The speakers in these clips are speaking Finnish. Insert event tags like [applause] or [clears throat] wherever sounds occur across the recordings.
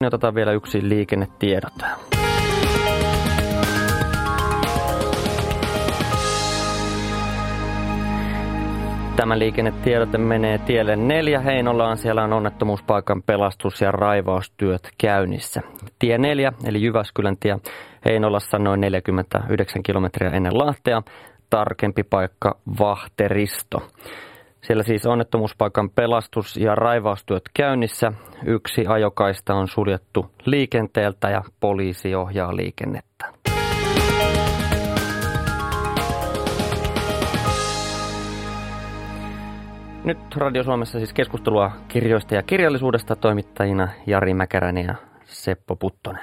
Niin otetaan vielä yksi liikennetiedot. Tämä liikennetiedote menee tielle neljä Heinolaan. Siellä on onnettomuuspaikan pelastus- ja raivaustyöt käynnissä. Tie neljä, eli Jyväskylän tie Heinolassa noin 49 kilometriä ennen Lahtea. Tarkempi paikka Vahteristo. Siellä siis onnettomuuspaikan pelastus- ja raivaustyöt käynnissä. Yksi ajokaista on suljettu liikenteeltä ja poliisi ohjaa liikennettä. Nyt Radio Suomessa siis keskustelua kirjoista ja kirjallisuudesta toimittajina Jari Mäkäränen ja Seppo Puttonen.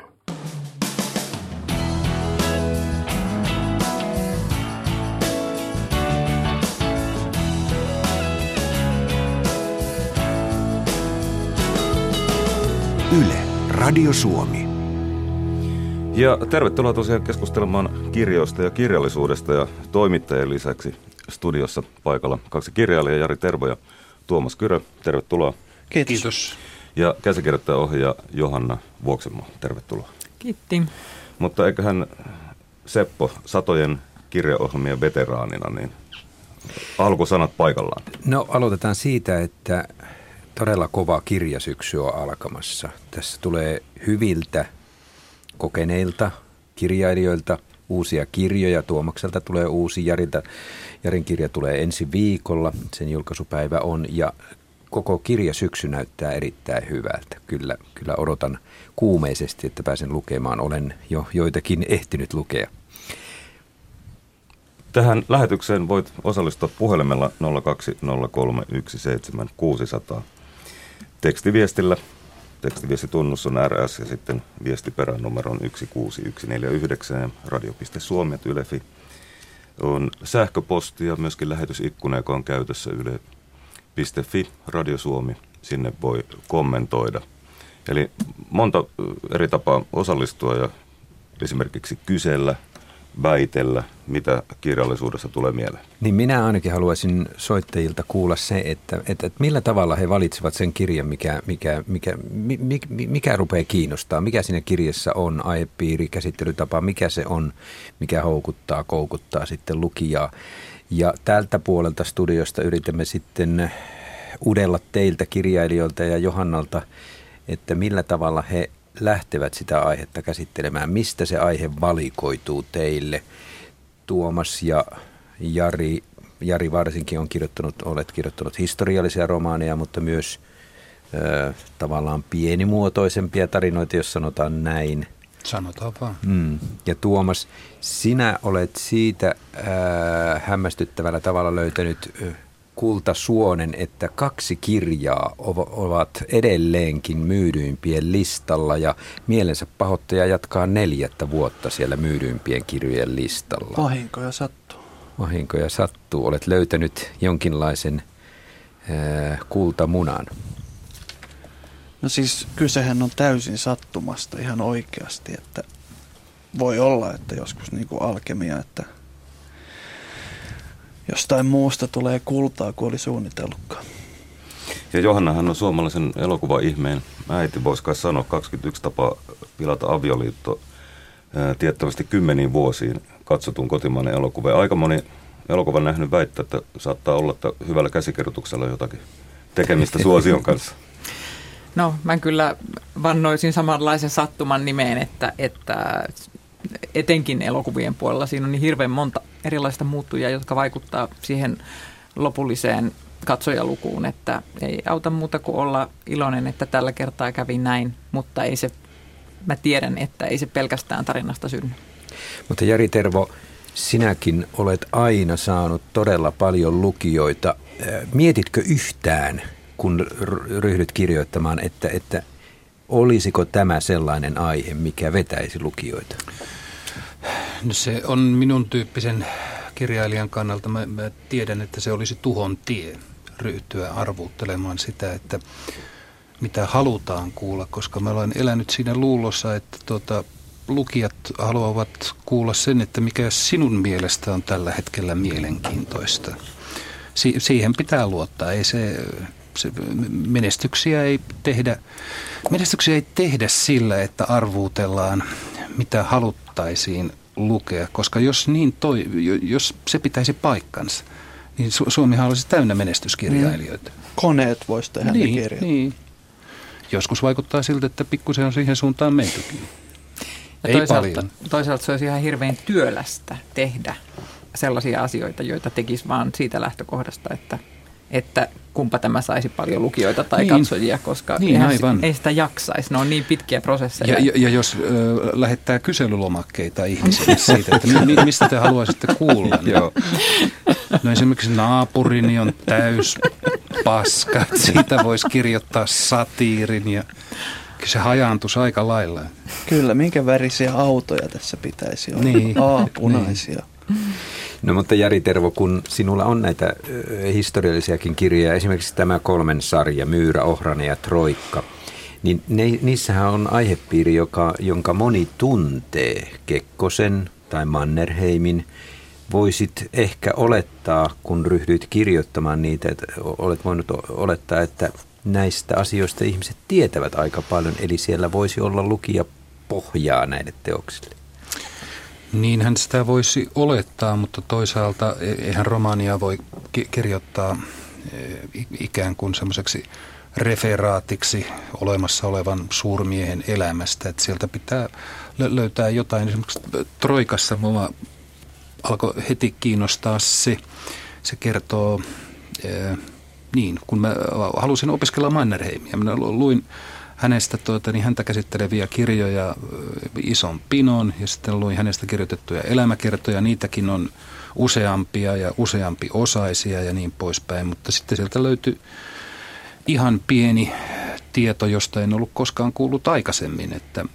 Yle, Radio Suomi. Ja tervetuloa tosiaan keskustelemaan kirjoista ja kirjallisuudesta ja toimittajien lisäksi studiossa paikalla kaksi kirjailijaa, Jari Tervo ja Tuomas Kyrö. Tervetuloa. Kiitos. Kiitos. Ja käsikirjoittaja ohjaaja Johanna Vuoksimo. Tervetuloa. Kiitti. Mutta eiköhän Seppo satojen kirjaohjelmien veteraanina, niin alkusanat paikallaan. No aloitetaan siitä, että todella kova kirjasyksy on alkamassa. Tässä tulee hyviltä kokeneilta kirjailijoilta uusia kirjoja. Tuomakselta tulee uusi, Jarilta, Jarin kirja tulee ensi viikolla, sen julkaisupäivä on ja koko kirjasyksy näyttää erittäin hyvältä. Kyllä, kyllä odotan kuumeisesti, että pääsen lukemaan. Olen jo joitakin ehtinyt lukea. Tähän lähetykseen voit osallistua puhelimella 020317600 tekstiviestillä. Tekstiviestitunnus on RS ja sitten viestiperän numero on 16149 ja radio.suomi.ylefi on sähköposti ja myöskin lähetysikkuna, joka on käytössä yle.fi, Radio Suomi. Sinne voi kommentoida. Eli monta eri tapaa osallistua ja esimerkiksi kysellä, väitellä, mitä kirjallisuudessa tulee mieleen? Niin minä ainakin haluaisin soittajilta kuulla se, että, että, että millä tavalla he valitsevat sen kirjan, mikä, mikä, mikä, mikä, mikä rupeaa kiinnostaa, mikä siinä kirjassa on, aihepiiri, käsittelytapa, mikä se on, mikä houkuttaa, koukuttaa sitten lukijaa. Ja tältä puolelta studiosta yritämme sitten udella teiltä kirjailijoilta ja Johannalta, että millä tavalla he lähtevät sitä aihetta käsittelemään? Mistä se aihe valikoituu teille? Tuomas ja Jari, Jari varsinkin on kirjoittanut, olet kirjoittanut historiallisia romaaneja, mutta myös ö, tavallaan pienimuotoisempia tarinoita, jos sanotaan näin. Sanotaan vaan. Mm. Ja Tuomas, sinä olet siitä ö, hämmästyttävällä tavalla löytänyt kultasuonen, että kaksi kirjaa ovat edelleenkin myydyimpien listalla ja mielensä pahoittaja jatkaa neljättä vuotta siellä myydyimpien kirjojen listalla. Vahinkoja sattuu. Vahinkoja sattuu. Olet löytänyt jonkinlaisen äh, kultamunan. No siis kysehän on täysin sattumasta ihan oikeasti, että voi olla, että joskus niin kuin alkemia, että – jostain muusta tulee kultaa kuin oli suunnitellutkaan. Ja Johannahan on suomalaisen elokuva-ihmeen äiti, voisi kai sanoa, 21 tapa pilata avioliitto tiettävästi kymmeniin vuosiin katsotun kotimainen elokuva. Ja aika moni elokuvan nähnyt väittää, että saattaa olla, että hyvällä käsikirjoituksella jotakin tekemistä suosion kanssa. [laughs] No, mä kyllä vannoisin samanlaisen sattuman nimeen, että, että etenkin elokuvien puolella siinä on niin hirveän monta erilaista muuttujaa, jotka vaikuttaa siihen lopulliseen katsojalukuun, että ei auta muuta kuin olla iloinen, että tällä kertaa kävi näin, mutta ei se, mä tiedän, että ei se pelkästään tarinasta synny. Mutta Jari Tervo, sinäkin olet aina saanut todella paljon lukijoita. Mietitkö yhtään, kun ryhdyt kirjoittamaan, että, että olisiko tämä sellainen aihe, mikä vetäisi lukijoita? No se on minun tyyppisen kirjailijan kannalta, mä, mä tiedän, että se olisi tuhon tie ryhtyä arvuuttelemaan sitä, että mitä halutaan kuulla, koska mä olen elänyt siinä luulossa, että tota, lukijat haluavat kuulla sen, että mikä sinun mielestä on tällä hetkellä mielenkiintoista. Si- siihen pitää luottaa. Ei se se, menestyksiä ei tehdä, menestyksiä ei tehdä sillä, että arvuutellaan, mitä haluttaisiin lukea, koska jos, niin toi, jos se pitäisi paikkansa, niin Su- Suomihan olisi täynnä menestyskirjailijoita. Mm. Koneet voisi tehdä niin, kirjat. Niin. Joskus vaikuttaa siltä, että pikkusen on siihen suuntaan mentykin. Ja Ei toisaalta, paljon. toisaalta se olisi ihan hirveän työlästä tehdä sellaisia asioita, joita tekisi vaan siitä lähtökohdasta, että, että kumpa tämä saisi paljon lukijoita tai Niin. katsojia, koska Niin, aivan. ei sitä jaksaisi. Ne on niin pitkiä prosesseja. Ja, ja, ja jos ö, lähettää kyselylomakkeita ihmisille [laughs] siitä, että mi, mi- mistä te haluaisitte kuulla, niin, Joo. no esimerkiksi naapurini on täys paska, että siitä voisi kirjoittaa satiirin ja se hajaantuisi aika lailla. Kyllä, minkä värisiä autoja tässä pitäisi olla? Niin. A, punaisia. No mutta Jari Tervo, kun sinulla on näitä historiallisiakin kirjoja, esimerkiksi tämä kolmen sarja, Myyrä, Ohranen ja Troikka, niin ne, niissähän on aihepiiri, joka, jonka moni tuntee, Kekkosen tai Mannerheimin. Voisit ehkä olettaa, kun ryhdyit kirjoittamaan niitä, että olet voinut olettaa, että näistä asioista ihmiset tietävät aika paljon, eli siellä voisi olla lukija pohjaa näille teoksille. Niinhän sitä voisi olettaa, mutta toisaalta e- eihän romaania voi ki- kirjoittaa e, ikään kuin semmoiseksi referaatiksi olemassa olevan suurmiehen elämästä. Että sieltä pitää lö- löytää jotain. Esimerkiksi Troikassa mua alkoi heti kiinnostaa se, se kertoo, e, niin, kun mä halusin opiskella Mannerheimia, minä lu- luin hänestä tuota, niin häntä käsitteleviä kirjoja, ison pinon, ja sitten luin hänestä kirjoitettuja elämäkertoja, niitäkin on useampia ja useampi osaisia ja niin poispäin, mutta sitten sieltä löytyi ihan pieni tieto, josta en ollut koskaan kuullut aikaisemmin, että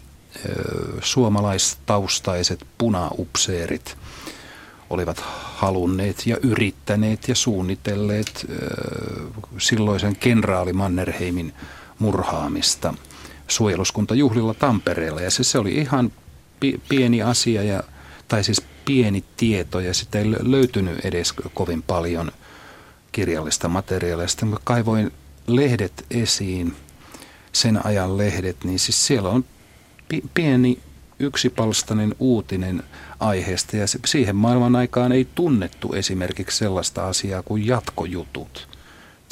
suomalaistaustaiset punaupseerit olivat halunneet ja yrittäneet ja suunnitelleet silloisen kenraali Mannerheimin murhaamista suojeluskuntajuhlilla Tampereella. Ja se, se oli ihan pi- pieni asia, ja, tai siis pieni tieto, ja sitä ei lö- löytynyt edes kovin paljon kirjallista materiaalia. Sitten kun kaivoin lehdet esiin, sen ajan lehdet, niin siis siellä on pi- pieni yksipalstainen uutinen aiheesta ja siihen maailman aikaan ei tunnettu esimerkiksi sellaista asiaa kuin jatkojutut.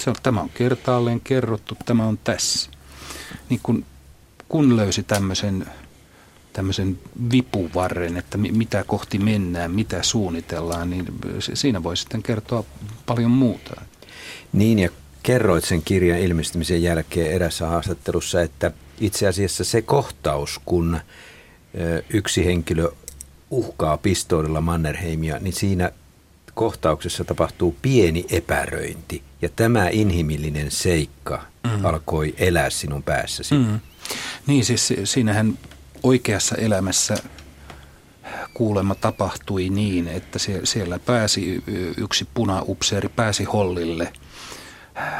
Se on, tämä on kertaalleen kerrottu, tämä on tässä. Niin kun, kun löysi tämmöisen, tämmöisen vipuvarren, että mi, mitä kohti mennään, mitä suunnitellaan, niin siinä voi sitten kertoa paljon muuta. Niin, ja kerroit sen kirjan ilmestymisen jälkeen erässä haastattelussa, että itse asiassa se kohtaus, kun yksi henkilö uhkaa pistoolilla Mannerheimia, niin siinä kohtauksessa tapahtuu pieni epäröinti. Ja tämä inhimillinen seikka mm. alkoi elää sinun päässäsi. Mm. Niin siis si- siinähän oikeassa elämässä kuulemma tapahtui niin, että sie- siellä pääsi yksi punaupseeri, pääsi Hollille äh,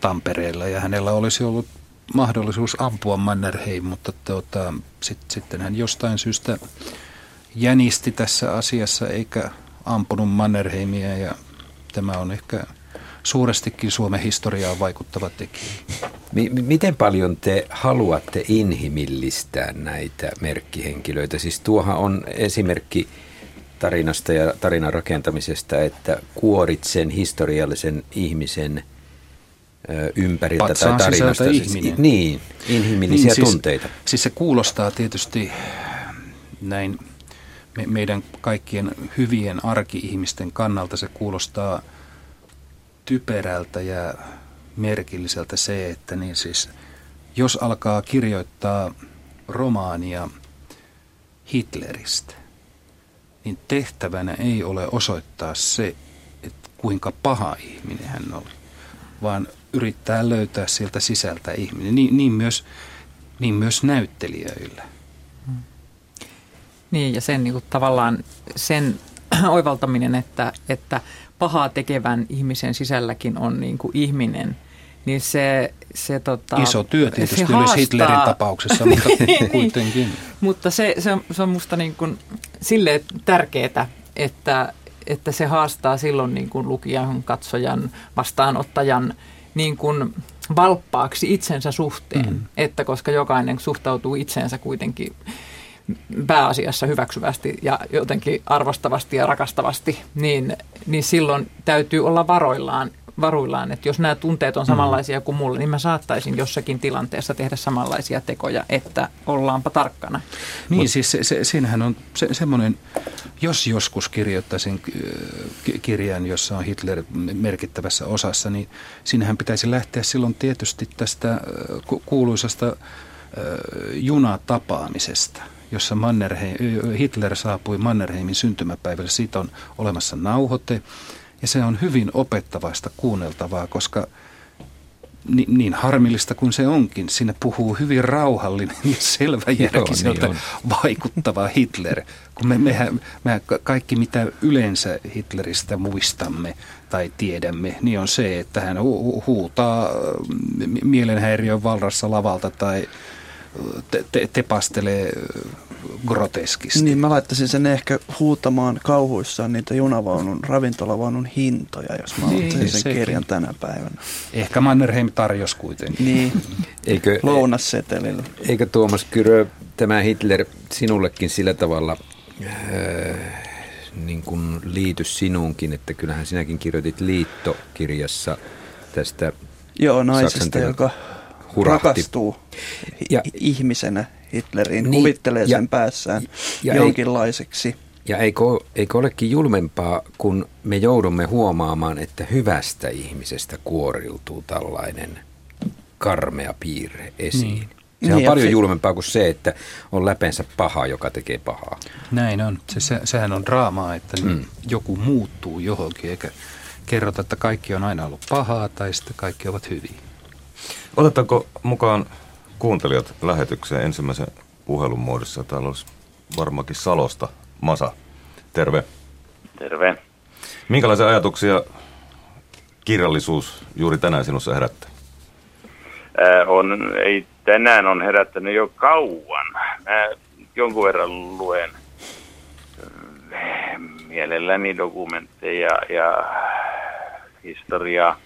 Tampereella ja hänellä olisi ollut mahdollisuus ampua Mannerheim, mutta tuota, sit, sitten hän jostain syystä jänisti tässä asiassa eikä ampunut Mannerheimia ja tämä on ehkä suurestikin Suomen historiaan vaikuttava tekijä. Mi- mi- miten paljon te haluatte inhimillistää näitä merkkihenkilöitä? Siis tuohan on esimerkki tarinasta ja tarinan rakentamisesta, että kuorit sen historiallisen ihmisen ympäriltä Patsaan tai tarinasta. Siis- ihminen. Niin, inhimillisiä siis, tunteita. Siis se kuulostaa tietysti näin me, meidän kaikkien hyvien arki-ihmisten kannalta se kuulostaa typerältä ja merkilliseltä se, että niin siis jos alkaa kirjoittaa romaania Hitleristä, niin tehtävänä ei ole osoittaa se, että kuinka paha ihminen hän oli, vaan yrittää löytää sieltä sisältä ihminen. Niin, niin, myös, niin myös näyttelijöillä. Niin, ja sen niin kuin, tavallaan sen [clears throat] oivaltaminen, että, että pahaa tekevän ihmisen sisälläkin on niin kuin ihminen, niin se, se tota, Iso työ se tietysti haastaa- myös Hitlerin tapauksessa, [laughs] mutta Niin. kuitenkin. Mutta se, se, on- se on musta niin kuin sille tärkeää, että, että se haastaa silloin niin kuin lukijan, katsojan, vastaanottajan niin kuin valppaaksi itsensä suhteen, mm. että koska jokainen suhtautuu itseensä kuitenkin pääasiassa hyväksyvästi ja jotenkin arvostavasti ja rakastavasti, niin, niin silloin täytyy olla varoillaan varuillaan, että jos nämä tunteet on mm. samanlaisia kuin mulle, niin mä saattaisin jossakin tilanteessa tehdä samanlaisia tekoja, että ollaanpa tarkkana. Niin, Mut, siis se, se, siinähän on se, semmoinen, jos joskus kirjoittaisin kirjan, jossa on Hitler merkittävässä osassa, niin siinähän pitäisi lähteä silloin tietysti tästä kuuluisasta junatapaamisesta – jossa Mannerheim, Hitler saapui Mannerheimin syntymäpäivälle. Siitä on olemassa nauhoite ja se on hyvin opettavaista kuunneltavaa, koska niin, niin harmillista kuin se onkin, siinä puhuu hyvin rauhallinen ja selväjärkiseltä niin vaikuttava Hitler. Kun me, mehän, me kaikki mitä yleensä Hitleristä muistamme tai tiedämme, niin on se, että hän hu- huutaa mielenhäiriön valrassa lavalta tai te, te, tepastelee groteskisti. Niin mä laittaisin sen ehkä huutamaan kauhuissaan niitä junavaunun, ravintolavaunun hintoja, jos mä niin, sen sekin. kirjan tänä päivänä. Ehkä Mannerheim tarjos kuitenkin. Niin, [laughs] eikö, lounassetelillä. Eikö Tuomas Kyrö tämä Hitler sinullekin sillä tavalla äh, niin kuin liity sinuunkin, että kyllähän sinäkin kirjoitit liittokirjassa tästä Joo, naisesta, joka hurahti. rakastuu ja, ihmisenä Hitleriin, niin, kuvittelee ja, sen päässään ja jonkinlaiseksi. Ei, ja eikö, eikö olekin julmempaa, kun me joudumme huomaamaan, että hyvästä ihmisestä kuoriltuu tällainen karmea piirre esiin. Niin. Se on niin, paljon se... julmempaa kuin se, että on läpensä paha, joka tekee pahaa. Näin on. Se, se, sehän on draamaa, että mm. joku muuttuu johonkin, eikä kerrota, että kaikki on aina ollut pahaa tai sitten kaikki ovat hyviä. Otetaanko mukaan kuuntelijat lähetykseen ensimmäisen puhelun muodossa. Täällä olisi varmaankin Salosta. Masa, terve. Terve. Minkälaisia ajatuksia kirjallisuus juuri tänään sinussa herättää? Äh, on, ei tänään on herättänyt jo kauan. Mä jonkun verran luen äh, mielelläni dokumentteja ja historiaa.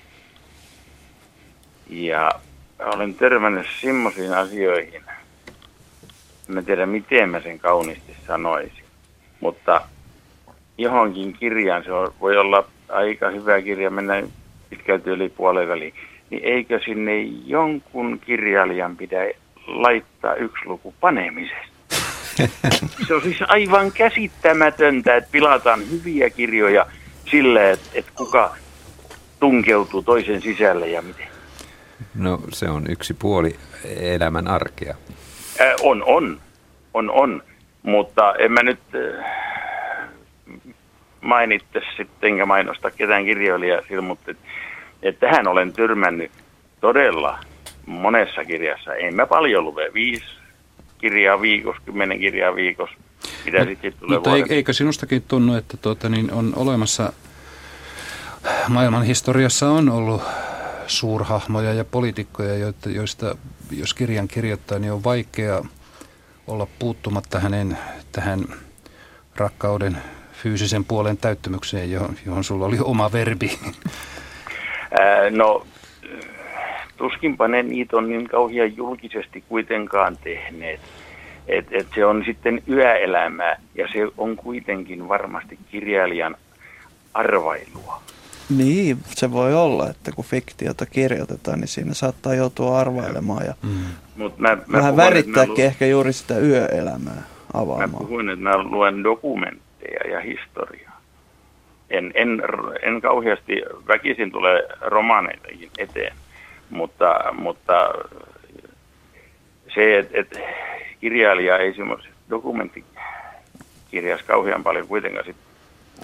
Ja olen törmännyt semmoisiin asioihin, en tiedä miten mä sen kauniisti sanoisin, mutta johonkin kirjaan, se voi olla aika hyvä kirja, mennä pitkälti yli puolen väliin, niin eikö sinne jonkun kirjailijan pidä laittaa yksi luku panemisesta? [laughs] Se on siis aivan käsittämätöntä, että pilataan hyviä kirjoja sille, että, että kuka tunkeutuu toisen sisälle ja miten. No se on yksi puoli elämän arkea. Äh, on, on. On, on. Mutta en mä nyt äh, mainitte sitten, enkä mainosta ketään kirjoilijaa sillä, mutta et, et tähän olen tyrmännyt todella monessa kirjassa. En mä paljon lue, viisi kirjaa viikossa, kymmenen kirjaa viikossa. Mitä no, sitten tulee Mutta vuoden. eikö sinustakin tunnu, että tuota, niin on olemassa maailman historiassa on ollut suurhahmoja ja poliitikkoja, joista jos kirjan kirjoittaa, niin on vaikea olla puuttumatta hänen tähän rakkauden fyysisen puolen täyttymykseen, johon, johon sulla oli oma verbi. Ää, no, tuskinpa ne niitä on niin kauhean julkisesti kuitenkaan tehneet. Et, et se on sitten yöelämää ja se on kuitenkin varmasti kirjailijan arvailua. Niin, se voi olla, että kun fiktiota kirjoitetaan, niin siinä saattaa joutua arvailemaan ja mm. Mut mä, mä vähän värittääkin lu... ehkä juuri sitä yöelämää avaamaan. Mä puhuin, että mä luen dokumentteja ja historiaa. En, en, en kauheasti väkisin tule romaaneitakin eteen, mutta, mutta se, että et kirjailija ei semmoisessa dokumenttikirjassa kauhean paljon kuitenkaan sit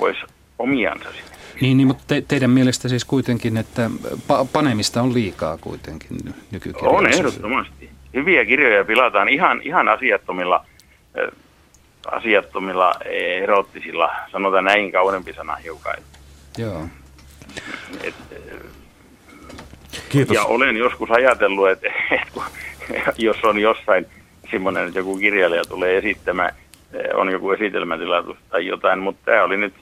voisi omiansa sinne niin, niin mutta te, teidän mielestä siis kuitenkin, että pa- panemista on liikaa kuitenkin nykykirjallisuudessa? On ehdottomasti. Hyviä kirjoja pilataan ihan, ihan asiattomilla, äh, asiattomilla erottisilla, sanotaan näin kauempi sana hiukan. Joo. Et, Kiitos. Ja olen joskus ajatellut, että, että [laughs] jos on jossain semmoinen, että joku kirjailija tulee esittämään, on joku esitelmätilaisuus tai jotain, mutta tämä oli nyt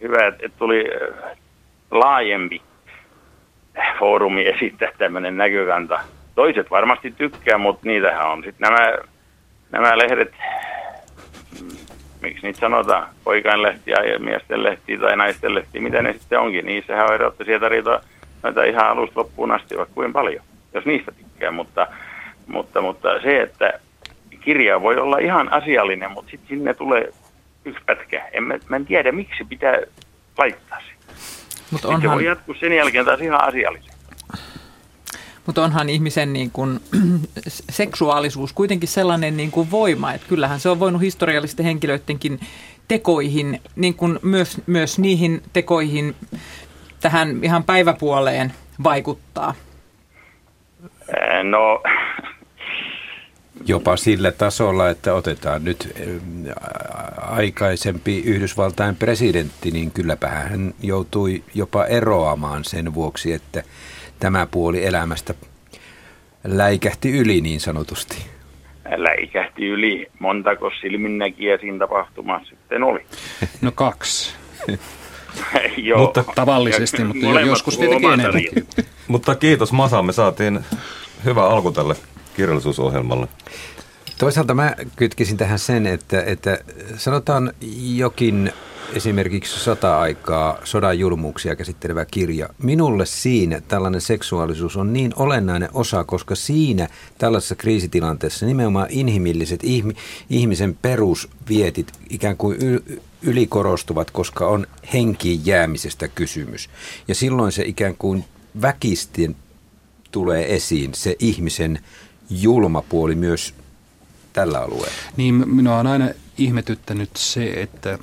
hyvä, että tuli äh, laajempi foorumi esittää tämmöinen näkökanta. Toiset varmasti tykkää, mutta niitähän on sitten nämä, nämä lehdet, miksi niitä sanotaan, poikainlehtiä ja miesten lehtiä tai naisten lehtiä, mitä ne sitten onkin. Niissähän on erottisia tarjota noita ihan alusta loppuun asti, vaikka kuin paljon, jos niistä tykkää. Mutta, mutta, mutta se, että kirja voi olla ihan asiallinen, mutta sitten sinne tulee yksi pätkä. En, mä, mä en tiedä, miksi pitää laittaa se. Mut onhan... Se voi jatkuu sen jälkeen taas ihan asiallisen. Mutta onhan ihmisen niin kun, [clears throat] seksuaalisuus kuitenkin sellainen niin kuin voima, että kyllähän se on voinut historiallisten henkilöidenkin tekoihin, niin kuin myös, myös niihin tekoihin tähän ihan päiväpuoleen vaikuttaa. No [laughs] jopa sillä tasolla, että otetaan nyt aikaisempi Yhdysvaltain presidentti, niin kylläpä hän joutui jopa eroamaan sen vuoksi, että tämä puoli elämästä läikähti yli niin sanotusti. Läikähti yli. Montako silminnäkiä siinä tapahtumassa sitten oli? [laughs] No kaksi. [laughs] Joo. Mutta tavallisesti, mutta joskus tietenkin enemmän. Mutta kiitos Masa, me saatiin hyvä alku tälle kirjallisuusohjelmalle. Toisaalta mä kytkisin tähän sen, että, että sanotaan jokin esimerkiksi sota-aikaa, sodan julmuuksia käsittelevä kirja. Minulle siinä tällainen seksuaalisuus on niin olennainen osa, koska siinä tällaisessa kriisitilanteessa nimenomaan inhimilliset ihmisen perusvietit ikään kuin ylikorostuvat, koska on henkiin jäämisestä kysymys. Ja silloin se ikään kuin väkistin tulee esiin se ihmisen julma puoli myös tällä alueella. Niin, minua on aina ihmetyttänyt se, että,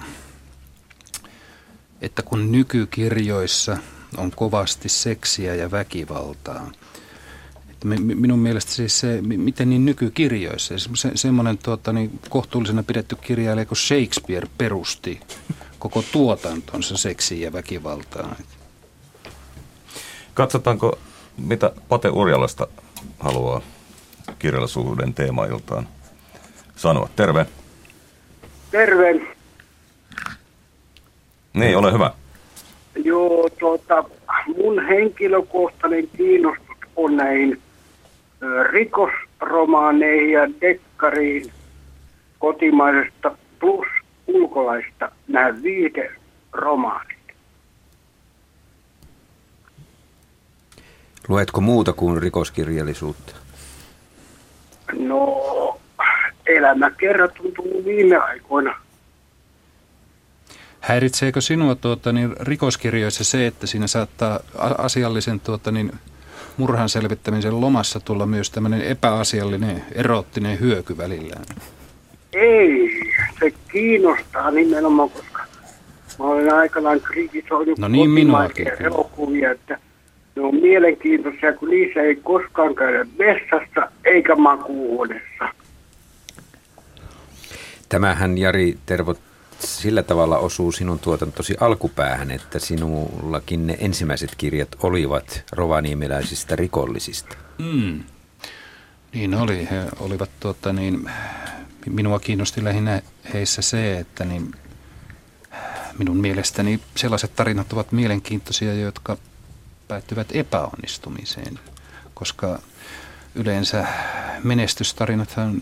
että kun nykykirjoissa on kovasti seksiä ja väkivaltaa, että minun mielestä siis se, miten niin nykykirjoissa, se, semmoinen tuota, niin kohtuullisena pidetty kirjailija kuin Shakespeare perusti koko tuotantonsa seksiä ja väkivaltaa. Katsotaanko, mitä Pate Urjalasta haluaa kirjallisuuden teemailtaan sanoa. Terve. Terve. Niin, ole hyvä. Joo, tuota, mun henkilökohtainen kiinnostus on näihin rikosromaaneihin ja dekkariin kotimaisesta plus ulkolaista nämä romaanit. Luetko muuta kuin rikoskirjallisuutta? No, elämäkerrat tullut viime aikoina. Häiritseekö sinua tuota, niin rikoskirjoissa se, että siinä saattaa asiallisen tuota, niin murhan selvittämisen lomassa tulla myös tämmöinen epäasiallinen, erottinen hyöky välillään? Ei, se kiinnostaa nimenomaan, koska mä olen aikanaan kritisoinut no niin, elokuvia, että ne on mielenkiintoisia, kun niissä ei koskaan käydä vessassa eikä makuuhuoneessa. Tämähän Jari Tervo sillä tavalla osuu sinun tuotantosi alkupäähän, että sinullakin ne ensimmäiset kirjat olivat rovaniemeläisistä rikollisista. Mm. Niin oli. He olivat tuota, niin, minua kiinnosti lähinnä heissä se, että niin, minun mielestäni sellaiset tarinat ovat mielenkiintoisia, jotka päättyvät epäonnistumiseen, koska yleensä menestystarinathan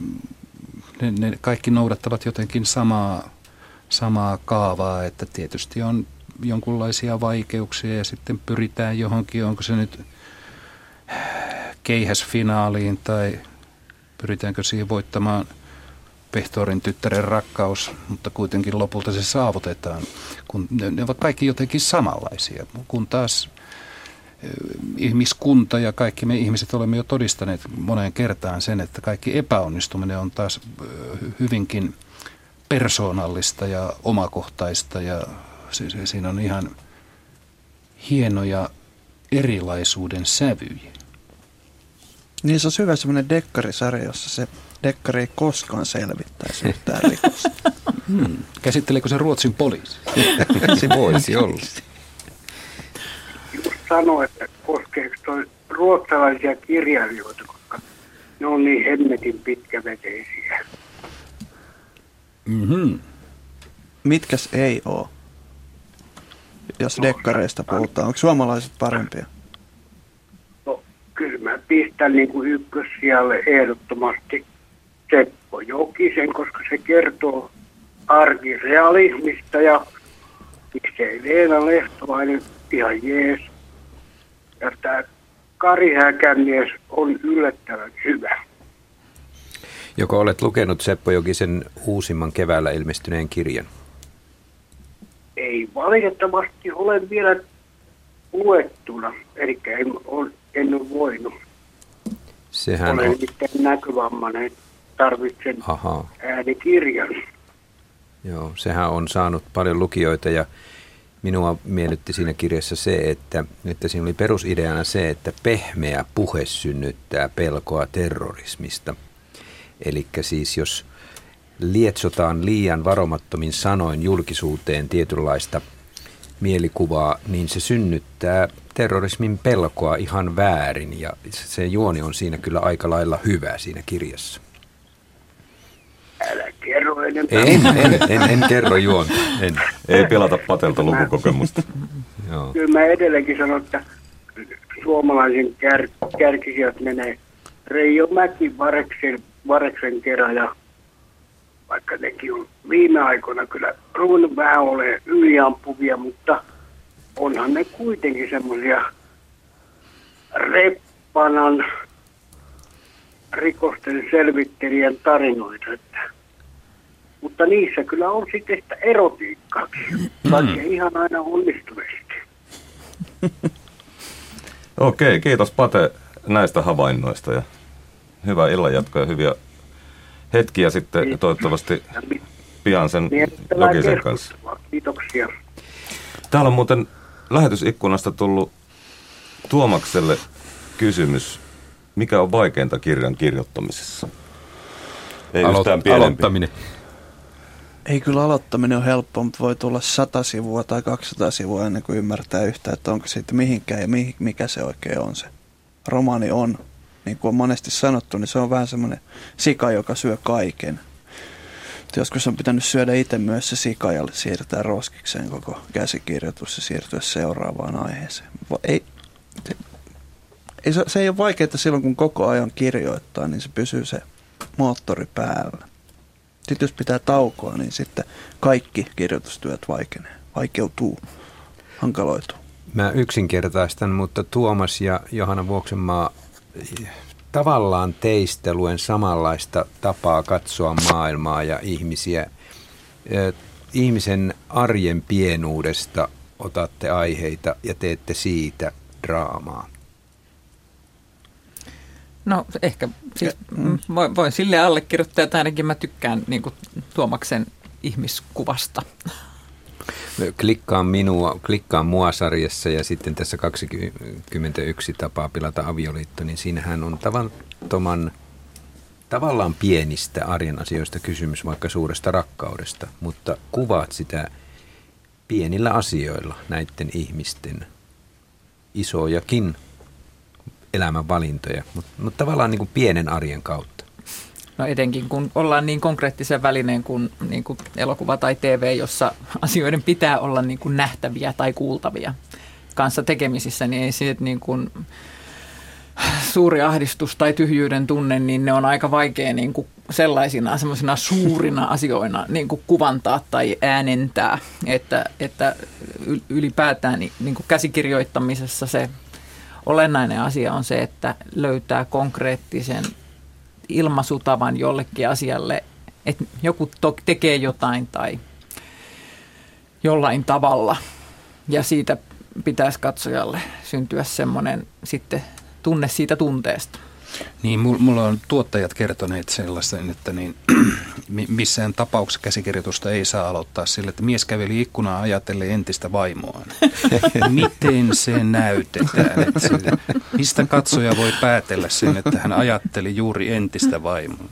ne, ne kaikki noudattavat jotenkin samaa, samaa kaavaa, että tietysti on jonkunlaisia vaikeuksia ja sitten pyritään johonkin, onko se nyt keihäsfinaaliin tai pyritäänkö siihen voittamaan Pehtorin tyttären rakkaus, mutta kuitenkin lopulta se saavutetaan, kun ne, ne ovat kaikki jotenkin samanlaisia, kun taas ihmiskunta ja kaikki me ihmiset olemme jo todistaneet moneen kertaan sen, että kaikki epäonnistuminen on taas hyvinkin persoonallista ja omakohtaista ja siinä on ihan hienoja erilaisuuden sävyjä. Niin se on hyvä semmoinen dekkarisarja, jossa se dekkari ei koskaan selvittäisi yhtään rikosta. Hmm. Käsitteleekö se Ruotsin poliisi? [laughs] se voisi olla sanoa, että koskeeko toi ruotsalaisia kirjailijoita, koska ne on niin hemmetin pitkäveteisiä. Mm-hmm. Mitkäs ei ole? Jos no, dekkareista puhutaan, onko suomalaiset parempia? pistän niin kuin ykkössijalle ehdottomasti Seppo Jokisen, koska se kertoo arkirealismista ja miksei Leena Lehtovainen ihan jees. Ja tämä Kari Häkämies on yllättävän hyvä. Joko olet lukenut Seppo Jokisen uusimman keväällä ilmestyneen kirjan? Ei valitettavasti ole vielä luettuna, eli en, on, en ole voinut. Sehän Olen on... näkövammainen, tarvitsen Aha. äänikirjan. Joo, sehän on saanut paljon lukijoita ja minua miellytti siinä kirjassa se, että, että siinä oli perusideana se, että pehmeä puhe synnyttää pelkoa terrorismista. Eli siis jos lietsotaan liian varomattomin sanoin julkisuuteen tietynlaista mielikuvaa, niin se synnyttää terrorismin pelkoa ihan väärin ja se juoni on siinä kyllä aika lailla hyvä siinä kirjassa. Kerro enempää. En, en, en, en kerro juonta. En. Ei pelata patelta lukukokemusta. Joo. Kyllä mä edelleenkin sanon, että suomalaisen kär, kärkisijat menee Reijo Mäki Vareksen, Vareksen kerran ja vaikka nekin on viime aikoina kyllä ruvennut vähän olemaan yliampuvia, mutta onhan ne kuitenkin semmoisia reppanan rikosten selvittelijän tarinoita. Että. Mutta niissä kyllä on sitten sitä erotiikkaakin, vaikka ei ihan aina onnistuneesti. [laughs] Okei, kiitos Pate näistä havainnoista ja hyvää illanjatkoa ja hyviä hetkiä sitten Kiitos. toivottavasti pian sen Miellyttävää Jokisen kanssa. Kiitoksia. Täällä on muuten lähetysikkunasta tullut Tuomakselle kysymys. Mikä on vaikeinta kirjan kirjoittamisessa? Ei Aloit- yhtään pienempi. aloittaminen. Ei kyllä aloittaminen ole helppoa, mutta voi tulla 100 sivua tai 200 sivua ennen kuin ymmärtää yhtään, että onko siitä mihinkään ja mihin, mikä se oikein on se. Romaani on, niin kuin on monesti sanottu, niin se on vähän semmoinen sika, joka syö kaiken. Joskus on pitänyt syödä itse myös se sika ja siirtää roskikseen koko käsikirjoitus ja siirtyä seuraavaan aiheeseen. Ei, se, ei, se ei ole vaikeaa silloin, kun koko ajan kirjoittaa, niin se pysyy se moottori päällä. Sitten jos pitää taukoa, niin sitten kaikki kirjoitustyöt vaikenee, vaikeutuu, hankaloituu. Mä yksinkertaistan, mutta Tuomas ja Johanna Vuoksenmaa, tavallaan teistä luen samanlaista tapaa katsoa maailmaa ja ihmisiä. Ihmisen arjen pienuudesta otatte aiheita ja teette siitä draamaa. No ehkä, siis mm, voin, voin sille allekirjoittaa, että ainakin mä tykkään niin kuin, Tuomaksen ihmiskuvasta. Klikkaan minua, klikkaan mua sarjassa ja sitten tässä 21 tapaa pilata avioliitto, niin siinähän on tavattoman tavallaan pienistä arjen asioista kysymys, vaikka suuresta rakkaudesta, mutta kuvaat sitä pienillä asioilla näiden ihmisten isojakin elämänvalintoja, mutta, mutta tavallaan niin kuin pienen arjen kautta. No etenkin kun ollaan niin konkreettisen välineen kuin, niin kuin elokuva tai TV, jossa asioiden pitää olla niin kuin nähtäviä tai kuultavia kanssa tekemisissä, niin ei siitä niin kuin suuri ahdistus tai tyhjyyden tunne, niin ne on aika vaikea niin kuin sellaisina semmoisina suurina [laughs] asioina niin kuin kuvantaa tai äänentää, että, että ylipäätään niin kuin käsikirjoittamisessa se olennainen asia on se, että löytää konkreettisen ilmaisutavan jollekin asialle, että joku to- tekee jotain tai jollain tavalla ja siitä pitäisi katsojalle syntyä semmoinen sitten tunne siitä tunteesta. Niin, mulla on tuottajat kertoneet sellaisen, että niin, [clears throat] missään tapauksessa käsikirjoitusta ei saa aloittaa sillä, että mies käveli ikkunaa ajatellen entistä vaimoaan. [laughs] Miten se näytetään? Että sille, mistä katsoja voi päätellä sen, että hän ajatteli juuri entistä vaimoa?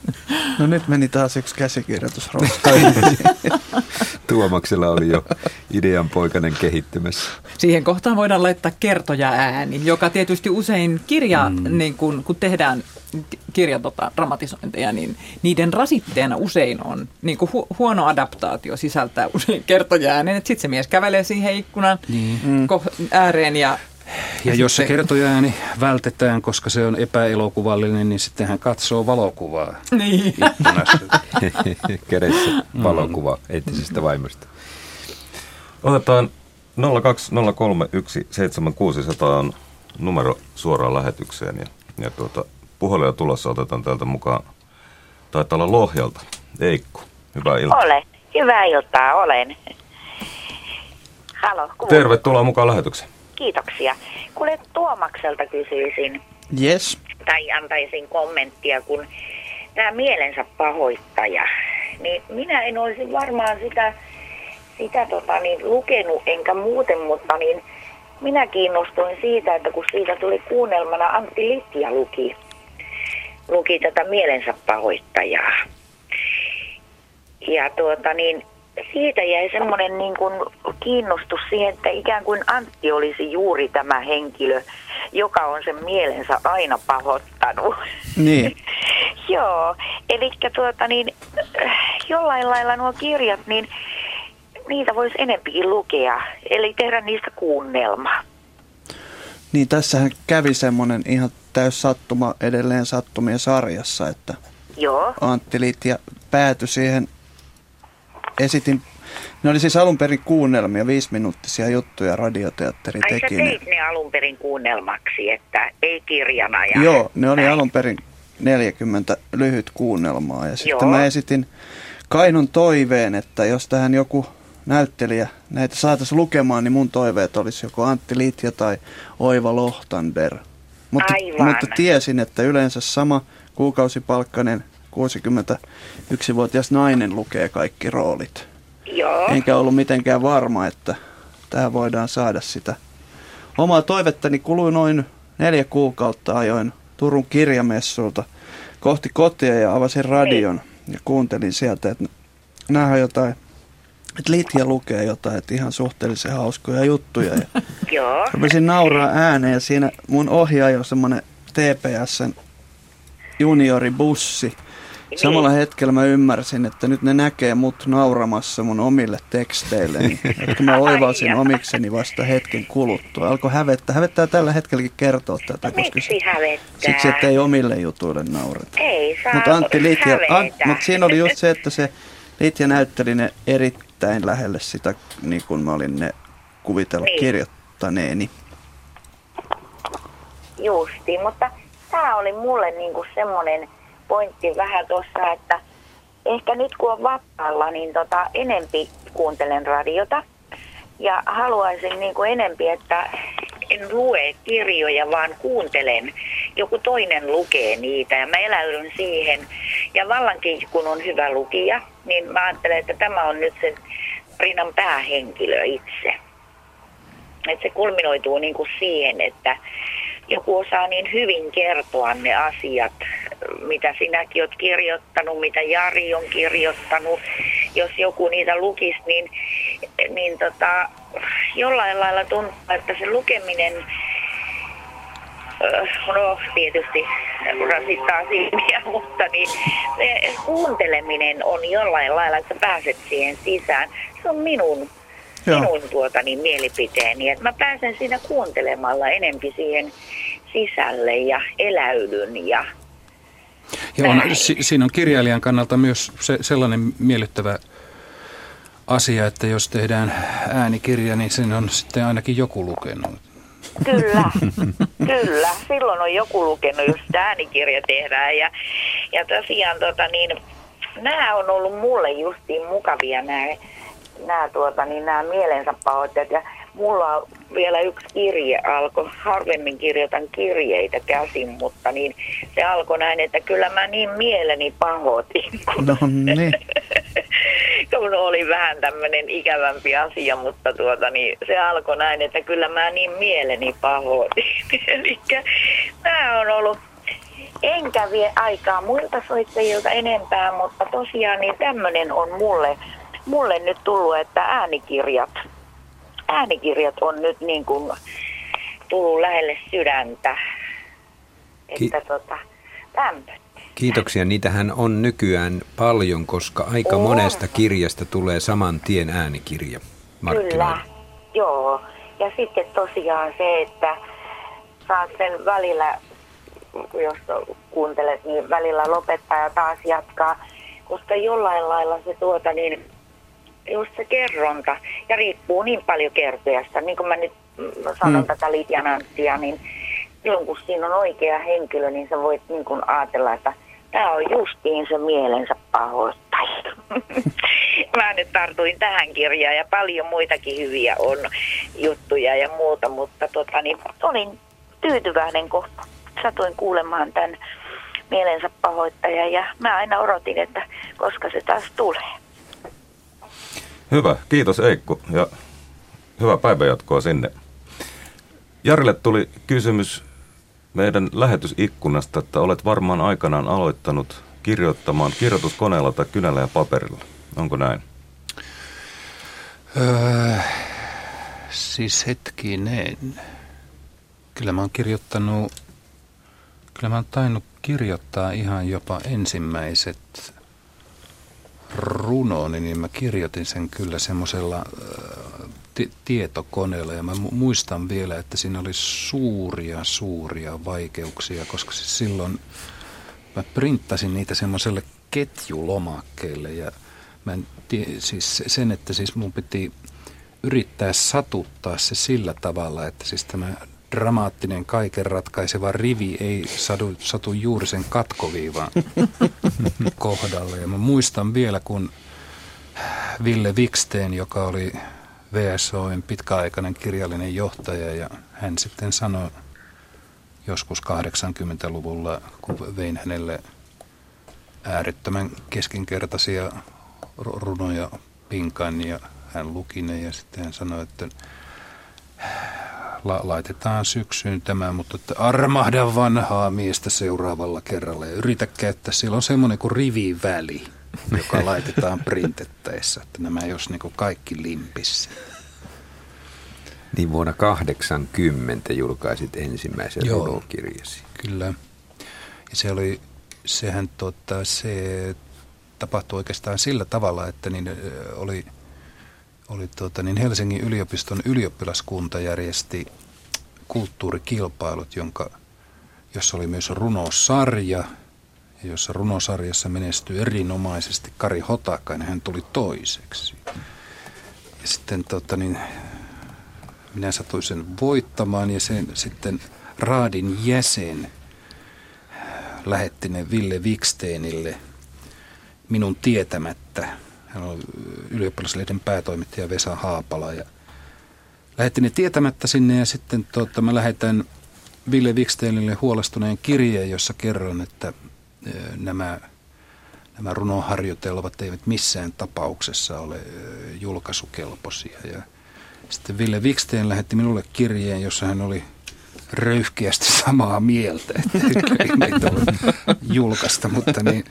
No nyt meni taas yksi käsikirjoitus [laughs] Tuomaksella oli jo idean poikainen kehittymässä. Siihen kohtaan voidaan laittaa kertoja ääni, joka tietysti usein kirja, mm. niin kun, kun tehdään kirja tota, dramatisointeja, niin niiden rasitteena usein on niin kuin hu- huono adaptaatio sisältää usein kertoja äänen, että sitten se mies kävelee siihen ikkunan niin. ko- ääreen ja Ja jos se kertojaääni vältetään, koska se on epäelokuvallinen, niin sitten hän katsoo valokuvaa Niin. ikkunasta. [laughs] Kädessä valokuva entisestä vaimosta. Otetaan 020317600 on numero suoraan lähetykseen ja, ja tuota, puheluja tulossa otetaan täältä mukaan. Taitaa olla Lohjalta. Eikku, hyvää iltaa. Ole. Hyvää iltaa, olen. Halo. Tervetuloa mukaan lähetykseen. Kiitoksia. Kuule, Tuomakselta kysyisin Yes. tai antaisin kommenttia, kun tämä mielensä pahoittaja, niin minä en olisi varmaan sitä, sitä tota, niin, lukenut enkä muuten, mutta niin minä kiinnostuin siitä, että kun siitä tuli kuunnelmana Antti Littia luki, luki tätä mielensä pahoittajaa. Ja tuota niin, siitä jäi semmoinen niin kuin kiinnostus siihen, että ikään kuin Antti olisi juuri tämä henkilö, joka on sen mielensä aina pahoittanut. Niin. [laughs] Joo, eli tuota niin, äh, jollain lailla nuo kirjat, niin niitä voisi enempikin lukea, eli tehdä niistä kuunnelma. Niin tässähän kävi semmoinen ihan täys sattuma edelleen sattumien sarjassa, että Joo, Antti Liittiä päätyi siihen, esitin, ne oli siis alun perin kuunnelmia, viisiminuuttisia juttuja radioteatteri ai teki. ne. teit ne alun perin kuunnelmaksi, että ei kirjana. Ja Joo, ne oli näin. alun perin 40 lyhyt kuunnelmaa ja sitten Joo. mä esitin Kainon toiveen, että jos tähän joku näyttelijä näitä saataisiin lukemaan, niin mun toiveet olisi joko Antti Liitja tai Oiva Lohtander. Mutta, Aivan. mutta tiesin, että yleensä sama kuukausipalkkainen 61-vuotias nainen lukee kaikki roolit. Joo, Enkä ollut mitenkään varma, että tähän voidaan saada sitä. Omaa toivettani kului noin neljä kuukautta ajoin Turun kirjamessulta kohti kotia ja avasin radion ja kuuntelin sieltä, että nähdään jotain, että Litja lukee jotain, että ihan suhteellisen hauskoja juttuja. Ja [laughs] joo, rupesin nauraa ääneen ja siinä mun ohjaaja on semmoinen TPSn junioribussi. Samalla hetkellä mä ymmärsin, että nyt ne näkee mut nauramassa mun omille teksteille, niin, [laughs] että mä oivalsin omikseni vasta hetken kuluttua. Alkoi hävettää. Hävettää tällä hetkelläkin kertoa tätä, koska se, miksi hävettää? siksi, että ei omille jutuille naureta. Ei saa Mutta Antti Liitja, hävetä. Ant, mutta siinä oli just se, että se Liitja näytteli ne erittäin lähelle sitä, niin kuin mä olin ne kuvitella Niin. kirjoittaneeni. Justi, mutta tämä oli mulle niinku semmoinen pointti vähän tuossa, että ehkä nyt kun on vapaalla, niin tota, enempi kuuntelen radiota ja haluaisin niinku enempi, että en lue kirjoja, vaan kuuntelen. Joku toinen lukee niitä ja mä eläydyn siihen. Ja vallankin, kun on hyvä lukija, niin mä ajattelen, että tämä on nyt se rinnan päähenkilö itse. Että se kulminoituu niin kuin siihen, että joku osaa niin hyvin kertoa ne asiat, mitä sinäkin olet kirjoittanut, mitä Jari on kirjoittanut. Jos joku niitä lukisi, niin, niin tota, jollain lailla tuntuu, että se lukeminen No tietysti rasittaa silmiä, [laughs] mutta niin, kuunteleminen on jollain lailla, että pääset siihen sisään. Se on minun, Joo. minun tuota, niin, mielipiteeni, että mä pääsen siinä kuuntelemalla enempi siihen sisälle ja eläydyn ja Ja on, Näin. si, siinä on kirjailijan kannalta myös se, sellainen miellyttävä asia, että jos tehdään äänikirja, niin sen on sitten ainakin joku lukenut. Kyllä, kyllä. Silloin on joku lukenut, jos äänikirja tehdään. Ja, ja tosiaan tota, niin, nämä on ollut mulle justiin mukavia nämä, nämä, tuota, niin, nämä mielensä pahoittajat. Ja mulla on vielä yksi kirje alkoi, harvemmin kirjoitan kirjeitä käsin, mutta niin, se alkoi näin, että kyllä mä niin mieleni pahoitin, No niin. [laughs] kun oli vähän tämmöinen ikävämpi asia, mutta tuota, niin se alkoi näin, että kyllä mä niin mieleni pahoitin. [laughs] Eli tämä on ollut, enkä vie aikaa muilta soittajilta enempää, mutta tosiaan niin tämmöinen on mulle, mulle nyt tullut, että äänikirjat, äänikirjat on nyt niin kuin tullut lähelle sydäntä. Että tota, tämmöinen. Kiitoksia. Niitähän on nykyään paljon, koska aika On. monesta kirjasta tulee saman tien äänikirja Kyllä, markkinoille. joo. Ja sitten tosiaan se, että saat sen välillä, jos kuuntelet, niin välillä lopettaa ja taas jatkaa. Koska jollain lailla se tuota niin, just se kerronta, ja riippuu niin paljon kertojasta, niin kuin mä nyt sanon mm. tätä Litjananttia, niin silloin kun siinä on oikea henkilö, niin sä voit niin kuin ajatella, että tämä on justiin se mielensä pahoittaja. [laughs] Mä nyt tartuin tähän kirjaan ja paljon muitakin hyviä on juttuja ja muuta, mutta tota, niin, olin tyytyväinen, kun satuin kuulemaan tämän mielensä pahoittaja ja mä aina odotin, että koska se taas tulee. Hyvä, kiitos Eikku ja hyvää päivänjatkoa sinne. Jarille tuli kysymys meidän lähetysikkunasta, että olet varmaan aikanaan aloittanut kirjoittamaan kirjoituskoneella tai kynällä ja paperilla. Onko näin? Öö, siis hetkinen. Kyllä mä oon kirjoittanut, kyllä mä oon tainnut kirjoittaa ihan jopa ensimmäiset runoni, niin mä kirjoitin sen kyllä semmoisella t- tietokoneella ja mä muistan vielä, että siinä oli suuria, suuria vaikeuksia, koska siis silloin mä printtasin niitä semmoiselle ketjulomakkeelle ja mä en tie, siis sen, että siis mun piti yrittää satuttaa se sillä tavalla, että siis tämä dramaattinen kaiken ratkaiseva rivi ei satu, satu juuri sen katkoviivan [laughs] kohdalle. Ja mä muistan vielä, kun Ville Viksten, joka oli VSOin pitkäaikainen kirjallinen johtaja ja hän sitten sanoi joskus 80-luvulla, kun vein hänelle äärettömän keskinkertaisia runoja pinkan ja hän luki ne ja sitten hän sanoi, että la- laitetaan syksyyn tämä, mutta että armahda vanhaa miestä seuraavalla kerralla ja yritä käyttää. Siellä on semmoinen kuin riviväli, joka laitetaan printettäessä, että nämä jos niin kuin kaikki limpissä. Niin vuonna 80 julkaisit ensimmäisen Joo, runokirjasi. Kyllä. Ja se oli, sehän tota, se tapahtui oikeastaan sillä tavalla, että niin oli, oli tota, niin Helsingin yliopiston ylioppilaskunta järjesti kulttuurikilpailut, jonka, jossa oli myös runosarja, ja jossa runosarjassa menestyi erinomaisesti Kari Hotakainen, hän tuli toiseksi. Ja sitten tota, niin, minä satuin sen voittamaan ja sen sitten Raadin jäsen lähetti ne Ville Wiksteinille minun tietämättä. Hän oli ylioppilaslehden päätoimittaja Vesa Haapala ja lähetti ne tietämättä sinne ja sitten tuota, mä lähetän Ville Wiksteinille huolestuneen kirjeen, jossa kerron, että nämä, nämä runoharjoitelmat eivät missään tapauksessa ole julkaisukelpoisia. Ja sitten Ville Wiksten lähetti minulle kirjeen, jossa hän oli röyhkeästi [laughs] samaa mieltä, että ei julkaista, mutta niin,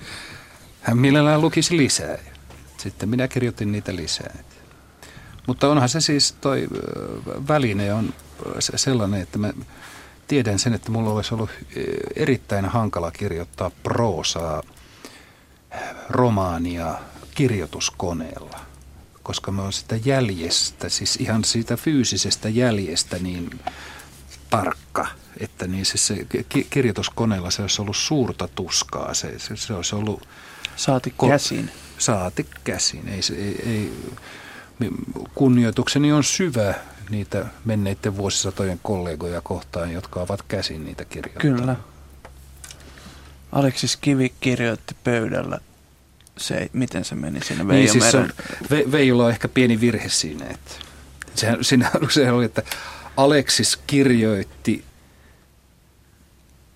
hän mielellään lukisi lisää. Sitten minä kirjoitin niitä lisää. Mutta onhan se siis, toi väline on sellainen, että mä tiedän sen, että mulla olisi ollut erittäin hankala kirjoittaa proosaa, romaania kirjoituskoneella – koska mä oon sitä jäljestä, siis ihan siitä fyysisestä jäljestä niin tarkka, että niin se, se kirjoituskoneella se olisi ollut suurta tuskaa. Se, se, se olisi ollut... Saati käsin. Saati käsin. Ei, ei, ei, kunnioitukseni on syvä niitä menneiden vuosisatojen kollegoja kohtaan, jotka ovat käsin niitä kirjoittaneet. Kyllä. Aleksis Kivi kirjoitti pöydällä se, miten se meni siinä Veijo niin, siis on, Ve, Veijolla on ehkä pieni virhe siinä, että sehän, siinä, [laughs] se oli, että Aleksis kirjoitti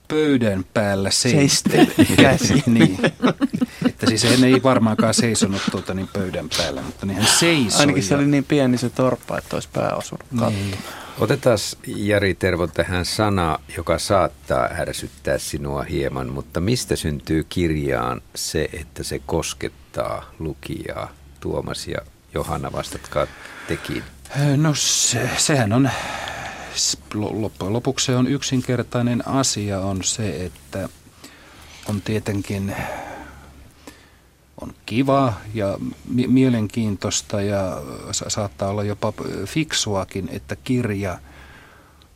pöydän päällä seisten käsi. [laughs] niin. [laughs] Että siis hän ei varmaankaan seisonut tuota niin pöydän päällä, mutta niin hän seisoi. Ainakin se ja... oli niin pieni se torppa, että olisi pää osunut niin. Otetaan Jari Tervo tähän sana, joka saattaa ärsyttää sinua hieman, mutta mistä syntyy kirjaan se, että se koskettaa lukijaa? Tuomas ja Johanna, vastatkaa tekin. No se, sehän on, loppujen lopuksi se on yksinkertainen asia on se, että on tietenkin kiva ja mielenkiintoista ja saattaa olla jopa fiksuakin, että kirja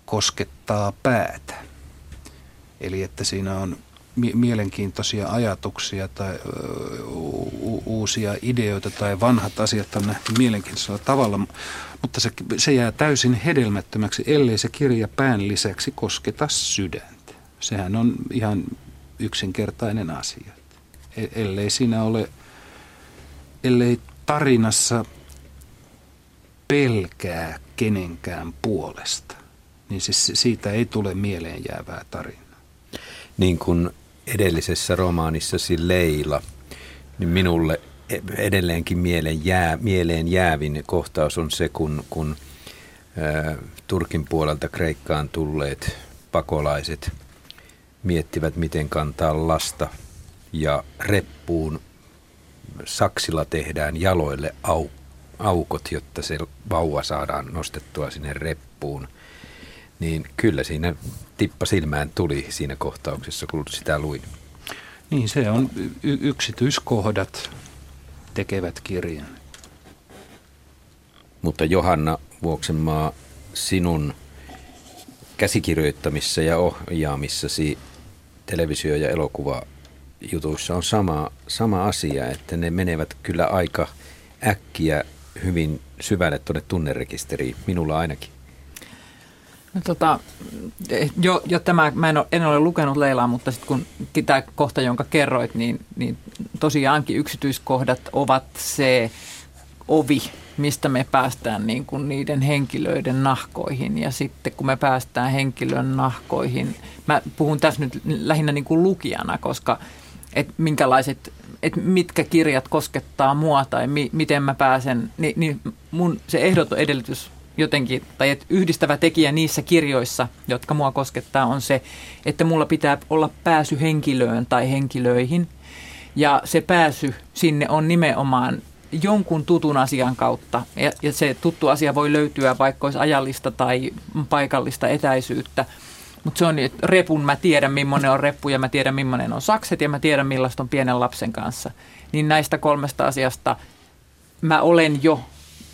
koskettaa päätä. Eli että siinä on mielenkiintoisia ajatuksia tai u- uusia ideoita tai vanhat asiat on nähty mielenkiintoisella tavalla, mutta se, se jää täysin hedelmättömäksi, ellei se kirja pään lisäksi kosketa sydäntä. Sehän on ihan yksinkertainen asia. E, ellei siinä ole, ellei tarinassa pelkää kenenkään puolesta, niin siis siitä ei tule mieleen jäävää tarinaa. Niin kuin edellisessä romaanissasi Leila, niin minulle edelleenkin mieleen, jää, mieleen jäävin kohtaus on se, kun, kun ä, Turkin puolelta Kreikkaan tulleet pakolaiset miettivät, miten kantaa lasta ja reppuun saksilla tehdään jaloille au, aukot, jotta se vauva saadaan nostettua sinne reppuun. Niin kyllä siinä tippa silmään tuli siinä kohtauksessa, kun sitä luin. Niin, se on y- yksityiskohdat tekevät kirjan. Mutta Johanna Vuoksenmaa, sinun käsikirjoittamissa ja ohjaamissasi televisio- ja elokuvajutuissa on sama, sama asia, että ne menevät kyllä aika äkkiä hyvin syvälle tuonne tunnerekisteriin, minulla ainakin. No, tota, jo, jo tämä, mä en ole, en ole lukenut Leilaa, mutta sitten kun tämä kohta, jonka kerroit, niin, niin tosiaankin yksityiskohdat ovat se ovi, mistä me päästään niin kuin niiden henkilöiden nahkoihin. Ja sitten kun me päästään henkilön nahkoihin, mä puhun tässä nyt lähinnä niin kuin lukijana, koska että minkälaiset, että mitkä kirjat koskettaa mua tai mi, miten mä pääsen, niin, niin mun se ehdoton edellytys jotenkin, tai että yhdistävä tekijä niissä kirjoissa, jotka mua koskettaa, on se, että mulla pitää olla pääsy henkilöön tai henkilöihin. Ja se pääsy sinne on nimenomaan jonkun tutun asian kautta. Ja, ja se tuttu asia voi löytyä vaikka olisi ajallista tai paikallista etäisyyttä. Mutta se on niin, että repun mä tiedän, millainen on reppu ja mä tiedän, millainen on sakset ja mä tiedän, millaista on pienen lapsen kanssa. Niin näistä kolmesta asiasta mä olen jo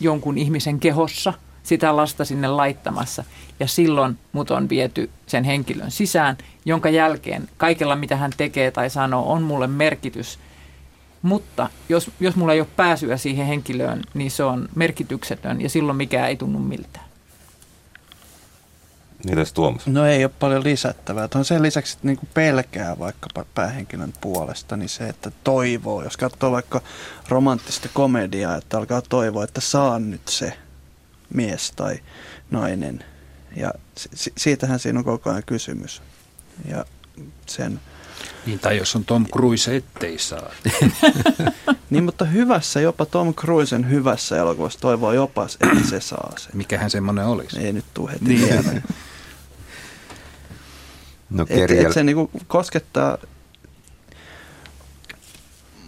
jonkun ihmisen kehossa – sitä lasta sinne laittamassa. Ja silloin mut on viety sen henkilön sisään, jonka jälkeen kaikella mitä hän tekee tai sanoo on mulle merkitys. Mutta jos, jos mulla ei ole pääsyä siihen henkilöön, niin se on merkityksetön ja silloin mikään ei tunnu miltään. Mitäs Tuomas? No ei ole paljon lisättävää. On sen lisäksi, että niin pelkää vaikkapa päähenkilön puolesta, niin se, että toivoo. Jos katsoo vaikka romanttista komediaa, että alkaa toivoa, että saan nyt se – mies tai nainen. Ja siitähän siinä on koko ajan kysymys. Ja sen... Niin, tai jos on Tom Cruise, ettei saa. [laughs] niin, mutta hyvässä, jopa Tom Cruisen hyvässä elokuvassa toivoo jopa, että se saa sen. Mikähän semmoinen olisi? Ei nyt tule heti niin. [laughs] No, et, et se niinku koskettaa,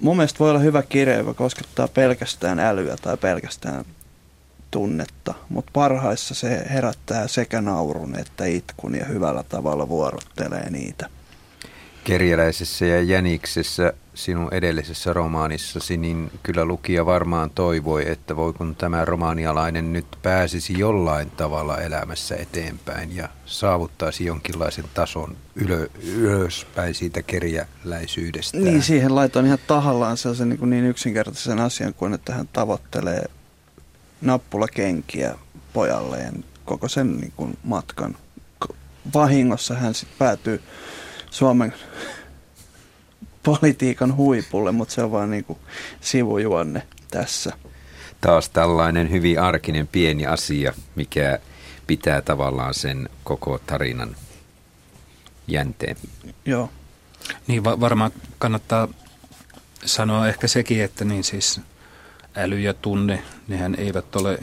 mun mielestä voi olla hyvä kirja, joka koskettaa pelkästään älyä tai pelkästään tunnetta, mutta parhaissa se herättää sekä naurun että itkun ja hyvällä tavalla vuorottelee niitä. Kerjäläisessä ja Jäniksessä sinun edellisessä romaanissasi, niin kyllä lukija varmaan toivoi, että voi kun tämä romaanialainen nyt pääsisi jollain tavalla elämässä eteenpäin ja saavuttaisi jonkinlaisen tason ylö, ylöspäin siitä kerjäläisyydestä. Niin, siihen laitoin ihan tahallaan sellaisen niin, niin yksinkertaisen asian kuin, että hän tavoittelee nappulakenkiä pojalleen koko sen niin kuin matkan. Vahingossa hän sitten päätyy Suomen politiikan huipulle, mutta se on vain niin kuin sivujuonne tässä. Taas tällainen hyvin arkinen pieni asia, mikä pitää tavallaan sen koko tarinan jänteen. Joo. Niin va- varmaan kannattaa sanoa ehkä sekin, että niin siis äly ja tunne, nehän eivät ole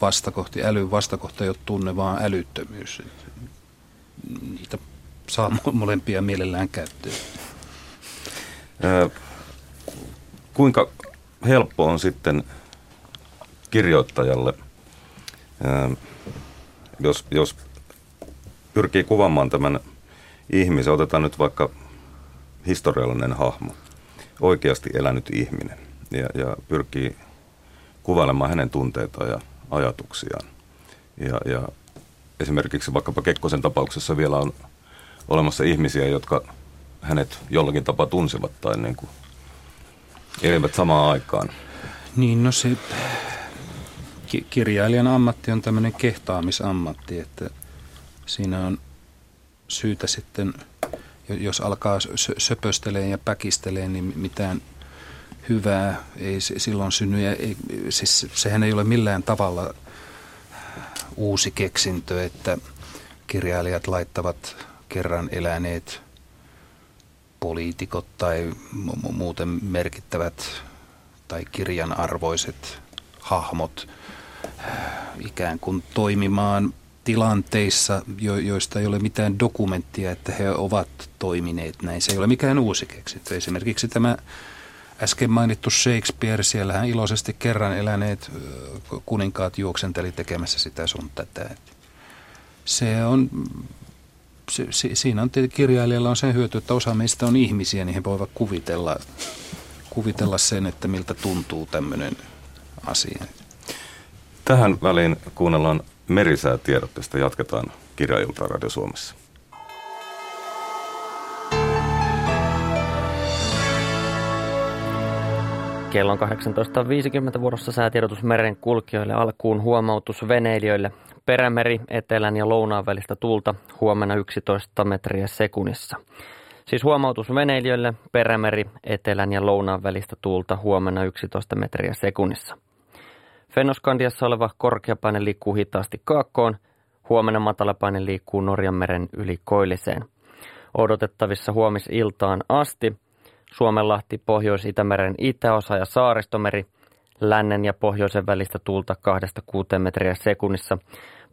vastakohti. Äly vastakohta ei ole tunne, vaan älyttömyys. Niitä saa molempia mielellään käyttöön. Kuinka helppo on sitten kirjoittajalle, jos, jos pyrkii kuvaamaan tämän ihmisen, otetaan nyt vaikka historiallinen hahmo, oikeasti elänyt ihminen ja, ja pyrkii kuvailemaan hänen tunteitaan ja ajatuksiaan. Ja, ja esimerkiksi vaikkapa Kekkosen tapauksessa vielä on olemassa ihmisiä, jotka hänet jollakin tapaa tunsivat tai niin kuin elivät samaan aikaan. Niin, no se kirjailijan ammatti on tämmöinen kehtaamisammatti, että siinä on syytä sitten, jos alkaa söpöstelee ja päkistelee, niin mitään hyvää ei silloin synny. Ja ei, siis sehän ei ole millään tavalla uusi keksintö, että kirjailijat laittavat kerran eläneet poliitikot tai muuten merkittävät tai kirjan arvoiset hahmot ikään kuin toimimaan tilanteissa, joista ei ole mitään dokumenttia, että he ovat toimineet näin. Se ei ole mikään uusi keksintö. Esimerkiksi tämä äsken mainittu Shakespeare, siellähän iloisesti kerran eläneet kuninkaat juoksenteli tekemässä sitä sun tätä. Se on, se, se, siinä on kirjailijalla on sen hyöty, että osa meistä on ihmisiä, niin he voivat kuvitella, kuvitella sen, että miltä tuntuu tämmöinen asia. Tähän väliin kuunnellaan merisäätiedotteesta jatketaan kirjailta Radio Suomessa. Kello on 18.50 vuorossa säätiedotus meren kulkijoille alkuun huomautus veneilijöille. Perämeri etelän ja lounaan välistä tuulta huomenna 11 metriä sekunnissa. Siis huomautus veneilijöille, perämeri etelän ja lounaan välistä tuulta huomenna 11 metriä sekunnissa. Fennoskandiassa oleva korkeapaine liikkuu hitaasti kaakkoon, huomenna matalapaine liikkuu Norjanmeren yli Koilliseen. Odotettavissa huomisiltaan asti Suomenlahti, Pohjois-Itämeren itäosa ja Saaristomeri, lännen ja pohjoisen välistä tuulta 2-6 metriä sekunnissa,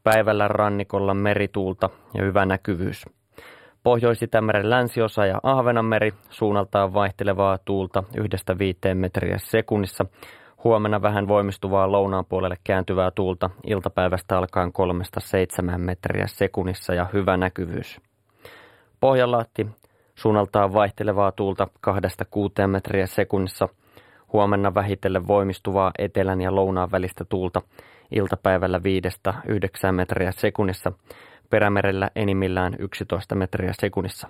päivällä rannikolla merituulta ja hyvä näkyvyys. Pohjois-Itämeren länsiosa ja Ahvenanmeri suunnaltaan vaihtelevaa tuulta 1-5 metriä sekunnissa, Huomenna vähän voimistuvaa lounaan puolelle kääntyvää tuulta iltapäivästä alkaen 3-7 metriä sekunnissa ja hyvä näkyvyys. Pohjanlahti suunnaltaan vaihtelevaa tuulta 2-6 metriä sekunnissa. Huomenna vähitellen voimistuvaa etelän ja lounaan välistä tuulta iltapäivällä 5-9 metriä sekunnissa. Perämerellä enimmillään 11 metriä sekunnissa.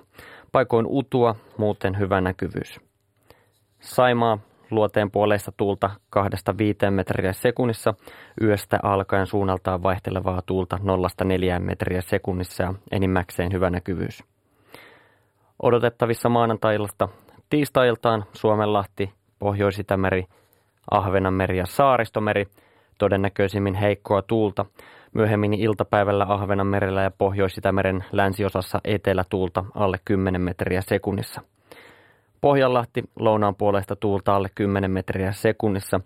Paikoin utua, muuten hyvä näkyvyys. Saimaa luoteen puoleista tuulta 2-5 metriä sekunnissa, yöstä alkaen suunnaltaan vaihtelevaa tuulta 0-4 metriä sekunnissa ja enimmäkseen hyvä näkyvyys. Odotettavissa maanantailasta tiistailtaan Suomenlahti, Pohjois-Itämeri, Ahvenanmeri ja Saaristomeri, todennäköisimmin heikkoa tuulta, myöhemmin iltapäivällä Ahvenanmerellä ja Pohjois-Itämeren länsiosassa etelätuulta alle 10 metriä sekunnissa – Pohjanlahti lounaan puolesta tuulta alle 10 metriä sekunnissa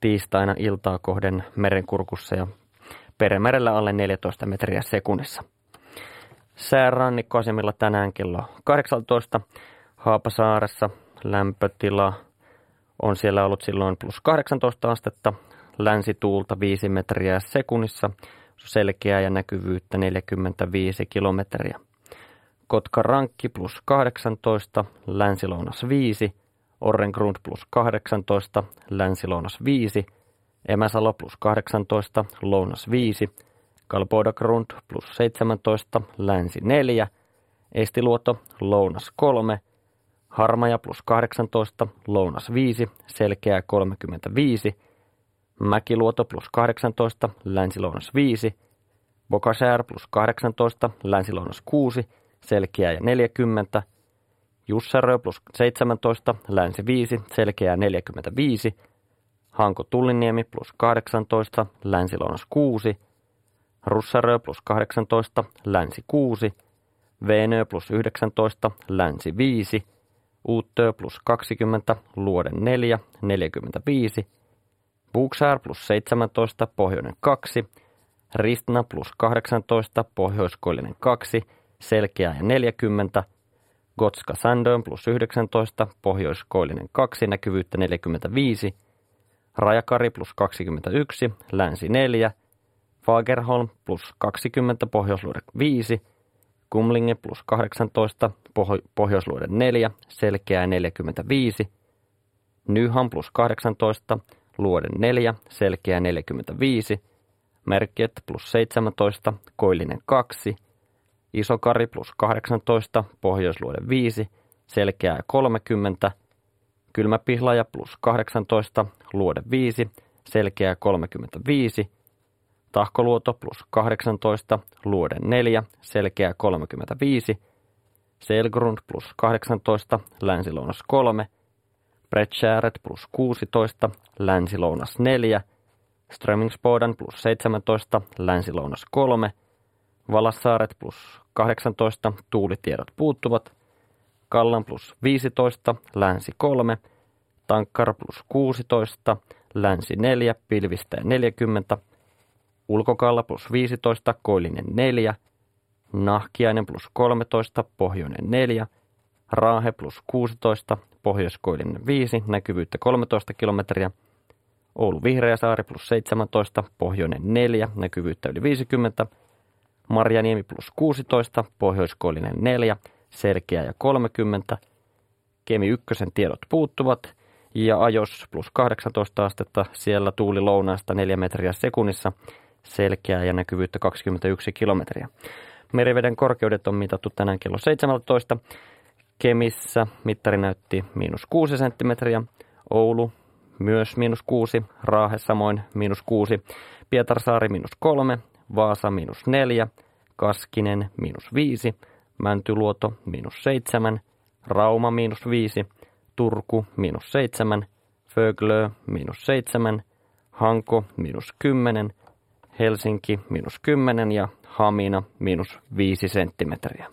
tiistaina iltaa kohden merenkurkussa ja Peremerellä alle 14 metriä sekunnissa. Säärannikkoasemilla tänään kello 18. Haapasaaressa lämpötila on siellä ollut silloin plus 18 astetta, länsituulta 5 metriä sekunnissa, selkeää ja näkyvyyttä 45 kilometriä. Kotka Rankki plus 18, Länsi-Lounas 5, Orrengrund plus 18, Länsi-Lounas 5, Emäsalo plus 18, Lounas 5, Kalbodagrund plus 17, Länsi 4, Estiluoto, Lounas 3, Harmaja plus 18, Lounas 5, Selkeä 35, Mäkiluoto plus 18, Länsi-Lounas 5, Bokasär plus 18, Länsi-Lounas 6, selkeää ja 40, Jussarö plus 17, Länsi 5, selkeää 45, Hanko Tulliniemi plus 18, länsi 6, Russarö plus 18, Länsi 6, Veenö plus 19, Länsi 5, Uuttö plus 20, Luoden 4, 45, Buxar plus 17, Pohjoinen 2, Ristna plus 18, Pohjoiskoillinen 2, Selkeä ja 40, Gotska Sandön plus 19, Pohjoiskoillinen 2, näkyvyyttä 45, Rajakari plus 21, Länsi 4, Fagerholm plus 20, Pohjoisluode 5, Kumlinge plus 18, Pohjoisluode 4, Selkeä 45, Nyham plus 18, Luoden 4, Selkeä 45, Merket plus 17, Koillinen 2, Isokari plus 18, Pohjoisluoden 5, Selkeää 30, Kylmäpihlaja plus 18, Luode 5, Selkeää 35, Tahkoluoto plus 18, Luoden 4, Selkeää 35, Selgrund plus 18, Länsilounas 3, Bretschääret plus 16, Länsilounas 4, Strömingsboden plus 17, Länsilounas 3, Valassaaret plus 18, tuulitiedot puuttuvat, Kallan plus 15, Länsi 3, Tankkar plus 16, Länsi 4, Pilvistä 40, Ulkokalla plus 15, Koillinen 4, Nahkiainen plus 13, Pohjoinen 4, Raahe plus 16, Pohjoiskoillinen 5, näkyvyyttä 13 kilometriä, Oulu Vihreäsaari plus 17, Pohjoinen 4, näkyvyyttä yli 50, Marjaniemi plus 16, Pohjoiskoillinen 4, Selkeä ja 30, Kemi 1 tiedot puuttuvat ja Ajos plus 18 astetta, siellä tuuli lounaasta 4 metriä sekunnissa, selkeää ja näkyvyyttä 21 kilometriä. Meriveden korkeudet on mitattu tänään kello 17. Kemissä mittari näytti miinus 6 senttimetriä, Oulu myös miinus 6, Raahe samoin miinus 6, Pietarsaari miinus 3, Vaasa miinus 4, Kaskinen miinus 5, Mäntyluoto miinus 7, Rauma miinus 5, Turku miinus 7, Föglö miinus 7, Hanko miinus 10, Helsinki miinus 10 ja Hamina miinus 5 senttimetriä.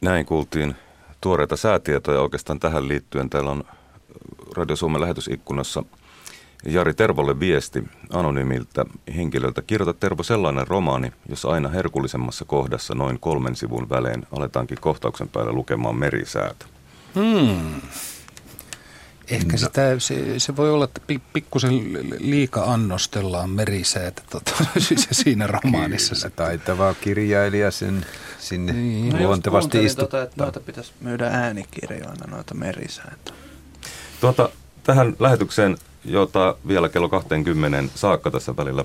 Näin kuultiin tuoreita säätietoja oikeastaan tähän liittyen. Täällä on Radio Suomen lähetysikkunassa Jari Tervolle viesti anonyymiltä henkilöltä. Kirjoita Tervo sellainen romaani, jossa aina herkullisemmassa kohdassa noin kolmen sivun välein aletaankin kohtauksen päälle lukemaan merisäätä. Hmm. Ehkä no. sitä, se, se voi olla, että pikkusen liika annostellaan merisäätä tota, [laughs] siinä romaanissa. Kyllä, taitava kirjailija sen sinne niin. luontevasti no istuttaa. Tota, että noita pitäisi myydä äänikirjoina, noita merisäätä. Tuota, tähän lähetykseen, jota vielä kello 20 saakka tässä välillä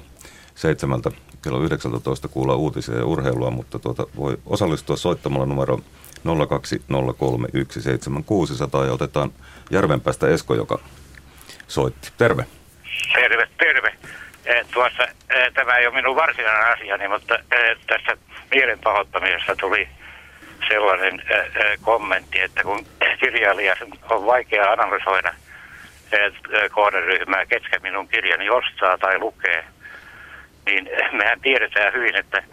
seitsemältä kello 19 kuulla uutisia ja urheilua, mutta tuota, voi osallistua soittamalla numero 020317600 ja otetaan Järvenpäästä Esko, joka soitti. Terve. Terve, terve. Eh, tuossa, eh, tämä ei ole minun varsinainen asiani, mutta eh, tässä mielen pahoittamisessa tuli sellainen kommentti, että kun kirjailija on vaikea analysoida kohderyhmää, ketkä minun kirjani ostaa tai lukee, niin mehän tiedetään hyvin, että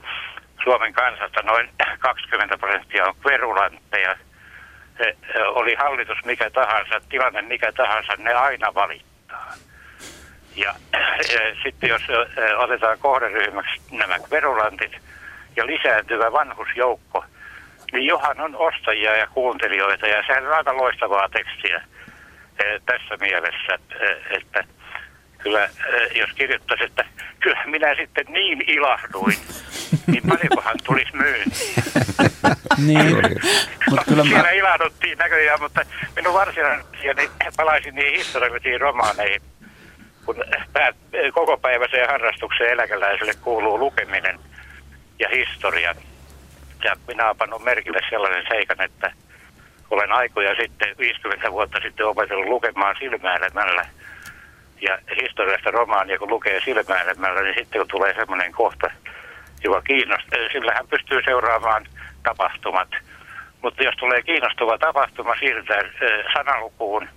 Suomen kansasta noin 20 prosenttia on kverulantteja. Oli hallitus mikä tahansa, tilanne mikä tahansa, ne aina valittaa. Ja sitten jos otetaan kohderyhmäksi nämä kverulantit ja lisääntyvä vanhusjoukko, niin johan on ostajia ja kuuntelijoita ja sehän on aika loistavaa tekstiä tässä mielessä, että kyllä jos kirjoittaisi, että kyllä minä sitten niin ilahduin, niin paljonkohan tulisi myyntiä. [laughs] niin, mutta kyllä mä... Siellä ilahduttiin näköjään, mutta minun varsinainen niin palaisin niihin historiallisiin romaaneihin. Kun päät, koko päiväiseen harrastukseen eläkeläiselle kuuluu lukeminen ja historia. Ja minä olen pannut merkille sellaisen seikan, että olen aikoja sitten, 50 vuotta sitten opetellut lukemaan silmäilemällä – ja historiasta romaania, kun lukee silmäilemällä, niin sitten kun tulee semmoinen kohta, joka kiinnostaa, sillä hän pystyy seuraamaan tapahtumat. Mutta jos tulee kiinnostava tapahtuma, siirrytään sanalukuun.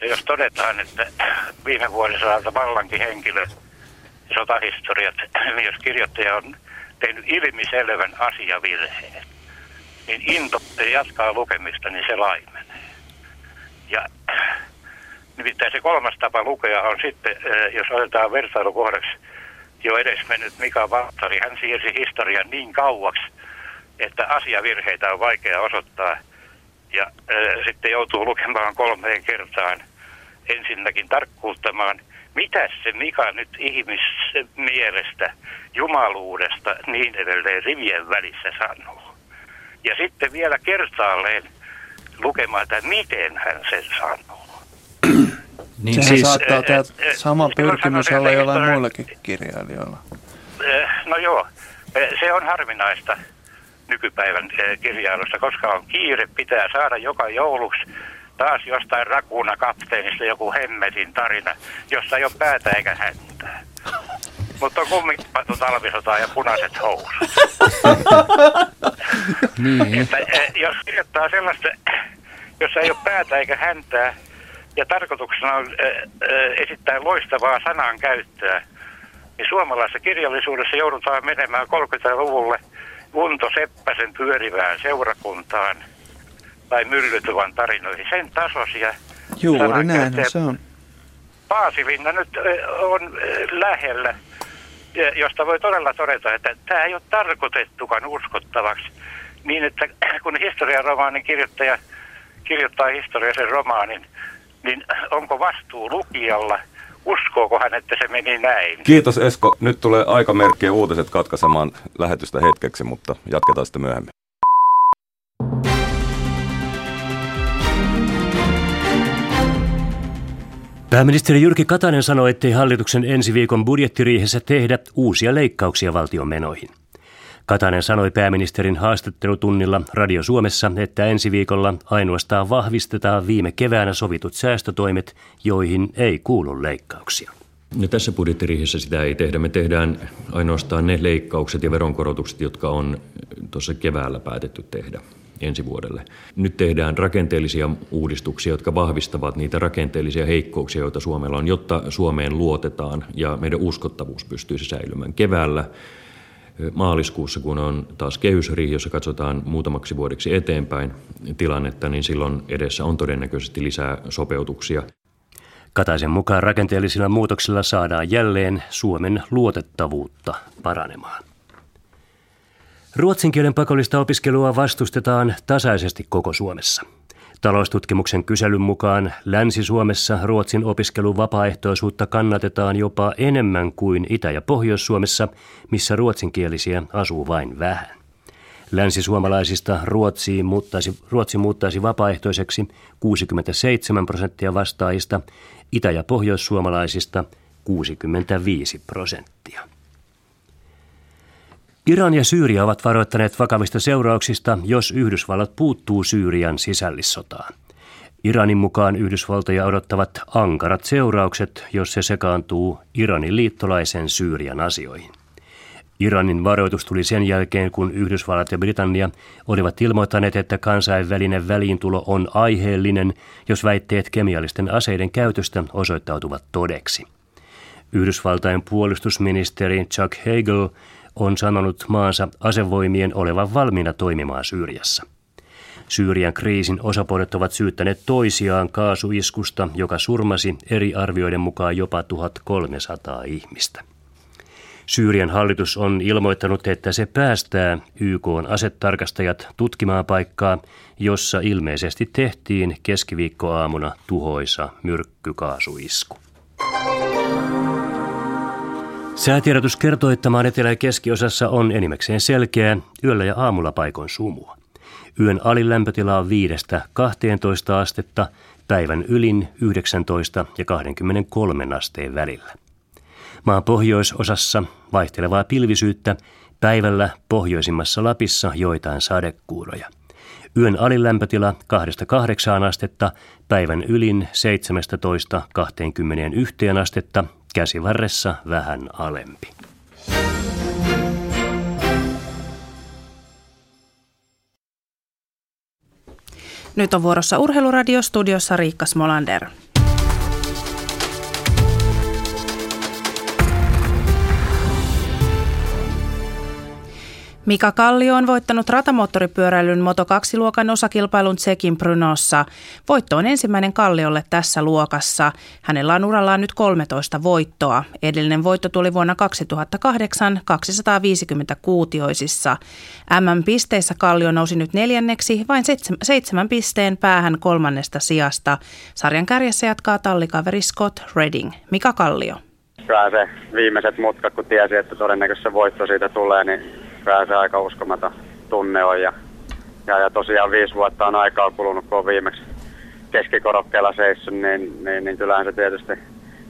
Ja jos todetaan, että viime vuosisadalta vallankin henkilö sotahistoriat, [clears throat] niin jos kirjoittaja on tehnyt ilmiselvän asiavirheen, niin into jatkaa lukemista, niin se laimenee. Ja [clears throat] Nimittäin se kolmas tapa lukea on sitten, jos otetaan vertailukohdaksi jo edesmennyt Mika Valttari, hän siirsi historian niin kauaksi, että asiavirheitä on vaikea osoittaa. Ja äh, sitten joutuu lukemaan kolmeen kertaan ensinnäkin tarkkuuttamaan, mitä se Mika nyt ihmismielestä, jumaluudesta, niin edelleen rivien välissä sanoo. Ja sitten vielä kertaalleen lukemaan, että miten hän sen sanoo. Niin Sehän siis, saattaa tämä sama pyrkimys olla jollain muillakin kirjailijoilla. No joo, se on harvinaista nykypäivän kirjailussa, koska on kiire, pitää saada joka jouluksi taas jostain rakuuna kapteenista joku hemmetin tarina, jossa ei ole päätä eikä häntää. [laughs] Mutta on kummikpatu talvisota ja punaiset housut. [laughs] niin. Että, jos kirjoittaa sellaista, jossa ei ole päätä eikä häntää, ja tarkoituksena on esittää loistavaa sanan käyttöä, niin suomalaisessa kirjallisuudessa joudutaan menemään 30-luvulle Unto Seppäsen pyörivään seurakuntaan tai myllytuvan tarinoihin. Sen tasoisia Juuri näin se on. Paasilinna nyt on lähellä, josta voi todella todeta, että tämä ei ole tarkoitettukaan uskottavaksi. Niin, että [clears throat] kun historiaromaanin kirjoittaja kirjoittaa historiallisen romaanin, niin onko vastuu lukijalla? Uskooko hän, että se meni näin? Kiitos Esko. Nyt tulee aikamerkkiä uutiset katkaisemaan lähetystä hetkeksi, mutta jatketaan sitten myöhemmin. Pääministeri Jyrki Katainen sanoi, ettei hallituksen ensi viikon budjettiriihessä tehdä uusia leikkauksia valtion menoihin. Katainen sanoi pääministerin haastattelutunnilla Radio Suomessa, että ensi viikolla ainoastaan vahvistetaan viime keväänä sovitut säästötoimet, joihin ei kuulu leikkauksia. No tässä budjettiriihessä sitä ei tehdä. Me tehdään ainoastaan ne leikkaukset ja veronkorotukset, jotka on tuossa keväällä päätetty tehdä ensi vuodelle. Nyt tehdään rakenteellisia uudistuksia, jotka vahvistavat niitä rakenteellisia heikkouksia, joita Suomella on, jotta Suomeen luotetaan ja meidän uskottavuus pystyisi säilymään. Keväällä maaliskuussa, kun on taas kehysriihi, jossa katsotaan muutamaksi vuodeksi eteenpäin tilannetta, niin silloin edessä on todennäköisesti lisää sopeutuksia. Kataisen mukaan rakenteellisilla muutoksilla saadaan jälleen Suomen luotettavuutta paranemaan. Ruotsin kielen pakollista opiskelua vastustetaan tasaisesti koko Suomessa. Taloustutkimuksen kyselyn mukaan Länsi-Suomessa Ruotsin opiskelun vapaaehtoisuutta kannatetaan jopa enemmän kuin Itä- ja Pohjois-Suomessa, missä ruotsinkielisiä asuu vain vähän. Länsisuomalaisista Ruotsiin muuttaisi, Ruotsi muuttaisi vapaaehtoiseksi 67 prosenttia vastaajista, itä- ja pohjoissuomalaisista 65 prosenttia. Iran ja Syyria ovat varoittaneet vakavista seurauksista, jos Yhdysvallat puuttuu Syyrian sisällissotaan. Iranin mukaan Yhdysvaltoja odottavat ankarat seuraukset, jos se sekaantuu Iranin liittolaisen Syyrian asioihin. Iranin varoitus tuli sen jälkeen, kun Yhdysvallat ja Britannia olivat ilmoittaneet, että kansainvälinen väliintulo on aiheellinen, jos väitteet kemiallisten aseiden käytöstä osoittautuvat todeksi. Yhdysvaltain puolustusministeri Chuck Hagel on sanonut maansa asevoimien olevan valmiina toimimaan Syyriassa. Syyrian kriisin osapuolet ovat syyttäneet toisiaan kaasuiskusta, joka surmasi eri arvioiden mukaan jopa 1300 ihmistä. Syyrian hallitus on ilmoittanut, että se päästää YK asetarkastajat tutkimaan paikkaa, jossa ilmeisesti tehtiin keskiviikkoaamuna tuhoisa myrkkykaasuisku. Säätiedotus kertoo, että maan etelä- ja keskiosassa on enimmäkseen selkeää yöllä ja aamulla paikon sumua. Yön alilämpötila on 5-12 astetta, päivän ylin 19 ja 23 asteen välillä. Maan pohjoisosassa vaihtelevaa pilvisyyttä, päivällä pohjoisimmassa Lapissa joitain sadekuuroja. Yön alilämpötila 2-8 astetta, päivän ylin 17-21 astetta, käsivarressa vähän alempi. Nyt on vuorossa Urheiluradio studiossa Riikka Smolander. Mika Kallio on voittanut ratamoottoripyöräilyn Moto2-luokan osakilpailun Tsekin Brunossa. Voitto on ensimmäinen Kalliolle tässä luokassa. Hänellä on urallaan nyt 13 voittoa. Edellinen voitto tuli vuonna 2008 250-kuutioisissa. MM-pisteissä Kallio nousi nyt neljänneksi, vain seitsemän pisteen päähän kolmannesta sijasta. Sarjan kärjessä jatkaa tallikaveri Scott Redding. Mika Kallio. Kyllä se viimeiset mutkat, kun tiesi, että todennäköisesti se voitto siitä tulee, niin kyllä se aika uskomaton tunne on. Ja, ja, ja tosiaan viisi vuotta on aikaa kulunut, kun on viimeksi keskikorokkeella seissyt, niin, niin, niin kyllähän se tietysti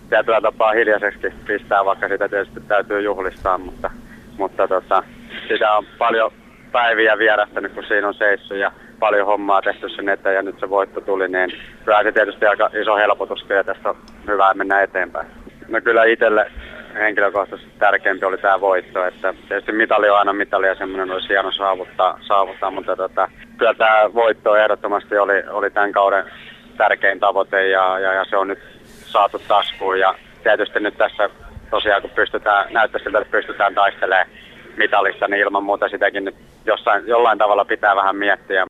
tietyllä tapaa hiljaiseksi pistää, vaikka sitä tietysti täytyy juhlistaa, mutta, mutta tota, sitä on paljon päiviä vierähtänyt, kun siinä on seissyt ja paljon hommaa tehty sen eteen ja nyt se voitto tuli, niin kyllä se tietysti aika iso helpotus ja tästä on hyvä mennä eteenpäin. No kyllä itselle henkilökohtaisesti tärkeämpi oli tämä voitto. Että tietysti mitali on aina mitali ja semmoinen olisi hieno saavuttaa, saavuttaa mutta tota, kyllä tämä voitto ehdottomasti oli, oli tämän kauden tärkein tavoite ja, ja, ja, se on nyt saatu taskuun. Ja tietysti nyt tässä tosiaan kun pystytään, näyttää siltä, että pystytään taistelemaan mitalissa, niin ilman muuta sitäkin nyt jossain, jollain tavalla pitää vähän miettiä.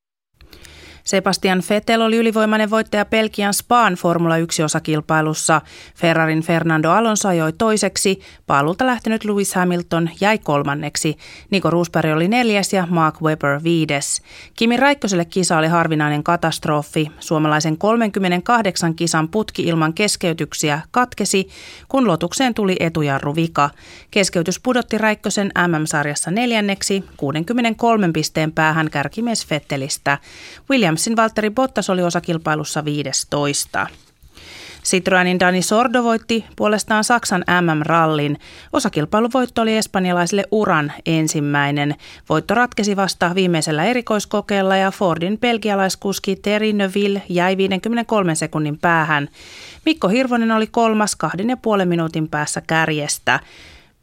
Sebastian Vettel oli ylivoimainen voittaja Pelkian Spaan Formula 1-osakilpailussa. Ferrarin Fernando Alonso ajoi toiseksi, paalulta lähtenyt Lewis Hamilton jäi kolmanneksi. Niko Rosberg oli neljäs ja Mark Webber viides. Kimi Raikkoselle kisa oli harvinainen katastrofi. Suomalaisen 38 kisan putki ilman keskeytyksiä katkesi, kun lotukseen tuli etujarruvika. Keskeytys pudotti Raikkosen MM-sarjassa neljänneksi, 63 pisteen päähän kärkimies Vettelistä. Williams Williamsin Valtteri Bottas oli osakilpailussa 15. Citroenin Dani Sordo voitti puolestaan Saksan MM-rallin. Osakilpailuvoitto oli espanjalaisille uran ensimmäinen. Voitto ratkesi vasta viimeisellä erikoiskokeella ja Fordin belgialaiskuski Terry Neuville jäi 53 sekunnin päähän. Mikko Hirvonen oli kolmas kahden ja puolen minuutin päässä kärjestä.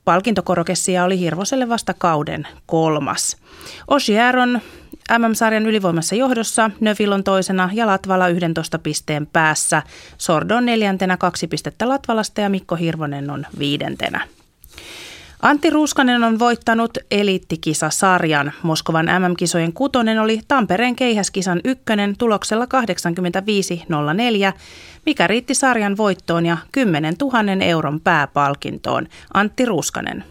Palkintokorokessia oli Hirvoselle vasta kauden kolmas. Osier on MM-sarjan ylivoimassa johdossa, Növil on toisena ja Latvala 11 pisteen päässä. Sordo on neljäntenä kaksi pistettä Latvalasta ja Mikko Hirvonen on viidentenä. Antti Ruuskanen on voittanut eliittikisasarjan. Moskovan MM-kisojen kutonen oli Tampereen keihäskisan ykkönen tuloksella 85.04, mikä riitti sarjan voittoon ja 10 000 euron pääpalkintoon. Antti Ruuskanen.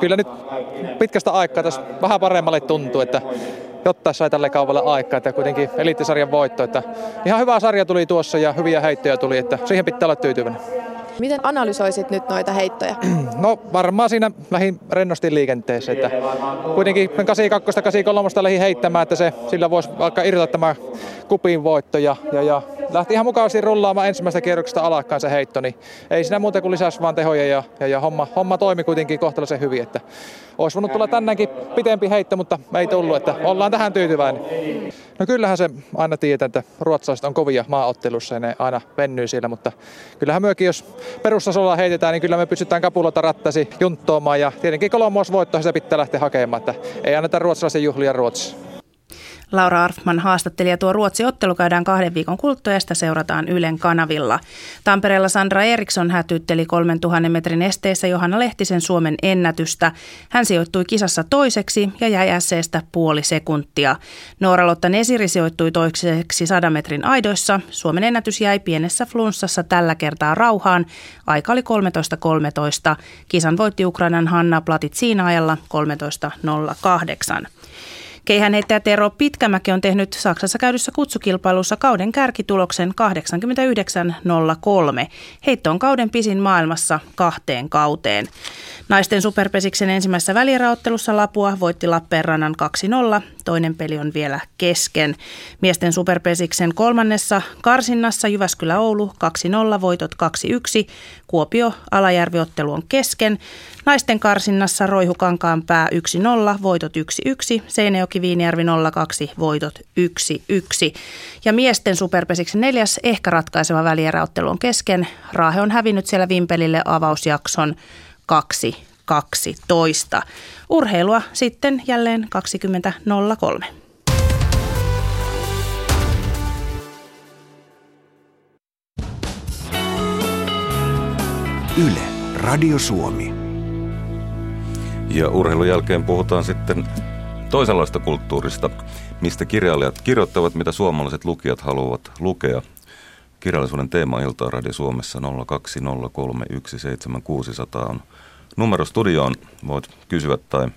Kyllä nyt pitkästä aikaa tässä vähän paremmalle tuntuu, että jotta sai tälle kaupalle aikaa, että kuitenkin eliittisarjan voitto. Että ihan hyvä sarja tuli tuossa ja hyviä heittoja tuli, että siihen pitää olla tyytyväinen. Miten analysoisit nyt noita heittoja? No varmaan siinä lähin rennosti liikenteessä. Että kuitenkin 82 83 lähin heittämään, että se, sillä voisi vaikka irrota tämä kupin voitto. Ja, ja, ja lähti ihan mukavasti rullaamaan ensimmäistä kierroksesta alakkaan se heitto, niin ei siinä muuta kuin lisäsi vaan tehoja ja, ja, ja homma, homma toimi kuitenkin kohtalaisen hyvin. Että olisi voinut tulla tänäänkin pitempi heitto, mutta ei tullut, että ollaan tähän tyytyväinen. No kyllähän se aina tietää, että ruotsalaiset on kovia maaottelussa ja ne aina vennyy siellä, mutta kyllähän myöskin jos perustasolla heitetään, niin kyllä me pystytään kapulota rattasi junttoamaan ja tietenkin kolmosvoittoa sitä pitää lähteä hakemaan, että ei anneta ruotsalaisen juhlia Ruotsissa. Laura Arfman haastatteli ja tuo Ruotsi-ottelu käydään kahden viikon kuluttua ja sitä seurataan Ylen kanavilla. Tampereella Sandra Eriksson hätytteli 3000 metrin esteessä Johanna Lehtisen Suomen ennätystä. Hän sijoittui kisassa toiseksi ja jäi ässeestä puoli sekuntia. Noora-Lotta Nesiri sijoittui toiseksi 100 metrin aidoissa. Suomen ennätys jäi pienessä flunssassa tällä kertaa rauhaan. Aika oli 13.13. Kisan voitti Ukrainan Hanna Platit siinä ajalla 13.08. Keihänheittäjä Tero Pitkämäki on tehnyt Saksassa käydyssä kutsukilpailussa kauden kärkituloksen 89.03. Heitto on kauden pisin maailmassa kahteen kauteen. Naisten superpesiksen ensimmäisessä välieräottelussa Lapua voitti Lappeenrannan 2-0. Toinen peli on vielä kesken. Miesten superpesiksen kolmannessa karsinnassa Jyväskylä-Oulu 2-0, voitot 2-1. Kuopio Alajärvi-ottelu on kesken. Naisten karsinnassa Roihu pää 1-0, voitot 1-1. Seinäjoki Viinijärvi 0-2, voitot 1-1. Ja miesten superpesiksen neljäs ehkä ratkaiseva välieräottelu on kesken. Raahe on hävinnyt siellä Vimpelille avausjakson 2-12. Urheilua sitten jälleen 20.03. Yle, Radio Suomi. Ja urheilun jälkeen puhutaan sitten toisenlaista kulttuurista, mistä kirjailijat kirjoittavat, mitä suomalaiset lukijat haluavat lukea. Kirjallisuuden teema Ilta Radio Suomessa 020317600 on numero studioon. Voit kysyä tai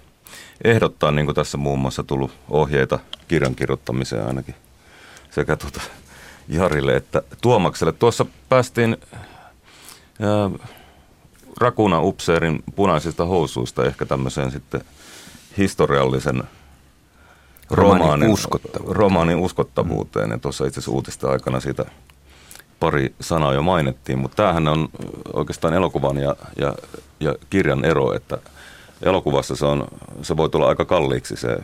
ehdottaa, niin kuin tässä muun muassa tullut ohjeita kirjan kirjoittamiseen ainakin sekä tuota Jarille että Tuomakselle. Tuossa päästiin ää, Rakuna Upseerin punaisista housuista ehkä tämmöiseen sitten historiallisen romaanin, uskottavuuteen. romaanin uskottavuuteen. Ja tuossa itse asiassa uutista aikana siitä pari sanaa jo mainittiin, mutta tämähän on oikeastaan elokuvan ja, ja, ja kirjan ero, että elokuvassa se, on, se voi tulla aika kalliiksi se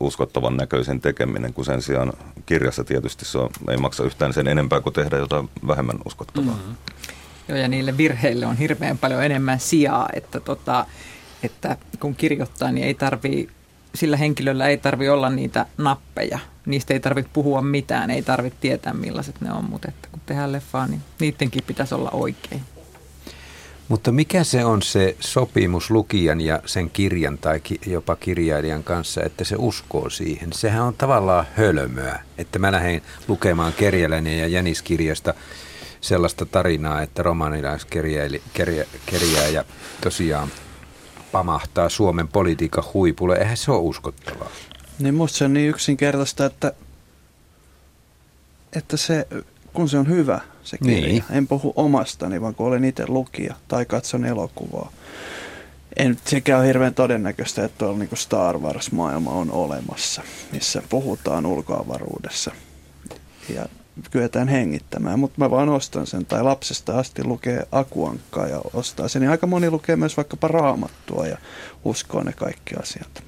uskottavan näköisen tekeminen, kun sen sijaan kirjassa tietysti se on, ei maksa yhtään sen enempää kuin tehdä jotain vähemmän uskottavaa. Mm-hmm. Joo, ja niille virheille on hirveän paljon enemmän sijaa, että, tota, että kun kirjoittaa, niin ei tarvii, sillä henkilöllä ei tarvi olla niitä nappeja. Niistä ei tarvitse puhua mitään, ei tarvitse tietää millaiset ne on, mutta että kun tehdään leffaa, niin niidenkin pitäisi olla oikein. Mutta mikä se on se sopimus lukijan ja sen kirjan tai ki- jopa kirjailijan kanssa, että se uskoo siihen? Sehän on tavallaan hölmöä, että mä lähden lukemaan Kerjäläinen ja Jäniskirjasta sellaista tarinaa, että romanilaiskerjääjä tosiaan pamahtaa Suomen politiikan huipulle. Eihän se ole uskottavaa. Niin musta se on niin yksinkertaista, että, että se, kun se on hyvä se kirja. Niin. En puhu omastani, vaan kun olen itse lukija tai katson elokuvaa. En, sekä on hirveän todennäköistä, että tuolla niin Star Wars-maailma on olemassa, missä puhutaan ulkoavaruudessa. Ja kyetään hengittämään, mutta mä vaan ostan sen. Tai lapsesta asti lukee Akuankkaa ja ostaa sen. Ja aika moni lukee myös vaikkapa raamattua ja uskoo ne kaikki asiat.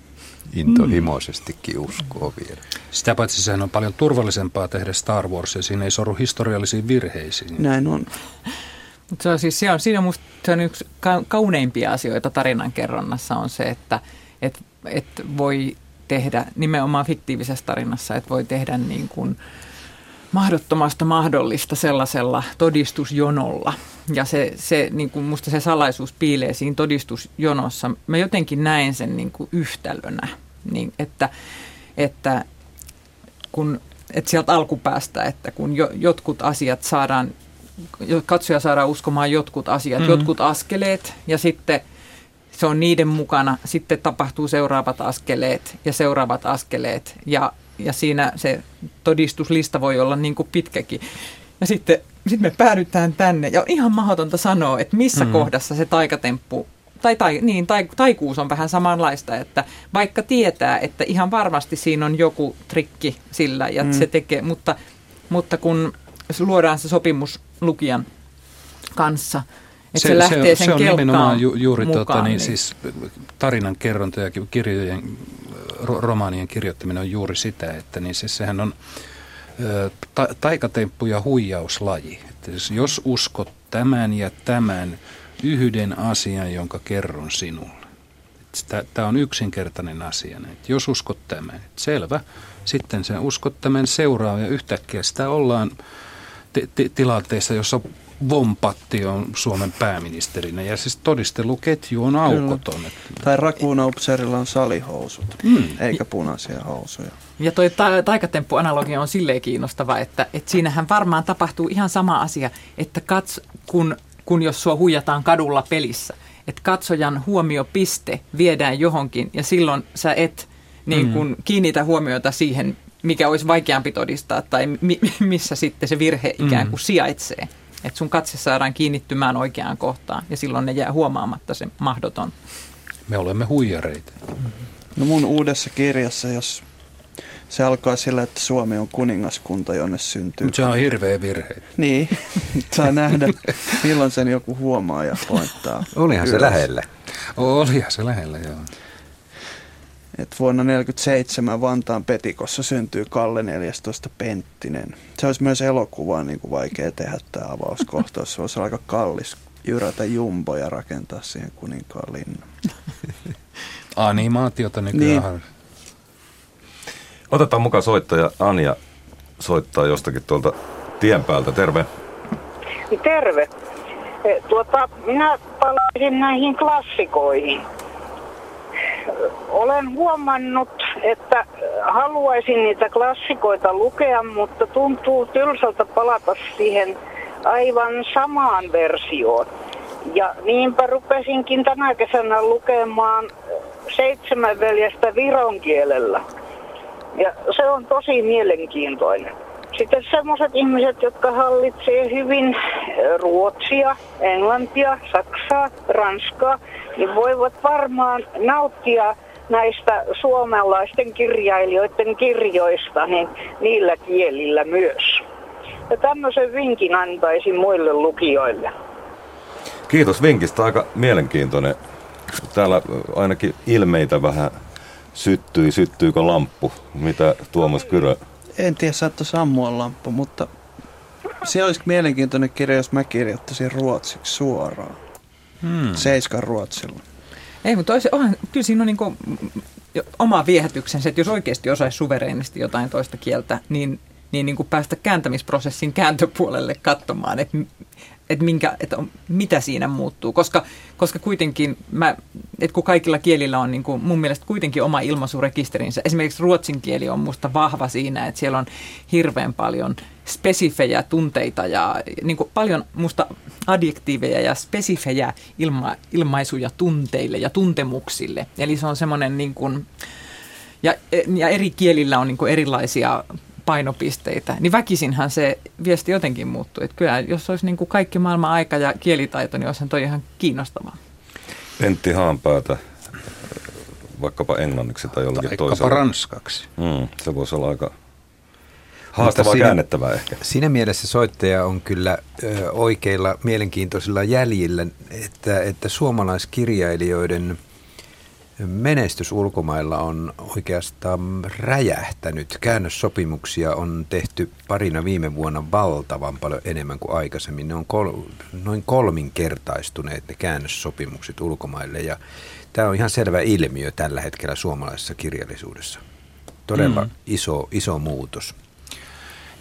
Intohimoisestikin uskoo vielä. Sitä paitsi sehän on paljon turvallisempaa tehdä Star Wars ja siinä ei soru historiallisiin virheisiin. Näin on. Mutta se on siis, se on, siinä on musta se on yksi kauneimpia asioita tarinankerronnassa on se, että et, et voi tehdä nimenomaan fiktiivisessä tarinassa, että voi tehdä niin kuin, mahdottomasta mahdollista sellaisella todistusjonolla. Ja se, se niin kuin musta se salaisuus piilee siinä todistusjonossa. Mä jotenkin näen sen niin kuin yhtälönä, niin että, että kun, että sieltä alkupäästä, että kun jo, jotkut asiat saadaan, katsoja saadaan uskomaan jotkut asiat, mm-hmm. jotkut askeleet ja sitten se on niiden mukana, sitten tapahtuu seuraavat askeleet ja seuraavat askeleet ja ja siinä se todistuslista voi olla niin kuin pitkäkin. Ja sitten sit me päädytään tänne ja on ihan mahdotonta sanoa, että missä mm. kohdassa se taikatemppu tai, tai, niin, tai, taikuus on vähän samanlaista, että vaikka tietää, että ihan varmasti siinä on joku trikki sillä ja mm. se tekee, mutta, mutta kun luodaan se sopimus lukijan kanssa, että se, se lähtee se, sen se on nimenomaan ju, juuri mukaan, tota, niin, niin. Siis tarinan kerronta ja kirjojen romaanien kirjoittaminen on juuri sitä, että niin se, sehän on ta, taikatemppu ja huijauslaji. Että jos uskot tämän ja tämän yhden asian, jonka kerron sinulle. Tämä on yksinkertainen asia. Että jos uskot tämän, että selvä, sitten sen uskot tämän seuraa ja yhtäkkiä sitä ollaan tilanteessa, jossa Vompatti on Suomen pääministerinä ja siis todisteluketju on aukoton. Kyllä. Tai Rakuuna Upserilla on salihousut, mm. eikä punaisia housuja. Ja toi ta- taikatemppu-analogia on silleen kiinnostava, että, että siinähän varmaan tapahtuu ihan sama asia, että kats, kun, kun jos sua huijataan kadulla pelissä, että katsojan huomiopiste viedään johonkin ja silloin sä et niin kun, mm. kiinnitä huomiota siihen, mikä olisi vaikeampi todistaa tai mi- missä sitten se virhe ikään kuin mm. sijaitsee. Että sun katse saadaan kiinnittymään oikeaan kohtaan ja silloin ne jää huomaamatta se mahdoton. Me olemme huijareita. No mun uudessa kirjassa, jos se alkaa sillä, että Suomi on kuningaskunta, jonne syntyy. Mutta se on hirveä virhe. Niin, [laughs] saa nähdä, milloin sen joku huomaa ja pointtaa. Olihan ylös. se lähellä. Olihan se lähellä, joo. Et vuonna 1947 Vantaan Petikossa syntyy Kalle 14 Penttinen. Se olisi myös elokuvaa niin kuin vaikea tehdä tämä avauskohtaus. Se olisi aika kallis jyrätä jumbo ja rakentaa siihen kuninkaan linnan. [laughs] Animaatiota nykyään. Niin. Otetaan mukaan soittaja Anja soittaa jostakin tuolta tien päältä. Terve. Terve. E, tuota, minä palaisin näihin klassikoihin olen huomannut että haluaisin niitä klassikoita lukea, mutta tuntuu tylsältä palata siihen aivan samaan versioon. Ja niinpä rupesinkin tänä kesänä lukemaan seitsemän veljestä viron kielellä. Ja se on tosi mielenkiintoinen. Sitten sellaiset ihmiset, jotka hallitsee hyvin ruotsia, englantia, saksaa, ranskaa, niin voivat varmaan nauttia näistä suomalaisten kirjailijoiden kirjoista niin niillä kielillä myös. Ja tämmöisen vinkin antaisin muille lukijoille. Kiitos vinkistä, aika mielenkiintoinen. Täällä ainakin ilmeitä vähän syttyi. Syttyykö lamppu? Mitä Tuomas Kyrö? En tiedä, saattoi sammua lamppu, mutta se olisi mielenkiintoinen kirja, jos mä kirjoittaisin ruotsiksi suoraan. Hmm. Seiskan ruotsilla. Ei, mutta toisi, onhan, kyllä siinä on niin kuin, oma viehätyksensä, että jos oikeasti osaisi suvereenisti jotain toista kieltä, niin, niin, niin kuin päästä kääntämisprosessin kääntöpuolelle katsomaan, että että, minkä, että mitä siinä muuttuu, koska, koska kuitenkin mä, että kun kaikilla kielillä on niin kuin mun mielestä kuitenkin oma ilmaisurekisterinsä. Esimerkiksi ruotsin kieli on musta vahva siinä, että siellä on hirveän paljon spesifejä tunteita ja niin kuin paljon musta adjektiiveja ja spesifejä ilma, ilmaisuja tunteille ja tuntemuksille. Eli se on semmoinen niin kuin, ja, ja eri kielillä on niin kuin erilaisia painopisteitä, niin väkisinhän se viesti jotenkin muuttuu. Että kyllä, jos olisi niin kuin kaikki maailman aika ja kielitaito, niin olisihan toi ihan kiinnostavaa. Pentti Haanpäätä, vaikkapa englanniksi tai jollakin tai toisella. ranskaksi. Mm, se voisi olla aika haastavaa siinä, käännettävää ehkä. Siinä mielessä soittaja on kyllä ö, oikeilla mielenkiintoisilla jäljillä, että, että suomalaiskirjailijoiden – menestys ulkomailla on oikeastaan räjähtänyt. Käännössopimuksia on tehty parina viime vuonna valtavan paljon enemmän kuin aikaisemmin. Ne on kol- noin kolminkertaistuneet ne käännössopimukset ulkomaille ja tämä on ihan selvä ilmiö tällä hetkellä suomalaisessa kirjallisuudessa. Todella mm. iso, iso muutos.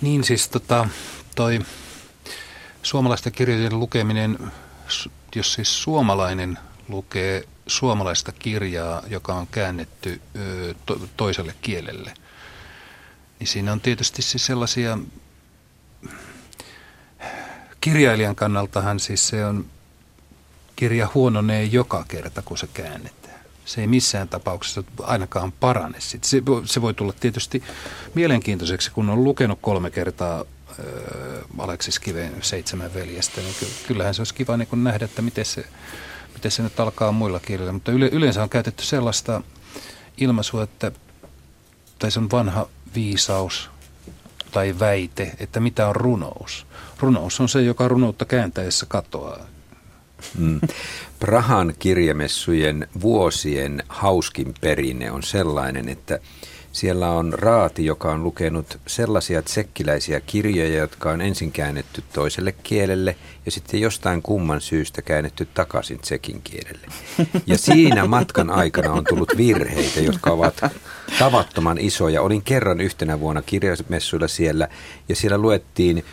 Niin siis tota, toi suomalaisten kirjojen lukeminen, jos siis suomalainen lukee suomalaista kirjaa, joka on käännetty toiselle kielelle, niin siinä on tietysti siis sellaisia, kirjailijan kannaltahan siis se on, kirja huononee joka kerta, kun se käännetään. Se ei missään tapauksessa ainakaan parane. Se, se voi tulla tietysti mielenkiintoiseksi, kun on lukenut kolme kertaa Aleksis Kiveen Seitsemän veljestä, niin kyllähän se olisi kiva niin nähdä, että miten se miten se nyt alkaa muilla kielillä, mutta yle, yleensä on käytetty sellaista ilmaisua, että, tai se on vanha viisaus tai väite, että mitä on runous. Runous on se, joka runoutta kääntäessä katoaa. Mm. Prahan kirjamessujen vuosien hauskin perinne on sellainen, että siellä on raati, joka on lukenut sellaisia tsekkiläisiä kirjoja, jotka on ensin käännetty toiselle kielelle ja sitten jostain kumman syystä käännetty takaisin tsekin kielelle. Ja siinä matkan aikana on tullut virheitä, jotka ovat tavattoman isoja. Olin kerran yhtenä vuonna kirjamessuilla siellä ja siellä luettiin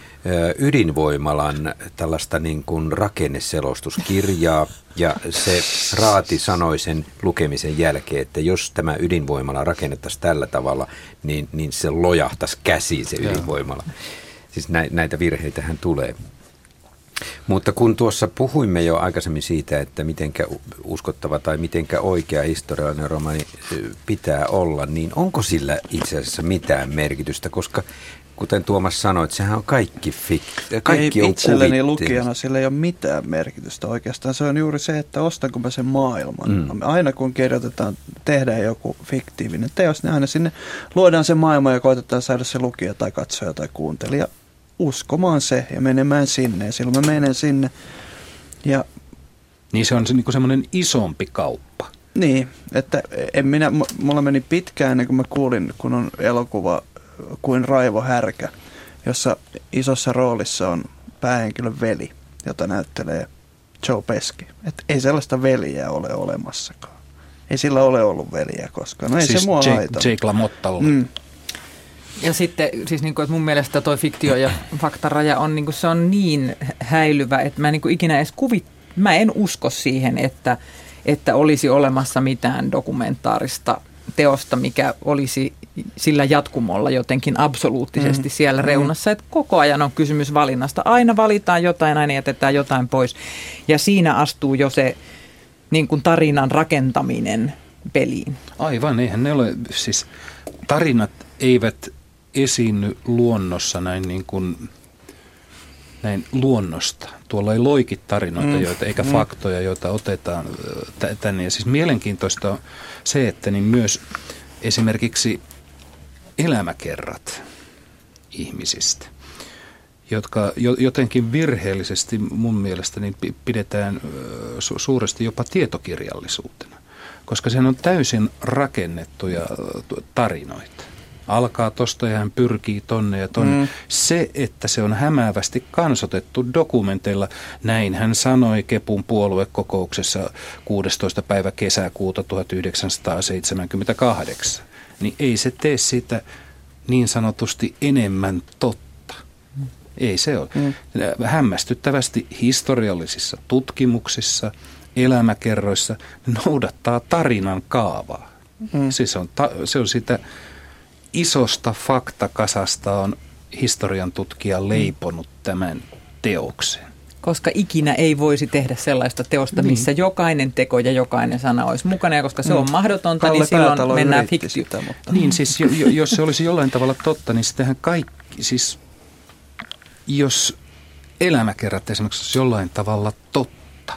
ydinvoimalan tällaista niin kuin rakenneselostuskirjaa ja se raati sanoi sen lukemisen jälkeen, että jos tämä ydinvoimala rakennettaisiin tällä tavalla, niin, niin se lojahtaisi käsiin se ydinvoimala. Siis näitä virheitähän tulee. Mutta kun tuossa puhuimme jo aikaisemmin siitä, että mitenkä uskottava tai mitenkä oikea historiallinen romani pitää olla, niin onko sillä itse asiassa mitään merkitystä, koska kuten Tuomas sanoi, että sehän on kaikki fik, kaikki ei on itselleni lukijana sillä ei ole mitään merkitystä oikeastaan. Se on juuri se, että ostanko mä sen maailman. Mm. Aina kun kirjoitetaan, tehdään joku fiktiivinen teos, niin aina sinne luodaan se maailma ja koitetaan saada se lukija tai katsoja tai kuuntelija uskomaan se ja menemään sinne. Ja silloin mä menen sinne. Ja niin se on se, niin semmoinen isompi kauppa. Niin, että en minä, mulla meni pitkään ennen kuin mä kuulin, kun on elokuva kuin Raivo Härkä, jossa isossa roolissa on päähenkilön veli, jota näyttelee Joe Peski. Et ei sellaista veliä ole olemassakaan. Ei sillä ole ollut veliä koskaan. No ei siis se mua Jake, Jake LaMottalla. Mm. Ja sitten siis niin kuin, että mun mielestä toi fiktio ja faktaraja on, niin kuin, se on niin häilyvä, että mä en niin kuin ikinä edes kuvit, mä en usko siihen, että, että olisi olemassa mitään dokumentaarista teosta, mikä olisi sillä jatkumolla jotenkin absoluuttisesti mm. siellä mm. reunassa. Että koko ajan on kysymys valinnasta. Aina valitaan jotain, aina jätetään jotain pois. Ja siinä astuu jo se niin kuin tarinan rakentaminen peliin. Aivan, eihän ne ole, siis tarinat eivät esiinny luonnossa näin niin kuin näin luonnosta. Tuolla ei loikit tarinoita, mm. joita, eikä mm. faktoja, joita otetaan tänne. Ja siis mielenkiintoista on se, että niin myös esimerkiksi elämäkerrat ihmisistä, jotka jotenkin virheellisesti mun mielestä niin pidetään su- suuresti jopa tietokirjallisuutena, koska se on täysin rakennettuja tarinoita alkaa tosta ja hän pyrkii tonne ja tonne. Mm. Se, että se on hämäävästi kansotettu dokumenteilla, näin hän sanoi Kepun puoluekokouksessa 16. päivä kesäkuuta 1978, niin ei se tee sitä niin sanotusti enemmän totta. Ei se ole. Mm. Hämmästyttävästi historiallisissa tutkimuksissa, elämäkerroissa noudattaa tarinan kaavaa. Mm. Siis on ta- se on sitä isosta faktakasasta on historian tutkija leiponut tämän teoksen. Koska ikinä ei voisi tehdä sellaista teosta, niin. missä jokainen teko ja jokainen sana olisi mukana. Ja koska se on mm. mahdotonta, Kalle niin silloin mennään fiktioon. Mutta... Niin, siis jo, jo, jos se olisi jollain tavalla totta, niin sittenhän kaikki, siis jos elämäkerrat esimerkiksi olisi jollain tavalla totta,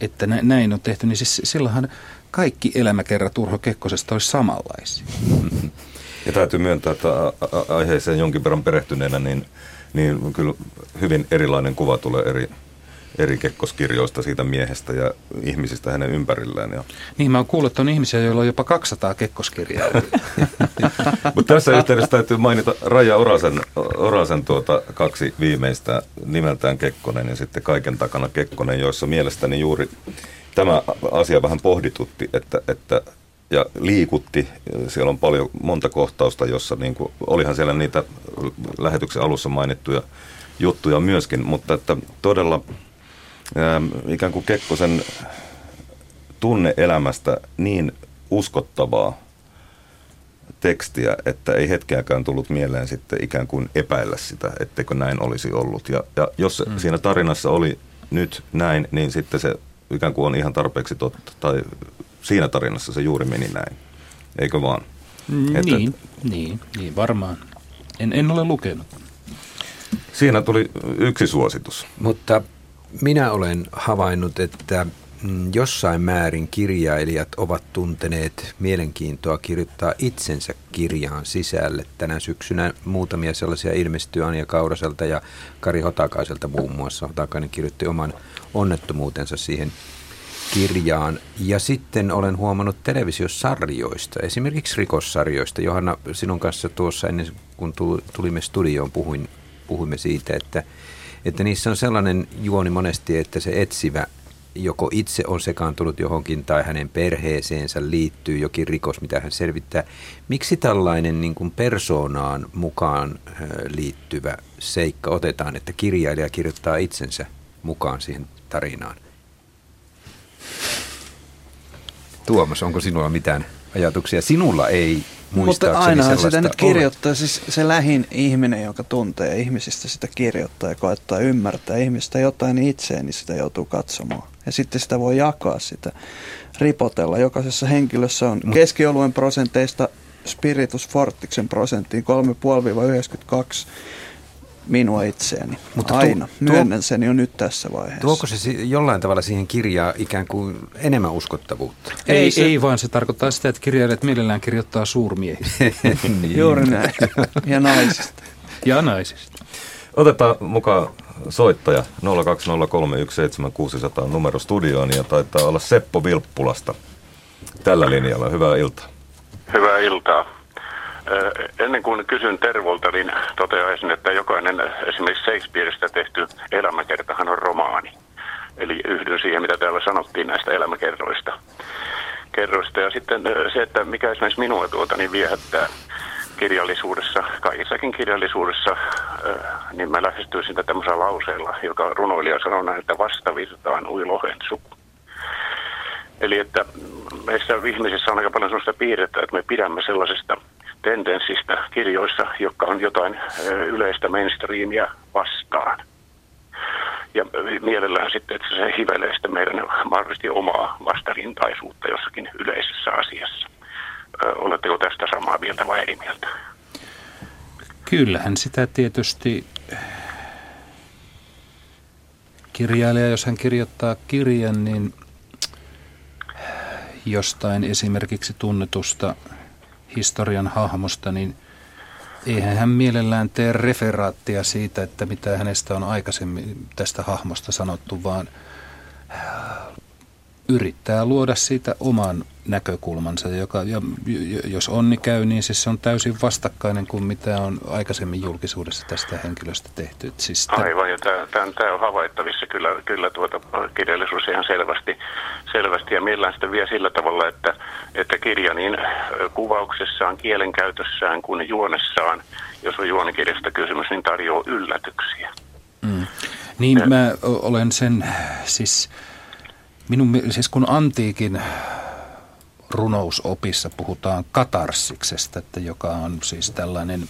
että näin on tehty, niin siis silloinhan kaikki elämäkerrat Urho Kekkosesta olisi samanlaisia. Ja täytyy myöntää, että aiheeseen jonkin verran perehtyneenä, niin, niin kyllä hyvin erilainen kuva tulee eri, eri kekkoskirjoista siitä miehestä ja ihmisistä hänen ympärillään. Ja. Niin, mä oon kuullut, että on ihmisiä, joilla on jopa 200 kekkoskirjaa. [laughs] Mutta tässä yhteydessä täytyy mainita Raja Orasen, Orasen tuota kaksi viimeistä nimeltään Kekkonen ja sitten Kaiken takana Kekkonen, joissa mielestäni juuri tämä asia vähän pohditutti, että, että ja liikutti. Siellä on paljon, monta kohtausta, jossa niin kuin, olihan siellä niitä lähetyksen alussa mainittuja juttuja myöskin, mutta että todella ää, ikään kuin Kekkosen tunneelämästä niin uskottavaa tekstiä, että ei hetkeäkään tullut mieleen sitten ikään kuin epäillä sitä, etteikö näin olisi ollut. Ja, ja jos mm. siinä tarinassa oli nyt näin, niin sitten se ikään kuin on ihan tarpeeksi totta tai siinä tarinassa se juuri meni näin. Eikö vaan? Mm, että, niin, niin, niin, varmaan. En, en ole lukenut. Siinä tuli yksi suositus. Mutta minä olen havainnut, että mm, jossain määrin kirjailijat ovat tunteneet mielenkiintoa kirjoittaa itsensä kirjaan sisälle. Tänä syksynä muutamia sellaisia ilmestyi Anja Kauraselta ja Kari Hotakaiselta muun muassa. Hotakainen kirjoitti oman onnettomuutensa siihen kirjaan. Ja sitten olen huomannut televisiosarjoista, esimerkiksi rikossarjoista. Johanna, sinun kanssa tuossa ennen kuin tulimme studioon puhuin, puhuimme siitä, että, että niissä on sellainen juoni monesti, että se etsivä joko itse on sekaantunut johonkin tai hänen perheeseensä liittyy jokin rikos, mitä hän selvittää. Miksi tällainen niin kuin persoonaan mukaan liittyvä seikka otetaan, että kirjailija kirjoittaa itsensä mukaan siihen tarinaan? Tuomas, onko sinulla mitään ajatuksia? Sinulla ei Mutta aina sitä nyt kirjoittaa, ole. siis se lähin ihminen, joka tuntee ihmisistä sitä kirjoittaa ja koettaa ymmärtää ihmistä jotain itseen, niin sitä joutuu katsomaan. Ja sitten sitä voi jakaa sitä, ripotella. Jokaisessa henkilössä on keskioluen prosenteista Spiritus Fortiksen prosenttiin 3,5-92 minua itseäni. Mutta Aina. Tuo, Myönnän sen jo nyt tässä vaiheessa. Tuoko se jollain tavalla siihen kirjaan ikään kuin enemmän uskottavuutta? Ei, ei, se... ei vaan se tarkoittaa sitä, että kirjailijat mielellään kirjoittaa suurmiehiä. [laughs] niin. Juuri näin. [laughs] Ja naisista. Ja naisista. Otetaan mukaan soittaja 020317600 numero studioon ja taitaa olla Seppo Vilppulasta tällä linjalla. Hyvää iltaa. Hyvää iltaa. Ennen kuin kysyn Tervolta, niin toteaisin, että jokainen esimerkiksi Shakespeareista tehty elämäkertahan on romaani. Eli yhdyn siihen, mitä täällä sanottiin näistä elämäkerroista. Kerroista. Ja sitten se, että mikä esimerkiksi minua tuota, niin viehättää kirjallisuudessa, kaikissakin kirjallisuudessa, niin mä lähestyisin sitä tämmöisellä lauseella, joka runoilija sanoo näin, että vastavirtaan ui lohen suku. Eli että meissä ihmisissä on aika paljon sellaista piirrettä, että me pidämme sellaisesta tendenssistä kirjoissa, jotka on jotain yleistä mainstreamia vastaan. Ja mielellään sitten, että se hivelee sitten meidän mahdollisesti omaa vastarintaisuutta jossakin yleisessä asiassa. Oletteko tästä samaa mieltä vai eri mieltä? Kyllähän sitä tietysti kirjailija, jos hän kirjoittaa kirjan, niin jostain esimerkiksi tunnetusta historian hahmosta, niin eihän hän mielellään tee referaattia siitä, että mitä hänestä on aikaisemmin tästä hahmosta sanottu, vaan yrittää luoda siitä oman näkökulmansa, joka, ja jos onni käy, niin siis se on täysin vastakkainen kuin mitä on aikaisemmin julkisuudessa tästä henkilöstä tehty. siis Aivan, ja tämä on havaittavissa kyllä, kyllä tuota kirjallisuus ihan selvästi, selvästi ja millään sitä vielä sillä tavalla, että, että kirja niin kuvauksessaan, kielenkäytössään kuin juonessaan, jos on juonikirjasta kysymys, niin tarjoaa yllätyksiä. Mm. Niin, mä olen sen, siis minun, siis kun antiikin runousopissa puhutaan katarsiksesta, että joka on siis tällainen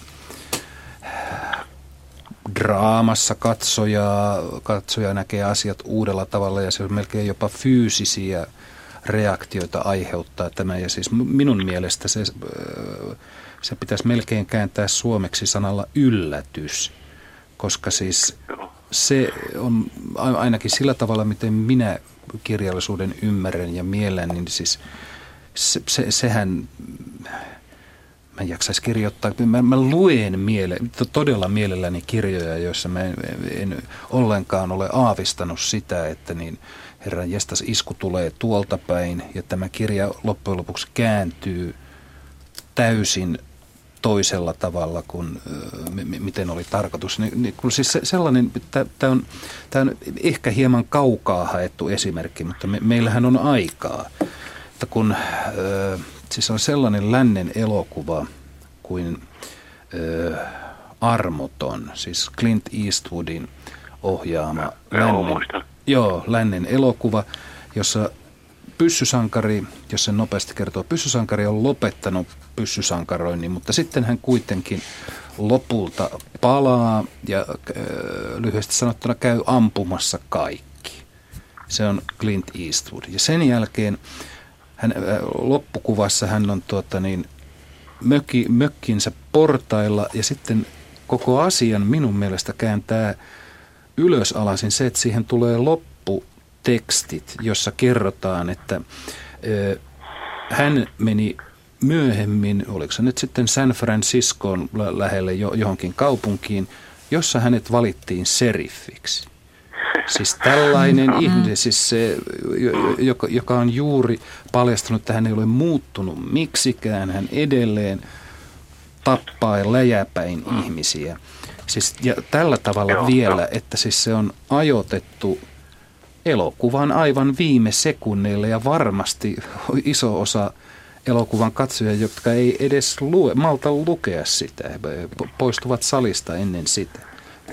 draamassa katsoja, katsoja näkee asiat uudella tavalla ja se on melkein jopa fyysisiä reaktioita aiheuttaa tämä. Ja siis minun mielestä se, se pitäisi melkein kääntää suomeksi sanalla yllätys, koska siis se on ainakin sillä tavalla, miten minä kirjallisuuden ymmärrän ja mielen, niin siis se, se, sehän, mä en jaksaisi kirjoittaa, mä, mä luen miele, todella mielelläni kirjoja, joissa mä en, en ollenkaan ole aavistanut sitä, että niin herran jestas isku tulee tuolta päin ja tämä kirja loppujen lopuksi kääntyy täysin toisella tavalla kuin m- miten oli tarkoitus. Niin, niin, kun siis se, sellainen, tämä on, on ehkä hieman kaukaa haettu esimerkki, mutta me, meillähän on aikaa. Että kun siis on sellainen lännen elokuva kuin äh, Armoton, siis Clint Eastwoodin ohjaama lännen, joo, lännen elokuva, jossa pyssysankari, jos sen nopeasti kertoo, pyssysankari on lopettanut pyssysankaroinnin, mutta sitten hän kuitenkin lopulta palaa ja lyhyesti sanottuna käy ampumassa kaikki. Se on Clint Eastwood. Ja sen jälkeen hän, äh, loppukuvassa hän on tuota niin, möki, mökkinsä portailla ja sitten koko asian minun mielestä kääntää ylösalaisin se, että siihen tulee lopputekstit, jossa kerrotaan, että ö, hän meni myöhemmin, oliko se nyt sitten San Franciscoon lähelle johonkin kaupunkiin, jossa hänet valittiin seriffiksi. Siis tällainen mm-hmm. ihminen, siis se, joka, joka on juuri paljastunut, että hän ei ole muuttunut miksikään, hän edelleen tappaa ja läjäpäin ihmisiä. Siis, ja tällä tavalla Joo, vielä, jo. että siis se on ajoitettu elokuvan aivan viime sekunneille ja varmasti iso osa elokuvan katsoja, jotka ei edes lue, malta lukea sitä, poistuvat salista ennen sitä.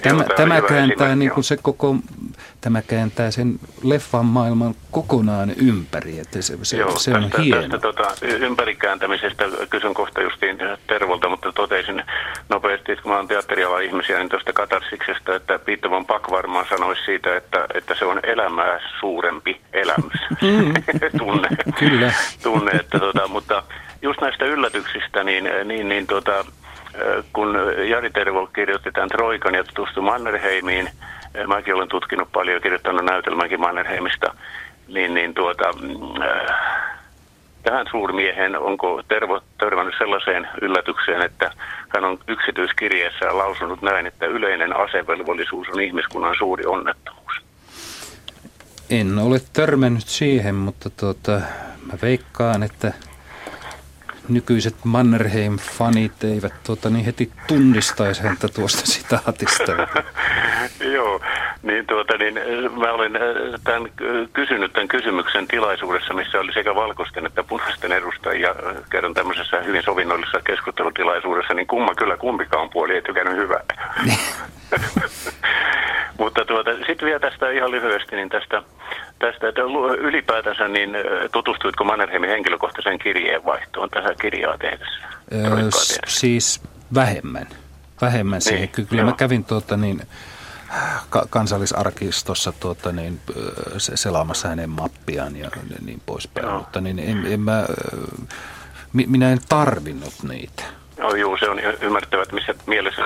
Tämä, tämä kääntää niin kuin se koko, tämä kääntää sen leffan maailman kokonaan ympäri, että se, se, Joo, se on tästä, hieno. Tästä tota, ympärikääntämisestä kysyn kohta justiin Tervolta, mutta totesin nopeasti, että kun mä oon teatterialan ihmisiä, niin tuosta katarsiksesta, että Peter von Pack varmaan sanoisi siitä, että, että se on elämää suurempi elämys. Mm. [laughs] tunne, Kyllä. tunne että tota, mutta just näistä yllätyksistä, niin, niin, niin tota, kun Jari Tervo kirjoitti tämän Troikan ja tutustui Mannerheimiin, mäkin olen tutkinut paljon ja kirjoittanut näytelmänkin Mannerheimista, niin, niin tuota, äh, tähän suurmiehen onko Tervo törmännyt sellaiseen yllätykseen, että hän on yksityiskirjeessään lausunut näin, että yleinen asevelvollisuus on ihmiskunnan suuri onnettomuus? En ole törmännyt siihen, mutta tuota, mä veikkaan, että nykyiset Mannerheim-fanit eivät tuota, niin heti tunnistaisi häntä tuosta sitaatista. [laughs] Joo, niin, tuota, niin mä olen äh, tämän, äh, kysynyt tämän kysymyksen tilaisuudessa, missä oli sekä valkoisten että punaisten edustajia. Äh, kerron tämmöisessä hyvin sovinnollisessa keskustelutilaisuudessa, niin kumma kyllä kumpikaan puoli ei tykännyt hyvää. [laughs] [laughs] Mutta tuota, sitten vielä tästä ihan lyhyesti, niin tästä, tästä että ylipäätänsä niin tutustuitko Mannerheimin henkilökohtaiseen kirjeenvaihtoon tässä kirjaa tehdessä? Öö, siis vähemmän. Vähemmän siihen. Niin, Kyllä joo. mä kävin tuota niin, ka- kansallisarkistossa tuota, niin, selaamassa hänen mappiaan ja niin poispäin. No. Mutta niin, en, en mä, minä en tarvinnut niitä. No juu, se on ymmärrettävä, että missä mielessä.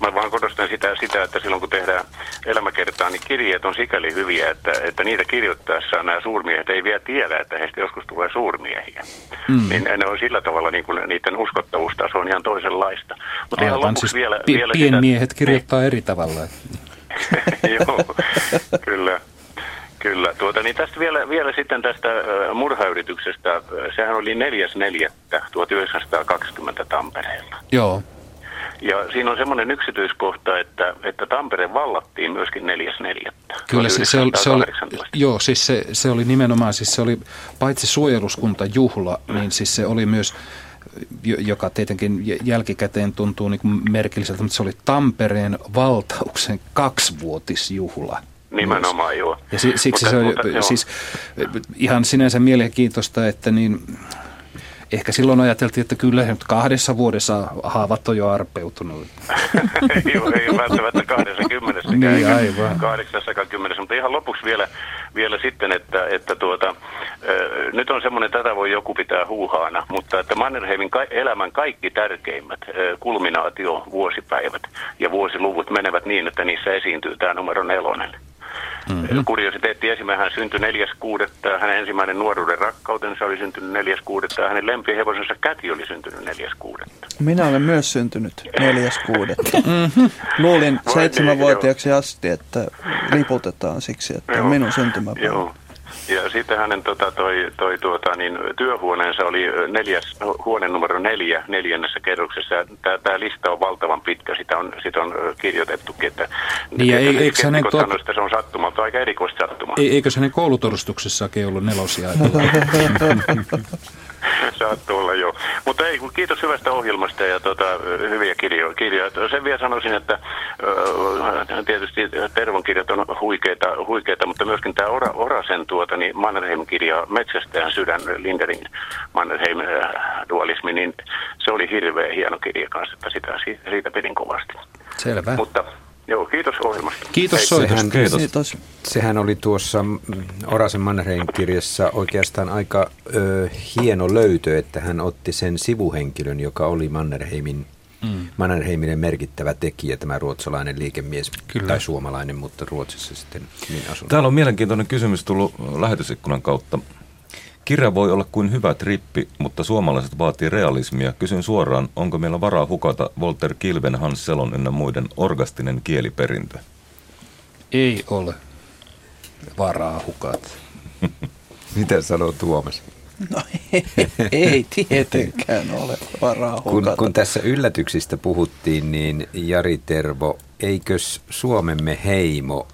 Mä vaan korostan sitä, sitä, että silloin kun tehdään elämäkertaa, niin kirjeet on sikäli hyviä, että, että niitä kirjoittaessa nämä suurmiehet ei vielä tiedä, että heistä joskus tulee suurmiehiä. Mm. Niin ne on sillä tavalla, niin kuin niiden uskottavuustaso on ihan toisenlaista. Mutta ihan lopuksi siis vielä, pi- vielä pienmiehet sitä, kirjoittaa niin. eri tavalla. [laughs] Joo, kyllä. Kyllä. Tuota, niin tästä vielä, vielä sitten tästä murhayrityksestä. Sehän oli 4.4.1920 Tampereella. Joo. Ja siinä on semmoinen yksityiskohta, että, että Tampere vallattiin myöskin 4.4. Kyllä se, se, oli, se oli, joo, siis se, se oli nimenomaan, siis se oli paitsi suojeluskuntajuhla, niin siis se oli myös joka tietenkin jälkikäteen tuntuu niin kuin merkilliseltä, mutta se oli Tampereen valtauksen kaksivuotisjuhla. Nimenomaan, joo. Ja siksi mutta, se on mutta, siis ihan sinänsä mielenkiintoista, että niin ehkä silloin ajateltiin, että kyllä nyt kahdessa vuodessa haavat on jo arpeutunut. [laughs] Joo, ei välttämättä 20 niin, aivan. 80, mutta ihan lopuksi vielä, vielä sitten, että, että tuota, äh, nyt on semmoinen, tätä voi joku pitää huuhaana, mutta että Mannerheimin ka- elämän kaikki tärkeimmät äh, kulminaatio vuosipäivät ja vuosiluvut menevät niin, että niissä esiintyy tämä numero nelonen. Mm-hmm. Kuriositeetti esimerkiksi hän syntyi 4.6. Hänen ensimmäinen nuoruuden rakkautensa oli syntynyt 4.6. Hänen lempihevosensa käti oli syntynyt 4.6. Minä olen myös syntynyt 4.6. [laughs] Mm-hmm. Luulin seitsemänvuotiaaksi asti, että liputetaan siksi, että on minun syntymäpäivä. Joo. Ja sitten hänen tota, toi, toi, tuota, niin, työhuoneensa oli neljäs, huone numero neljä neljännessä kerroksessa. Tämä lista on valtavan pitkä, sitä on, sitä on kirjoitettukin. Että, niin ja ei, eikö hänen tuot... sanoi, että se on sattumalta, aika erikoista sattumaa. Ei, eikö hänen koulutodistuksessakin ollut nelosia? [laughs] [laughs] Saattu olla jo. Mutta ei, kiitos hyvästä ohjelmasta ja tota, hyviä kirjoja. kirjoja. Sen vielä sanoisin, että äh, tietysti Tervon kirjat on huikeita, huikeita mutta myöskin tämä Ora, Orasen tuota, niin Mannerheim-kirja Metsästäjän sydän, Linderin Mannerheim-dualismi, niin se oli hirveän hieno kirja kanssa, että sitä, siitä pidin kovasti. Selvä. Mutta Joo, kiitos ohjelmasta. Kiitos soitosta. Kiitos. kiitos. Sehän oli tuossa mm, Orasen Mannerheim kirjassa oikeastaan aika ö, hieno löytö, että hän otti sen sivuhenkilön, joka oli Mannerheimin Mm. Mannerheiminen merkittävä tekijä, tämä ruotsalainen liikemies, Kyllä. tai suomalainen, mutta Ruotsissa sitten niin asunut. Täällä on mielenkiintoinen kysymys tullut lähetysikkunan kautta. Kirja voi olla kuin hyvä trippi, mutta suomalaiset vaatii realismia. Kysyn suoraan, onko meillä varaa hukata Walter Kilven, Hans Selon ynnä muiden orgastinen kieliperintö? Ei ole varaa hukata. [laughs] Mitä sanoo Tuomas? No ei, ei tietenkään ole varaa hukata. Kun, kun tässä yllätyksistä puhuttiin, niin Jari Tervo, eikös Suomemme heimo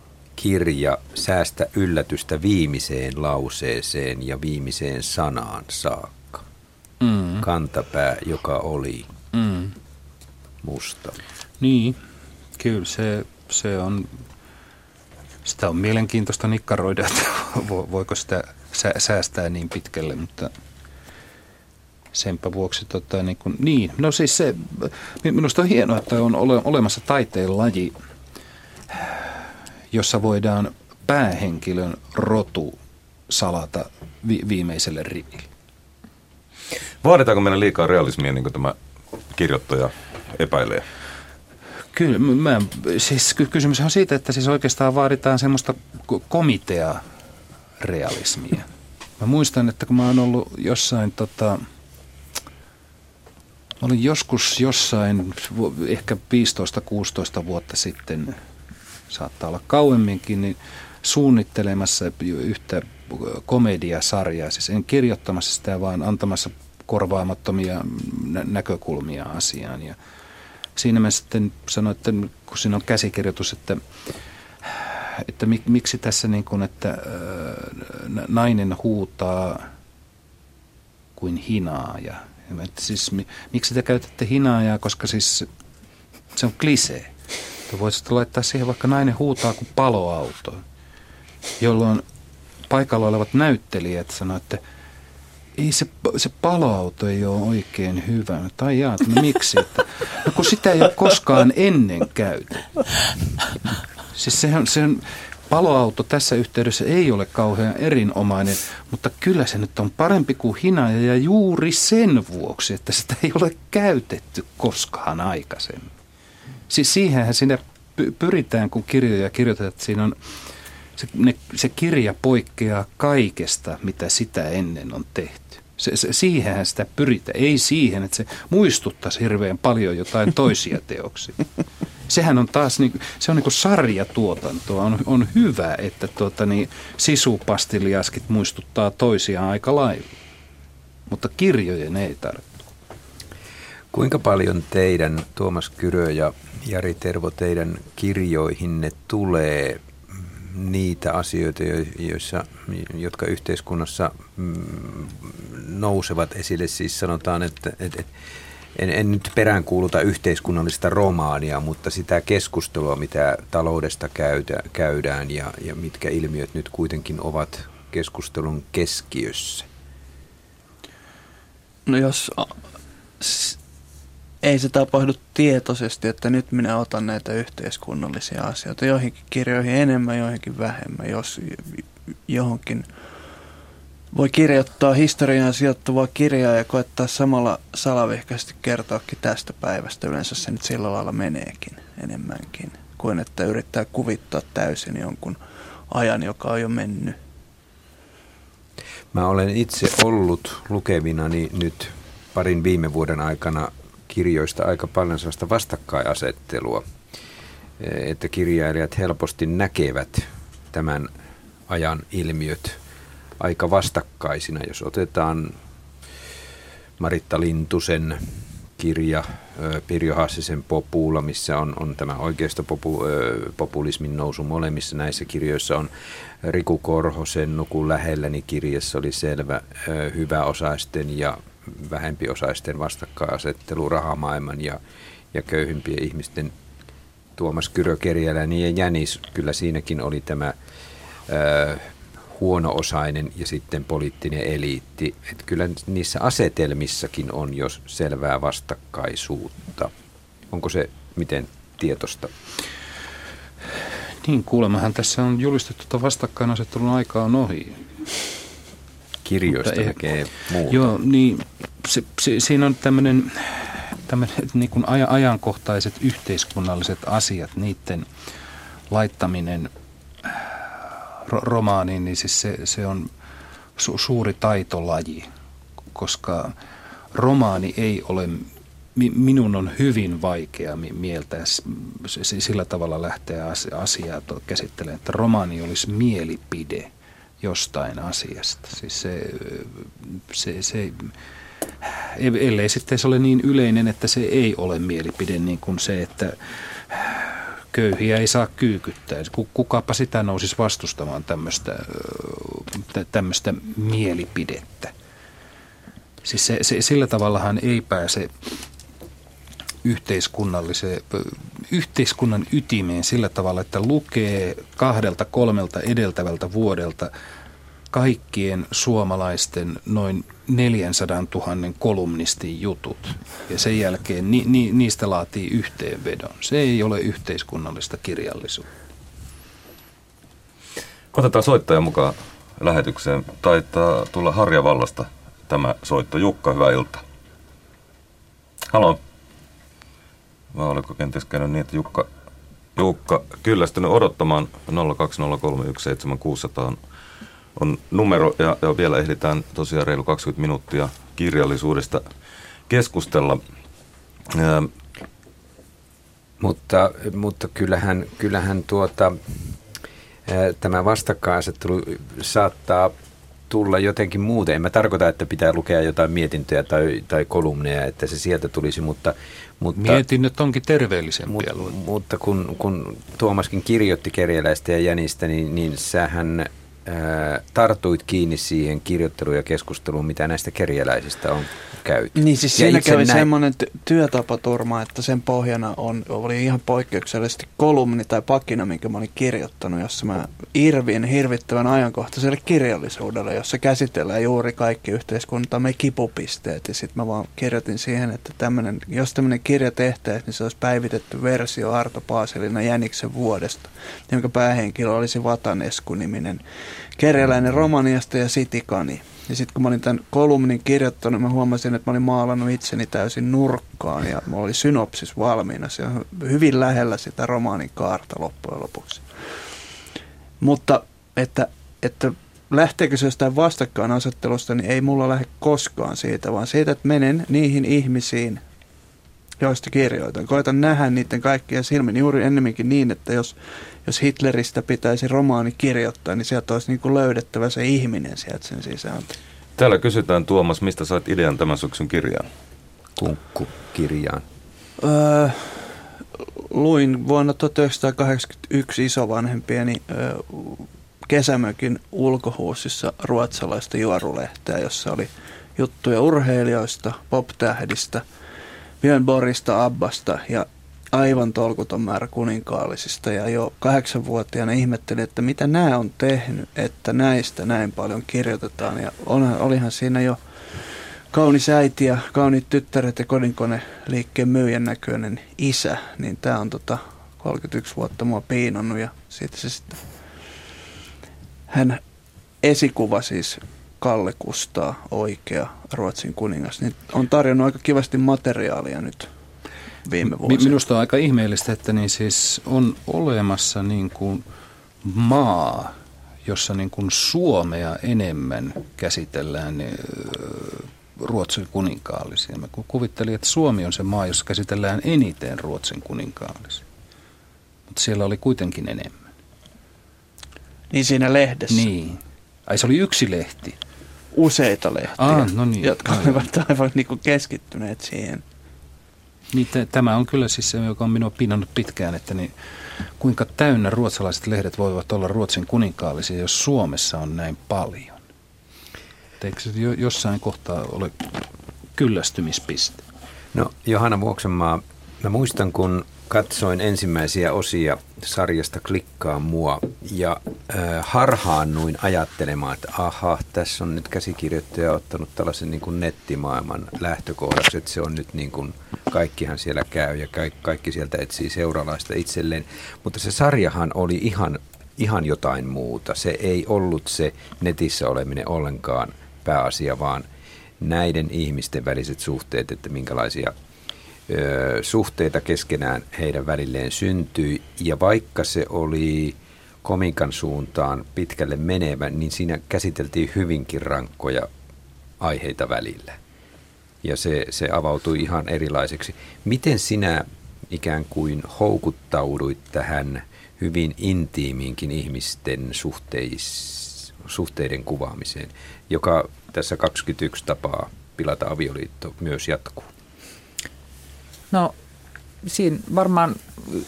kirja Säästä yllätystä viimeiseen lauseeseen ja viimeiseen sanaan saakka. Mm. Kantapää, joka oli mm. musta. Niin, kyllä se, se on, sitä on mielenkiintoista nikkaroida, että [laughs] voiko sitä säästää niin pitkälle, mutta senpä vuoksi tota, niin, kuin, niin, no siis se, minusta on hienoa, että on ole, olemassa taiteen laji, jossa voidaan päähenkilön rotu salata vi- viimeiselle riville. Vaaditaanko meillä liikaa realismia, niin kuin tämä kirjoittaja epäilee? Kyllä, mä, siis kysymys on siitä, että siis oikeastaan vaaditaan semmoista komitea realismia. Mä muistan, että kun mä oon ollut jossain tota, Mä olin joskus jossain, ehkä 15-16 vuotta sitten saattaa olla kauemminkin, niin suunnittelemassa yhtä komediasarjaa. Siis en kirjoittamassa sitä, vaan antamassa korvaamattomia nä- näkökulmia asiaan. Ja siinä mä sitten sanoin, että kun siinä on käsikirjoitus, että, että mik, miksi tässä niin kuin, että nainen huutaa kuin hinaaja. Että siis, miksi te käytätte hinaajaa, koska siis se on klisee. Voisit laittaa siihen vaikka nainen huutaa kuin paloauto, jolloin paikalla olevat näyttelijät sanoivat, että ei se, se paloauto ei ole oikein hyvä. Tai jaa, no miksi? Että, no kun sitä ei ole koskaan ennen käytetty. Siis sehän, se on, paloauto tässä yhteydessä ei ole kauhean erinomainen, mutta kyllä se nyt on parempi kuin hinaja ja juuri sen vuoksi, että sitä ei ole käytetty koskaan aikaisemmin. Siis siihenhän sinne pyritään, kun kirjoja kirjoitetaan, että siinä on, se, ne, se kirja poikkeaa kaikesta, mitä sitä ennen on tehty. Se, se, siihenhän sitä pyritään, ei siihen, että se muistuttaisi hirveän paljon jotain toisia teoksia. Sehän on taas niin, se on niin kuin sarjatuotantoa. On, on hyvä, että tuota, niin, sisupastiliaskit muistuttaa toisiaan aika lailla. Mutta kirjojen ei tarvitse. Kuinka paljon teidän, Tuomas Kyrö ja Jari Tervo, teidän kirjoihinne tulee niitä asioita, joissa, jotka yhteiskunnassa mm, nousevat esille. Siis sanotaan, että, että en, en nyt peräänkuuluta yhteiskunnallista romaania, mutta sitä keskustelua, mitä taloudesta käydä, käydään ja, ja mitkä ilmiöt nyt kuitenkin ovat keskustelun keskiössä. No jos ei se tapahdu tietoisesti, että nyt minä otan näitä yhteiskunnallisia asioita joihinkin kirjoihin enemmän, joihinkin vähemmän, jos johonkin voi kirjoittaa historiaan sijoittuvaa kirjaa ja koettaa samalla salavihkaisesti kertoakin tästä päivästä. Yleensä se nyt sillä lailla meneekin enemmänkin, kuin että yrittää kuvittaa täysin jonkun ajan, joka on jo mennyt. Mä olen itse ollut lukevinani nyt parin viime vuoden aikana kirjoista aika paljon sellaista vastakkainasettelua, että kirjailijat helposti näkevät tämän ajan ilmiöt aika vastakkaisina. Jos otetaan Maritta Lintusen kirja Pirjo Hassisen Popula, missä on, on tämä oikeasta popu, populismin nousu molemmissa näissä kirjoissa on Riku Korhosen Nuku lähelläni kirjassa oli selvä hyväosaisten ja vähempiosaisten vastakkainasettelu rahamaailman ja, ja köyhimpien ihmisten Tuomas Kyrö Kerjäläni ja Jänis, kyllä siinäkin oli tämä ö, huono-osainen ja sitten poliittinen eliitti. Että kyllä niissä asetelmissakin on jos selvää vastakkaisuutta. Onko se miten tietosta? Niin, kuulemahan tässä on julistettu, että vastakkainasettelun aika on ohi kirjoista näkee muuta. Joo, niin se, se, siinä on tämmöinen [laughs] niin kuin ajankohtaiset yhteiskunnalliset asiat, niiden laittaminen äh, romaaniin, niin siis se, se on su, suuri taitolaji, koska romaani ei ole, minun on hyvin vaikea mieltää sillä tavalla lähteä asiaa käsittelemään, että romaani olisi mielipide – jostain asiasta. Siis se, se, se, ellei sitten se ole niin yleinen, että se ei ole mielipide niin kuin se, että köyhiä ei saa kyykyttää. Kukapa sitä nousisi vastustamaan tämmöistä, tämmöistä mielipidettä. Siis se, se, sillä tavallahan ei pääse yhteiskunnalliseen, yhteiskunnan ytimeen sillä tavalla, että lukee kahdelta kolmelta edeltävältä vuodelta kaikkien suomalaisten noin 400 000 kolumnistin jutut ja sen jälkeen ni, ni, niistä laatii yhteenvedon. Se ei ole yhteiskunnallista kirjallisuutta. Otetaan soittaja mukaan lähetykseen. Taitaa tulla Harjavallasta tämä soitto. Jukka, hyvää iltaa. Halo. Vai oletko kenties käynyt niin, että Jukka, Jukka kyllästynyt odottamaan 020317600 on, on numero ja, ja vielä ehditään tosiaan reilu 20 minuuttia kirjallisuudesta keskustella. Ää, mutta, mutta kyllähän, kyllähän tuota, tämä vastakkainasettelu saattaa tulla jotenkin muuten. En mä tarkoita, että pitää lukea jotain mietintöjä tai, tai kolumneja, että se sieltä tulisi, mutta... mutta Mietinnöt onkin terveellisempiä. Mutta, mutta kun, kun Tuomaskin kirjoitti kerjäläistä ja jänistä, niin, niin sähän ää, tartuit kiinni siihen kirjoitteluun ja keskusteluun, mitä näistä kerjäläisistä on käyty. Niin siis siinä kävi näin... semmoinen ty- työtapaturma, että sen pohjana on, oli ihan poikkeuksellisesti kolumni tai pakina, minkä mä olin kirjoittanut, jossa mä irvin hirvittävän ajankohtaiselle kirjallisuudelle, jossa käsitellään juuri kaikki yhteiskuntamme kipupisteet. Ja sitten mä vaan kirjoitin siihen, että tämmönen, jos tämmöinen kirja tehtäisiin, niin se olisi päivitetty versio Arto Paaselina Jäniksen vuodesta, jonka päähenkilö olisi Vatanesku-niminen kerjäläinen Romaniasta ja Sitikani. Ja sitten kun mä olin tämän kolumnin kirjoittanut, mä huomasin, että mä olin maalannut itseni täysin nurkkaan ja mulla oli synopsis valmiina. Se on hyvin lähellä sitä romaanin kaarta loppujen lopuksi. Mutta että, että lähteekö se jostain vastakkainasettelusta, niin ei mulla lähde koskaan siitä, vaan siitä, että menen niihin ihmisiin, joista kirjoitan. Koitan nähdä niiden kaikkia silmin juuri ennemminkin niin, että jos, jos Hitleristä pitäisi romaani kirjoittaa, niin sieltä olisi niin kuin löydettävä se ihminen sieltä sen sisältä. Täällä kysytään Tuomas, mistä sait idean tämän syksyn kirjaan? Kunkku-kirjaan. Öö, luin vuonna 1981 isovanhempieni öö, kesämökin ulkohuusissa ruotsalaista juorulehteä, jossa oli juttuja urheilijoista, pop-tähdistä, Björn Borista, Abbasta ja aivan tolkuton määrä kuninkaallisista. Ja jo kahdeksanvuotiaana ihmettelin, että mitä nämä on tehnyt, että näistä näin paljon kirjoitetaan. Ja onhan, olihan siinä jo kaunis äiti ja kauniit tyttäret ja kodinkoneliikkeen myyjän näköinen isä. Niin tämä on tota 31 vuotta mua piinannut ja siitä se sitten hän esikuva siis Kalle Kustaa, oikea Ruotsin kuningas, niin on tarjonnut aika kivasti materiaalia nyt viime vuosina. Minusta on aika ihmeellistä, että niin siis on olemassa niin kuin maa, jossa niin kuin Suomea enemmän käsitellään niin, Ruotsin kuninkaallisia. Mä kuvittelin, että Suomi on se maa, jossa käsitellään eniten Ruotsin kuninkaallisia. Mutta siellä oli kuitenkin enemmän. Niin siinä lehdessä? Niin. Ai se oli yksi lehti? Useita lehtiä, ah, no niin, jotka aivan. olivat aivan niin kuin keskittyneet siihen. Niin, tämä on kyllä siis se, joka on minua pinnannut pitkään, että niin, kuinka täynnä ruotsalaiset lehdet voivat olla Ruotsin kuninkaallisia, jos Suomessa on näin paljon. Eikö se jo, jossain kohtaa ole kyllästymispiste? No Johanna Vuoksenmaa, mä muistan kun katsoin ensimmäisiä osia sarjasta Klikkaa mua ja äh, harhaannuin ajattelemaan, että aha, tässä on nyt käsikirjoittaja ottanut tällaisen niin kuin nettimaailman lähtökohdaksi, että se on nyt niin kuin, kaikkihan siellä käy ja kaikki, kaikki sieltä etsii seuralaista itselleen. Mutta se sarjahan oli ihan, ihan jotain muuta. Se ei ollut se netissä oleminen ollenkaan pääasia, vaan näiden ihmisten väliset suhteet, että minkälaisia suhteita keskenään heidän välilleen syntyi. Ja vaikka se oli komikan suuntaan pitkälle menevä, niin siinä käsiteltiin hyvinkin rankkoja aiheita välillä. Ja se, se avautui ihan erilaiseksi. Miten sinä ikään kuin houkuttauduit tähän hyvin intiimiinkin ihmisten suhteis, suhteiden kuvaamiseen, joka tässä 21 tapaa pilata avioliitto myös jatkuu? No siinä varmaan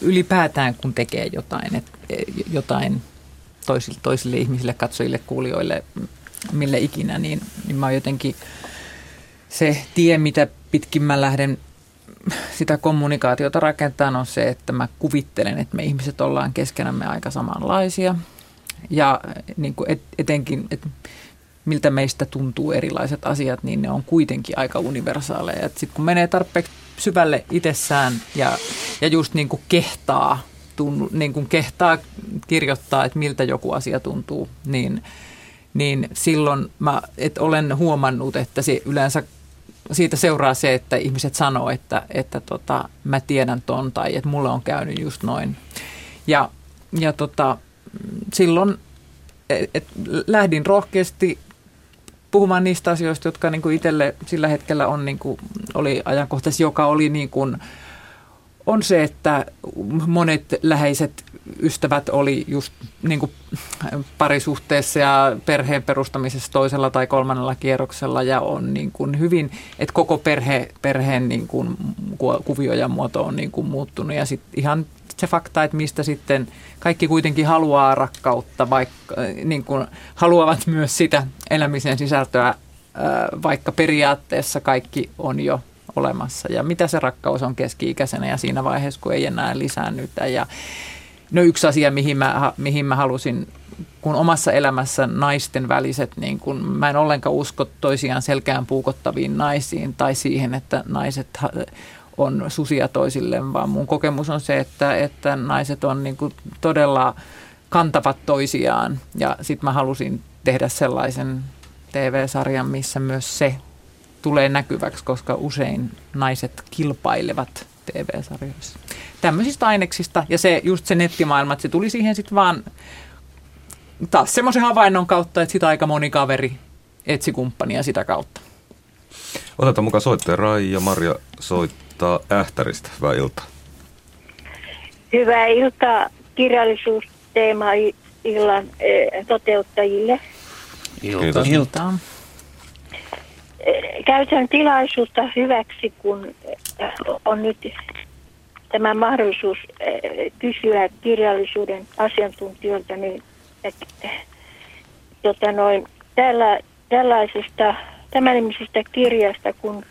ylipäätään kun tekee jotain, et, jotain toisille, toisille ihmisille, katsojille, kuulijoille, mille ikinä, niin, niin mä oon jotenkin se tie, mitä pitkin mä lähden sitä kommunikaatiota rakentamaan on se, että mä kuvittelen, että me ihmiset ollaan keskenämme aika samanlaisia. Ja niin kuin et, etenkin, että miltä meistä tuntuu erilaiset asiat, niin ne on kuitenkin aika universaaleja. Sitten kun menee tarpeeksi syvälle itsessään ja, ja just niin kuin kehtaa, tunnu, niin kuin kehtaa kirjoittaa, että miltä joku asia tuntuu, niin, niin silloin mä et olen huomannut, että se yleensä siitä seuraa se, että ihmiset sanoo, että, että tota, mä tiedän ton tai että mulle on käynyt just noin. Ja, ja tota, silloin et, et lähdin rohkeasti puhumaan niistä asioista, jotka niin kuin itselle sillä hetkellä on, niin kuin, oli ajankohtaisesti, joka oli niin kuin, on se, että monet läheiset ystävät oli just niin kuin parisuhteessa ja perheen perustamisessa toisella tai kolmannella kierroksella ja on niin kuin hyvin, että koko perhe, perheen niin kuin kuvio ja muoto on niin kuin muuttunut. Ja sitten ihan se fakta, että mistä sitten kaikki kuitenkin haluaa rakkautta, vaikka niin kuin haluavat myös sitä elämisen sisältöä, vaikka periaatteessa kaikki on jo olemassa. Ja mitä se rakkaus on keski-ikäisenä ja siinä vaiheessa, kun ei enää lisäännytä. Ja no yksi asia, mihin mä, mihin mä halusin kun omassa elämässä naisten väliset, niin kun mä en ollenkaan usko toisiaan selkään puukottaviin naisiin tai siihen, että naiset on susia toisilleen, vaan mun kokemus on se, että, että naiset on niin kuin todella kantavat toisiaan. Ja sitten mä halusin tehdä sellaisen TV-sarjan, missä myös se tulee näkyväksi, koska usein naiset kilpailevat TV-sarjoissa. Tämmöisistä aineksista ja se, just se nettimaailma, että se tuli siihen sitten vaan taas semmoisen havainnon kautta, että sitä aika moni kaveri etsi kumppania sitä kautta. Otetaan mukaan soittaja Rai ja Marja soittaa Ähtäristä. Hyvää iltaa. Hyvää iltaa kirjallisuusteema illan eh, toteuttajille. Ilta. Iltaa. Eh, käytän tilaisuutta hyväksi, kun eh, on nyt tämä mahdollisuus kysyä kirjallisuuden asiantuntijoilta, niin että, tota noin, tällä, tällaisesta tämän nimisestä kirjasta kuin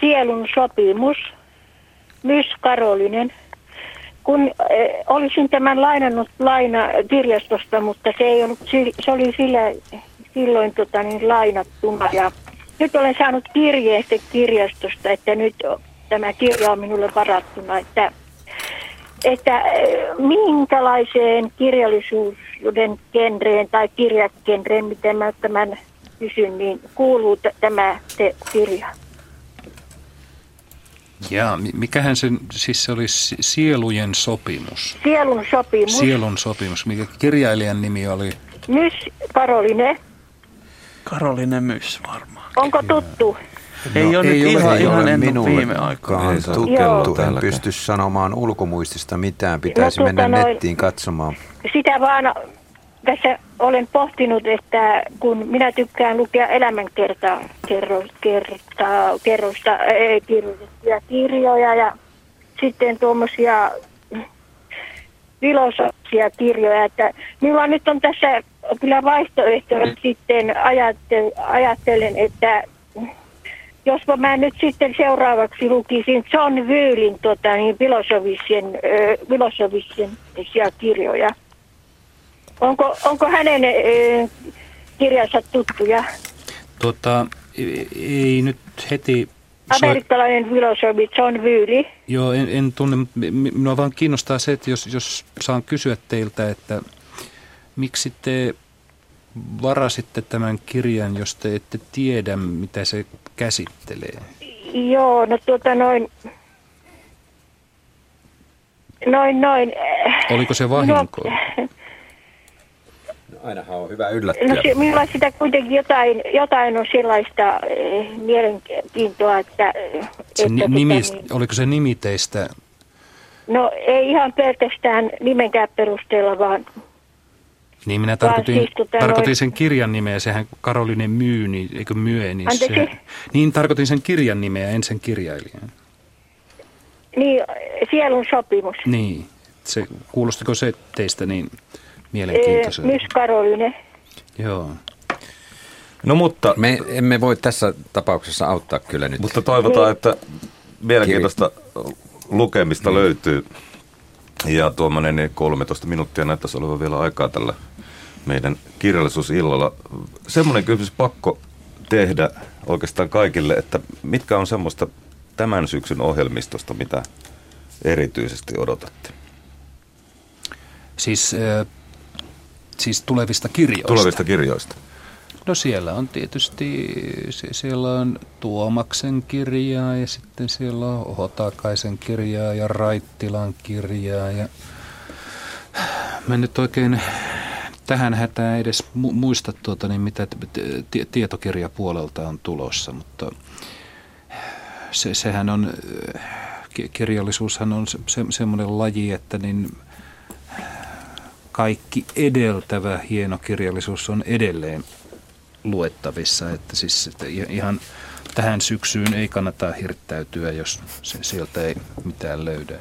Sielun sopimus, Mys Karolinen. Kun äh, olisin tämän lainannut laina kirjastosta, mutta se, ei ollut, se oli sillä, silloin tota, niin, lainattuna. Ja nyt olen saanut kirjeestä kirjastosta, että nyt tämä kirja on minulle varattuna, että että minkälaiseen kirjallisuuden genreen tai kirjagenreen, miten mä tämän kysyn, niin kuuluu t- tämä te kirja? Ja mikähän sen, siis se oli Sielujen sopimus. Sielun sopimus. Sielun sopimus. Mikä kirjailijan nimi oli? Mys Karoline. Karoline Mys varmaan. Onko tuttu? Ei no, ole ei nyt ole, ihan, ole ihan minulle viime aikoina tukellut. En pysty sanomaan ulkomuistista mitään. Pitäisi no, mennä noin, nettiin katsomaan. Sitä vaan tässä olen pohtinut, että kun minä tykkään lukea elämänkertaa kerro, kertaa, kerrosta, ei, kirjoitettuja kirjoja ja sitten tuommoisia filosofisia kirjoja, että minulla nyt on tässä kyllä vaihtoehtoja sitten ajattelen, ajattelen että jos mä nyt sitten seuraavaksi lukisin John Wyylin tota, niin filosofisen, filosofisen kirjoja. Onko, onko hänen äh, kirjansa tuttuja? Tota, ei nyt heti... Amerikkalainen filosofi John Wyyli. Joo, en, en tunne. Minua vaan kiinnostaa se, että jos, jos saan kysyä teiltä, että miksi te varasitte tämän kirjan, jos te ette tiedä, mitä se käsittelee? Joo, no tuota noin, noin, noin. Oliko se vahinko? No, Ainahan on hyvä yllättää. No se, minulla sitä kuitenkin jotain, jotain on sellaista eh, mielenkiintoa, että... Se että nimi, tota, niin, oliko se nimiteistä? No ei ihan pelkästään nimenkään perusteella, vaan niin minä tarkoitin, siis, tota tarkoitin sen kirjan nimeä, sehän Karolinen myy, niin, eikö myö, niin se, Niin tarkoitin sen kirjan nimeä, en sen kirjailijan. Niin, sielun sopimus. Niin, se, kuulostiko se teistä niin mielenkiintoiselta? Myös Karolinen. Joo. No mutta... Me emme voi tässä tapauksessa auttaa kyllä nyt. Mutta toivotaan, niin. että mielenkiintoista lukemista niin. löytyy. Ja tuommoinen 13 minuuttia näyttäisi olevan vielä aikaa tällä meidän kirjallisuusillalla. Semmoinen kysymys pakko tehdä oikeastaan kaikille, että mitkä on semmoista tämän syksyn ohjelmistosta, mitä erityisesti odotatte? Siis, äh, siis tulevista kirjoista? Tulevista kirjoista. No siellä on tietysti, siellä on Tuomaksen kirjaa ja sitten siellä on Hotakaisen kirjaa ja Raittilan kirjaa ja mä nyt oikein tähän hätään edes muista tuota, niin mitä tietokirjapuolelta on tulossa, mutta se, sehän on, kirjallisuushan on se, semmoinen laji, että niin kaikki edeltävä hieno kirjallisuus on edelleen luettavissa. Että siis että ihan tähän syksyyn ei kannata hirttäytyä, jos se, sieltä ei mitään löydä.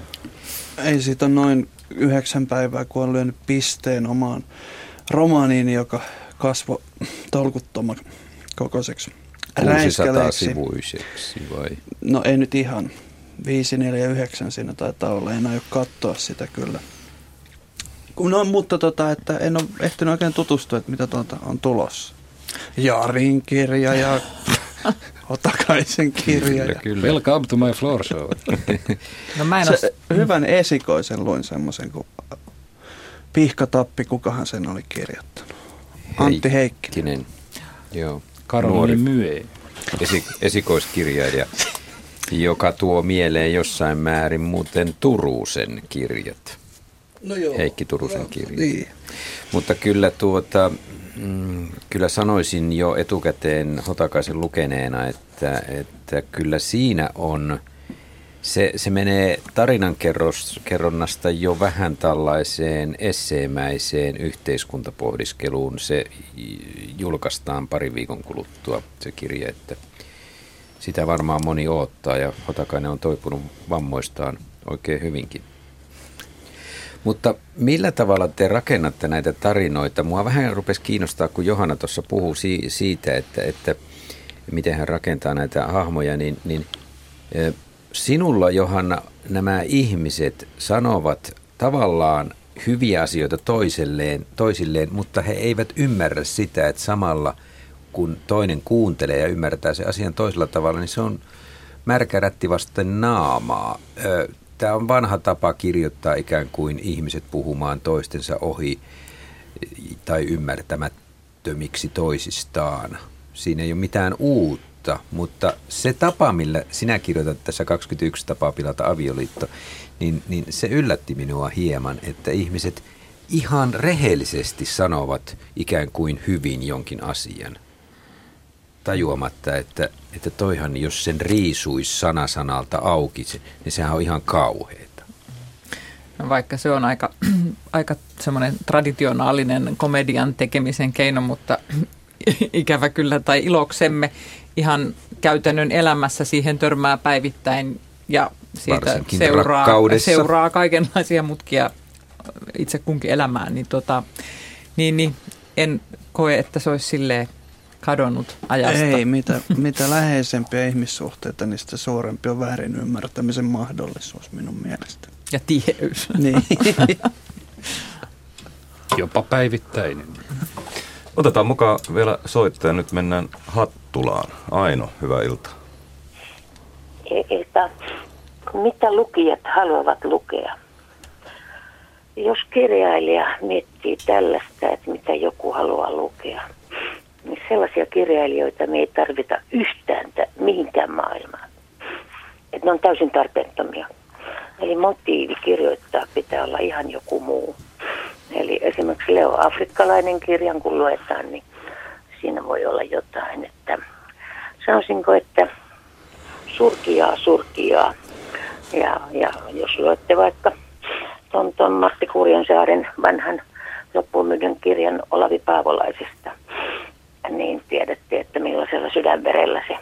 Ei siitä on noin yhdeksän päivää, kun on lyönyt pisteen omaan romaaniin, joka kasvoi tolkuttoman kokoiseksi 600 sivuiseksi vai? No ei nyt ihan. 5, 4, 9 siinä taitaa olla. En aio katsoa sitä kyllä. No, mutta tota, että en ole ehtinyt oikein tutustua, että mitä tuolta on tulossa. Jarin kirja ja [laughs] Otakaisen kirja. Kyllä, kyllä. Welcome to my floor show. [laughs] no mä en se, ole... Hyvän esikoisen luin semmoisen kuin Pihkatappi, kukahan sen oli kirjoittanut. Antti Heikkinen. Joo. Karoli Myö. Esi, esikoiskirjailija, joka tuo mieleen jossain määrin muuten Turusen kirjat. No joo. Heikki Turusen no, kirjat. Niin. Mutta kyllä tuota, mm, kyllä sanoisin jo etukäteen Hotakaisen lukeneena, että, että kyllä siinä on – se, se menee tarinankerronnasta jo vähän tällaiseen esseemäiseen yhteiskuntapohdiskeluun. Se julkaistaan pari viikon kuluttua se kirja, että sitä varmaan moni odottaa ja Hotakainen on toipunut vammoistaan oikein hyvinkin. Mutta millä tavalla te rakennatte näitä tarinoita? Mua vähän rupesi kiinnostaa, kun Johanna tuossa puhuu siitä, että, että miten hän rakentaa näitä hahmoja, niin, niin Sinulla, Johanna, nämä ihmiset sanovat tavallaan hyviä asioita toiselleen, toisilleen, mutta he eivät ymmärrä sitä, että samalla kun toinen kuuntelee ja ymmärtää se asian toisella tavalla, niin se on märkärätti vasten naamaa. Tämä on vanha tapa kirjoittaa ikään kuin ihmiset puhumaan toistensa ohi tai ymmärtämättömiksi toisistaan. Siinä ei ole mitään uutta mutta, se tapa, millä sinä kirjoitat tässä 21 tapaa pilata avioliitto, niin, niin se yllätti minua hieman, että ihmiset ihan rehellisesti sanovat ikään kuin hyvin jonkin asian. Tajuamatta, että, että toihan, jos sen riisuisi sana sanalta auki, niin sehän on ihan kauheeta. No vaikka se on aika, [clears throat] aika semmoinen traditionaalinen komedian tekemisen keino, mutta [clears throat] ikävä kyllä tai iloksemme ihan käytännön elämässä siihen törmää päivittäin ja siitä seuraa, seuraa kaikenlaisia mutkia itse kunkin elämään, niin, tota, niin, niin en koe, että se olisi silleen kadonnut ajasta. Ei, mitä, mitä läheisempiä ihmissuhteita, niin sitä suurempi on väärin ymmärtämisen mahdollisuus minun mielestä. Ja tiheys. Niin. [laughs] Jopa päivittäinen. Otetaan mukaan vielä soittaja. Nyt mennään Hattulaan. Aino, hyvää iltaa. Ilta. Mitä lukijat haluavat lukea? Jos kirjailija miettii tällaista, että mitä joku haluaa lukea, niin sellaisia kirjailijoita me ei tarvita yhtään mihinkään maailmaan. Että ne on täysin tarpeettomia. Eli motiivi kirjoittaa pitää olla ihan joku muu. Eli esimerkiksi Leo Afrikkalainen kirjan, kun luetaan, niin siinä voi olla jotain, että sanoisinko, että surkiaa, surkiaa. Ja, ja jos luette vaikka ton, ton Matti Kurjansaaren vanhan loppuun kirjan Olavi Paavolaisesta, niin tiedätte, että millaisella sydänverellä se,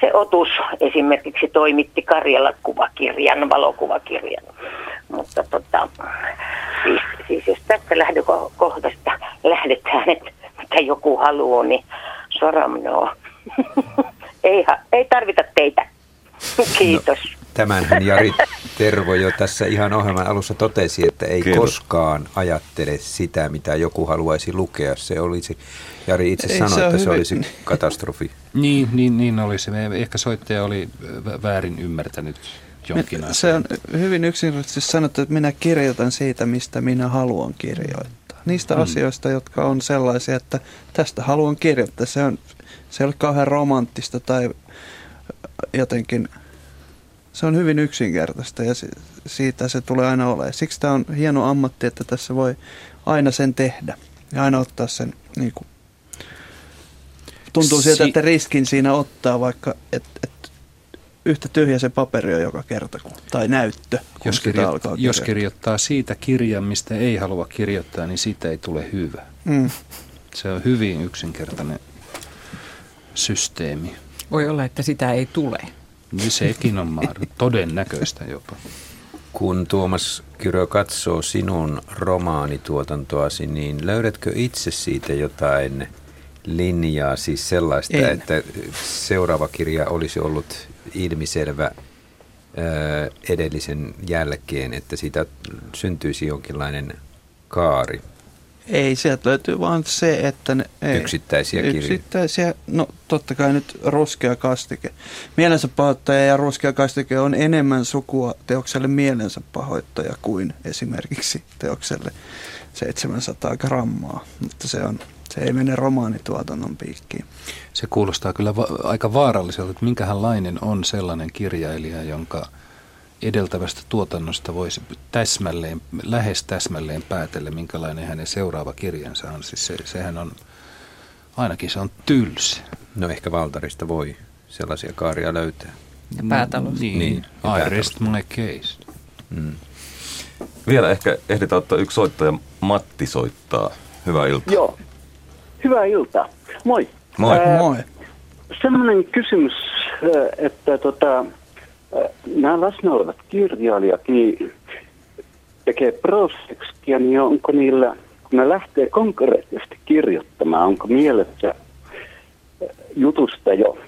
se otus esimerkiksi toimitti Karjala kuvakirjan, valokuvakirjan. Mutta tota, siis, siis jos tästä lähdökohdasta lähdetään, että mitä joku haluaa, niin soramnoo. [laughs] ei, ei tarvita teitä. Kiitos. No, tämänhän Jari Tervo jo tässä ihan ohjelman alussa totesi, että ei Kiitos. koskaan ajattele sitä, mitä joku haluaisi lukea. Se olisi, Jari itse ei, sanoi, se että se hyvin. olisi katastrofi. Niin, niin, niin olisi. Ehkä soittaja oli väärin ymmärtänyt jonkin asian. Se on hyvin yksinkertaisesti sanottu, että minä kirjoitan siitä, mistä minä haluan kirjoittaa. Niistä hmm. asioista, jotka on sellaisia, että tästä haluan kirjoittaa. Se, on, se ei ole kauhean romanttista tai jotenkin, se on hyvin yksinkertaista ja siitä se tulee aina olemaan. Siksi tämä on hieno ammatti, että tässä voi aina sen tehdä ja aina ottaa sen niin kuin, tuntuu siltä, että riskin siinä ottaa, vaikka et, et yhtä tyhjä se paperi on joka kerta, tai näyttö. Jos, kirjoittaa, jos kirjoittaa siitä kirjan, mistä ei halua kirjoittaa, niin siitä ei tule hyvä. Mm. Se on hyvin yksinkertainen systeemi. Voi olla, että sitä ei tule. Niin sekin on todennäköistä jopa. Kun Tuomas Kyrö katsoo sinun romaanituotantoasi, niin löydätkö itse siitä jotain linjaa, siis sellaista, en. että seuraava kirja olisi ollut ilmiselvä edellisen jälkeen, että siitä syntyisi jonkinlainen kaari? Ei, sieltä löytyy vaan se, että ne... Ei, yksittäisiä kirjoja? Yksittäisiä, no totta kai nyt ruskea kastike. Mielensä pahoittaja ja ruskea kastike on enemmän sukua teokselle mielensä pahoittaja kuin esimerkiksi teokselle 700 grammaa, mutta se, on, se ei mene romaanituotannon piikkiin. Se kuulostaa kyllä va- aika vaaralliselta, että minkälainen on sellainen kirjailija, jonka edeltävästä tuotannosta voisi täsmälleen, lähes täsmälleen päätellä, minkälainen hänen seuraava kirjansa on. Siis se, sehän on, ainakin se on tylsä. No ehkä Valtarista voi sellaisia kaaria löytää. Ja päätalosta. Niin, niin I rest my case. Mm. Vielä ehkä ehditään ottaa yksi soittaja. Matti soittaa. Hyvää iltaa. Joo. Hyvää iltaa. Moi. Moi. Ää, Moi. Semmoinen kysymys, että tota, nämä läsnä olevat kirjailijakin tekee prosekskia, niin onko niillä, kun ne lähtee konkreettisesti kirjoittamaan, onko mielessä jutusta jo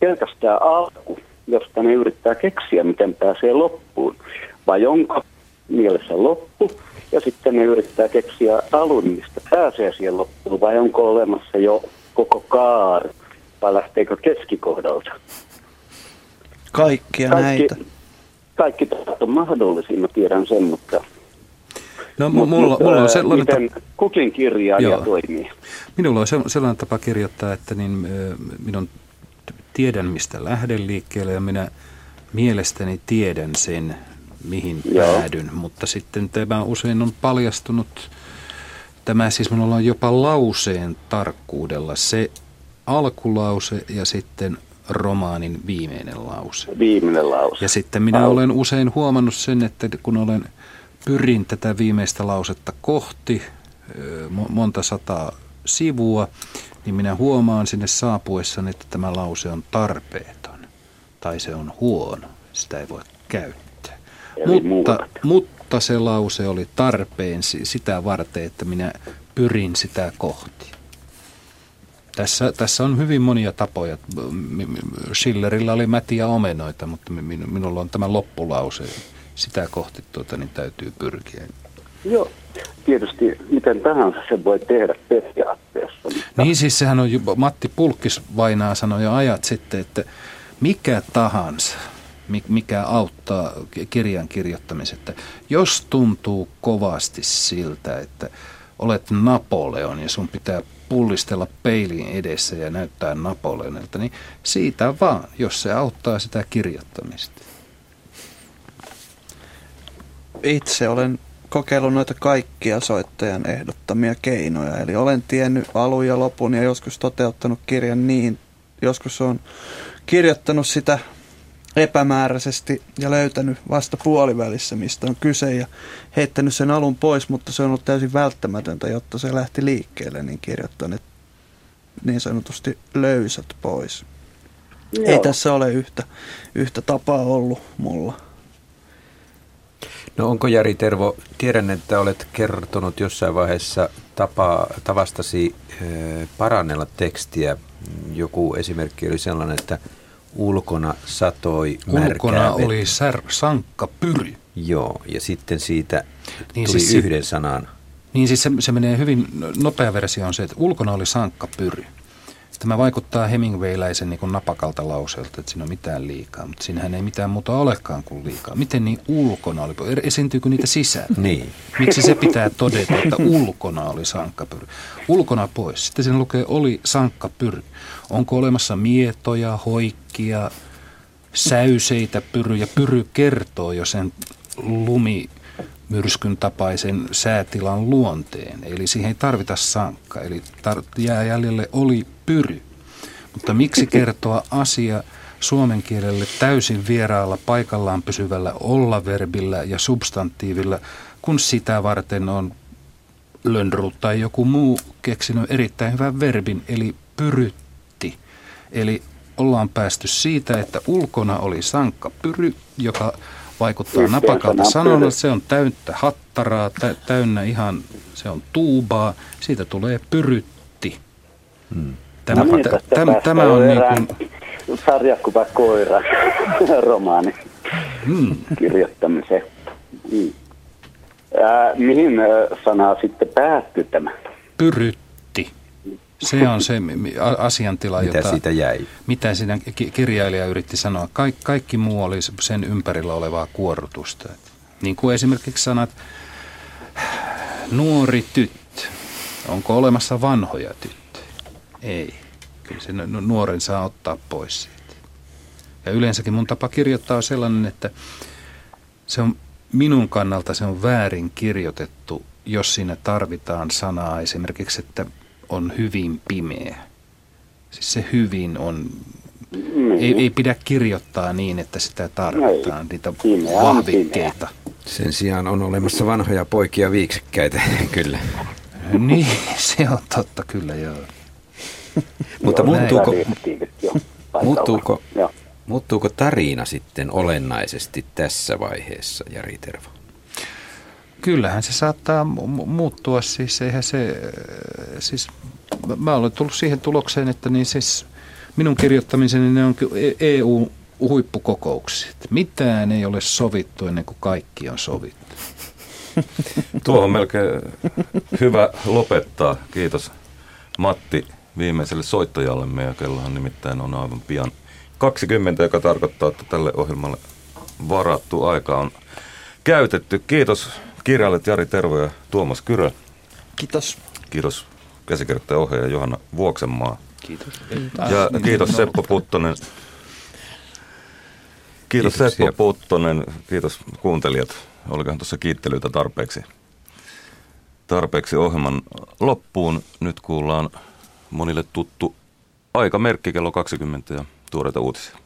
pelkästään alku, josta ne yrittää keksiä, miten pääsee loppuun, vai onko mielessä loppu, ja sitten ne yrittää keksiä alun, mistä pääsee siihen loppuun, vai onko olemassa jo koko kaari, vai lähteekö keskikohdalta? Kaikkia kaikki, näitä. Kaikki on mahdollisia, mä tiedän sen, mutta... No mulla, mulla, mulla on sellainen... Miten ta- kukin kirjailija Joo. toimii? Minulla on sellainen tapa kirjoittaa, että niin, minun tiedän, mistä lähden liikkeelle ja minä mielestäni tiedän sen, mihin Joo. päädyn, mutta sitten tämä usein on paljastunut, tämä siis minulla on jopa lauseen tarkkuudella se alkulause ja sitten romaanin viimeinen lause. Viimeinen lause. Ja sitten minä olen usein huomannut sen, että kun olen pyrin tätä viimeistä lausetta kohti monta sataa sivua, niin minä huomaan sinne saapuessani, että tämä lause on tarpeeton tai se on huono. Sitä ei voi käyttää. mutta, mutta se lause oli tarpeen sitä varten, että minä pyrin sitä kohti. Tässä, tässä on hyvin monia tapoja. Schillerillä oli mätiä omenoita, mutta minulla on tämä loppulause. Sitä kohti tuota, niin täytyy pyrkiä. Joo, tietysti miten tahansa se voi tehdä periaatteessa. Mutta... Niin siis sehän on, Matti Pulkkis vainaa sanoi jo ajat sitten, että mikä tahansa, mikä auttaa kirjan kirjoittamisesta. Jos tuntuu kovasti siltä, että olet Napoleon ja sun pitää pullistella peilin edessä ja näyttää Napoleonilta, niin siitä vaan, jos se auttaa sitä kirjoittamista. Itse olen kokeillut noita kaikkia soittajan ehdottamia keinoja. Eli olen tiennyt alun ja lopun ja joskus toteuttanut kirjan niin. Joskus on kirjoittanut sitä epämääräisesti ja löytänyt vasta puolivälissä, mistä on kyse ja heittänyt sen alun pois, mutta se on ollut täysin välttämätöntä, jotta se lähti liikkeelle, niin kirjoittanut niin sanotusti löysät pois. Joo. Ei tässä ole yhtä, yhtä tapaa ollut mulla. No onko Jari Tervo, tiedän, että olet kertonut jossain vaiheessa tapa, tavastasi e, parannella tekstiä. Joku esimerkki oli sellainen, että ulkona satoi Ulkona vettä. oli sär, sankka pyry. Joo, ja sitten siitä niin tuli siis yhden sanan. Niin siis se, se menee hyvin, nopea versio on se, että ulkona oli sankka pyry. Tämä vaikuttaa Hemingwayläisen niin kuin napakalta lauseelta, että siinä on mitään liikaa, mutta siinähän ei mitään muuta olekaan kuin liikaa. Miten niin ulkona oli? Esiintyykö niitä sisään? Niin. Miksi se pitää todeta, että ulkona oli sankkapyry? Ulkona pois. Sitten siinä lukee oli sankkapyry. Onko olemassa mietoja, hoikkia, säyseitä pyryjä? Pyry kertoo jo sen lumi myrskyn tapaisen säätilan luonteen. Eli siihen ei tarvita sankka. Eli tar- jää jäljelle oli pyry. Mutta miksi kertoa asia suomen kielelle täysin vieraalla paikallaan pysyvällä olla-verbillä ja substantiivilla, kun sitä varten on Lönnrut tai joku muu keksinyt erittäin hyvän verbin, eli pyrytti. Eli ollaan päästy siitä, että ulkona oli sankka pyry, joka vaikuttaa napakalta sanonnan. Se on täyttä hattaraa, tä, täynnä ihan, se on tuubaa. Siitä tulee pyrytti. Hmm. Tämä, no niin, tämä, tämä on niin kuin... Sarjakuva koira [laughs] romaani hmm. kirjoittamiseen. Hmm. Ää, mihin sanaa sitten päättyy tämä? Pyrytti. Se on se asiantila, mitä jota, siitä jäi? Mitä siinä kirjailija yritti sanoa. Kaik, kaikki muu oli sen ympärillä olevaa kuorrutusta. Niin kuin esimerkiksi sanat nuori tyttö. Onko olemassa vanhoja tyttöjä? Ei. Kyllä se nuoren saa ottaa pois siitä. Ja yleensäkin mun tapa kirjoittaa on sellainen, että se on minun kannalta se on väärin kirjoitettu, jos siinä tarvitaan sanaa esimerkiksi, että on hyvin pimeä. Siis se hyvin on, niin. ei, ei pidä kirjoittaa niin, että sitä tarvitaan, ei. niitä vahvikkeita. Sen sijaan on olemassa vanhoja poikia viiksekkäitä, [laughs] kyllä. niin, se on totta, kyllä joo. [laughs] Mutta muuttuuko, muuttuuko, muuttuuko tarina sitten olennaisesti tässä vaiheessa, Jari Tervo? Kyllähän se saattaa muuttua, siis eihän se, siis mä olen tullut siihen tulokseen, että niin siis minun kirjoittamiseni ne on EU e huippukokoukset. Mitään ei ole sovittu ennen kuin kaikki on sovittu. [laughs] Tuo on melkein hyvä lopettaa. Kiitos Matti viimeiselle soittajalle. Meidän kellohan nimittäin on aivan pian 20, joka tarkoittaa, että tälle ohjelmalle varattu aika on käytetty. Kiitos kirjailijat Jari Tervo ja Tuomas Kyrö. Kiitos. Kiitos käsikirjoittaja ohjaaja Johanna Vuoksenmaa. Kiitos. Ja kiitos Seppo Puttonen. Kiitos Kiitoksia. Seppo Puttonen. Kiitos kuuntelijat. Olikohan tuossa kiittelyitä tarpeeksi? Tarpeeksi ohjelman loppuun. Nyt kuullaan monille tuttu aikamerkki kello 20 ja tuoreita uutisia.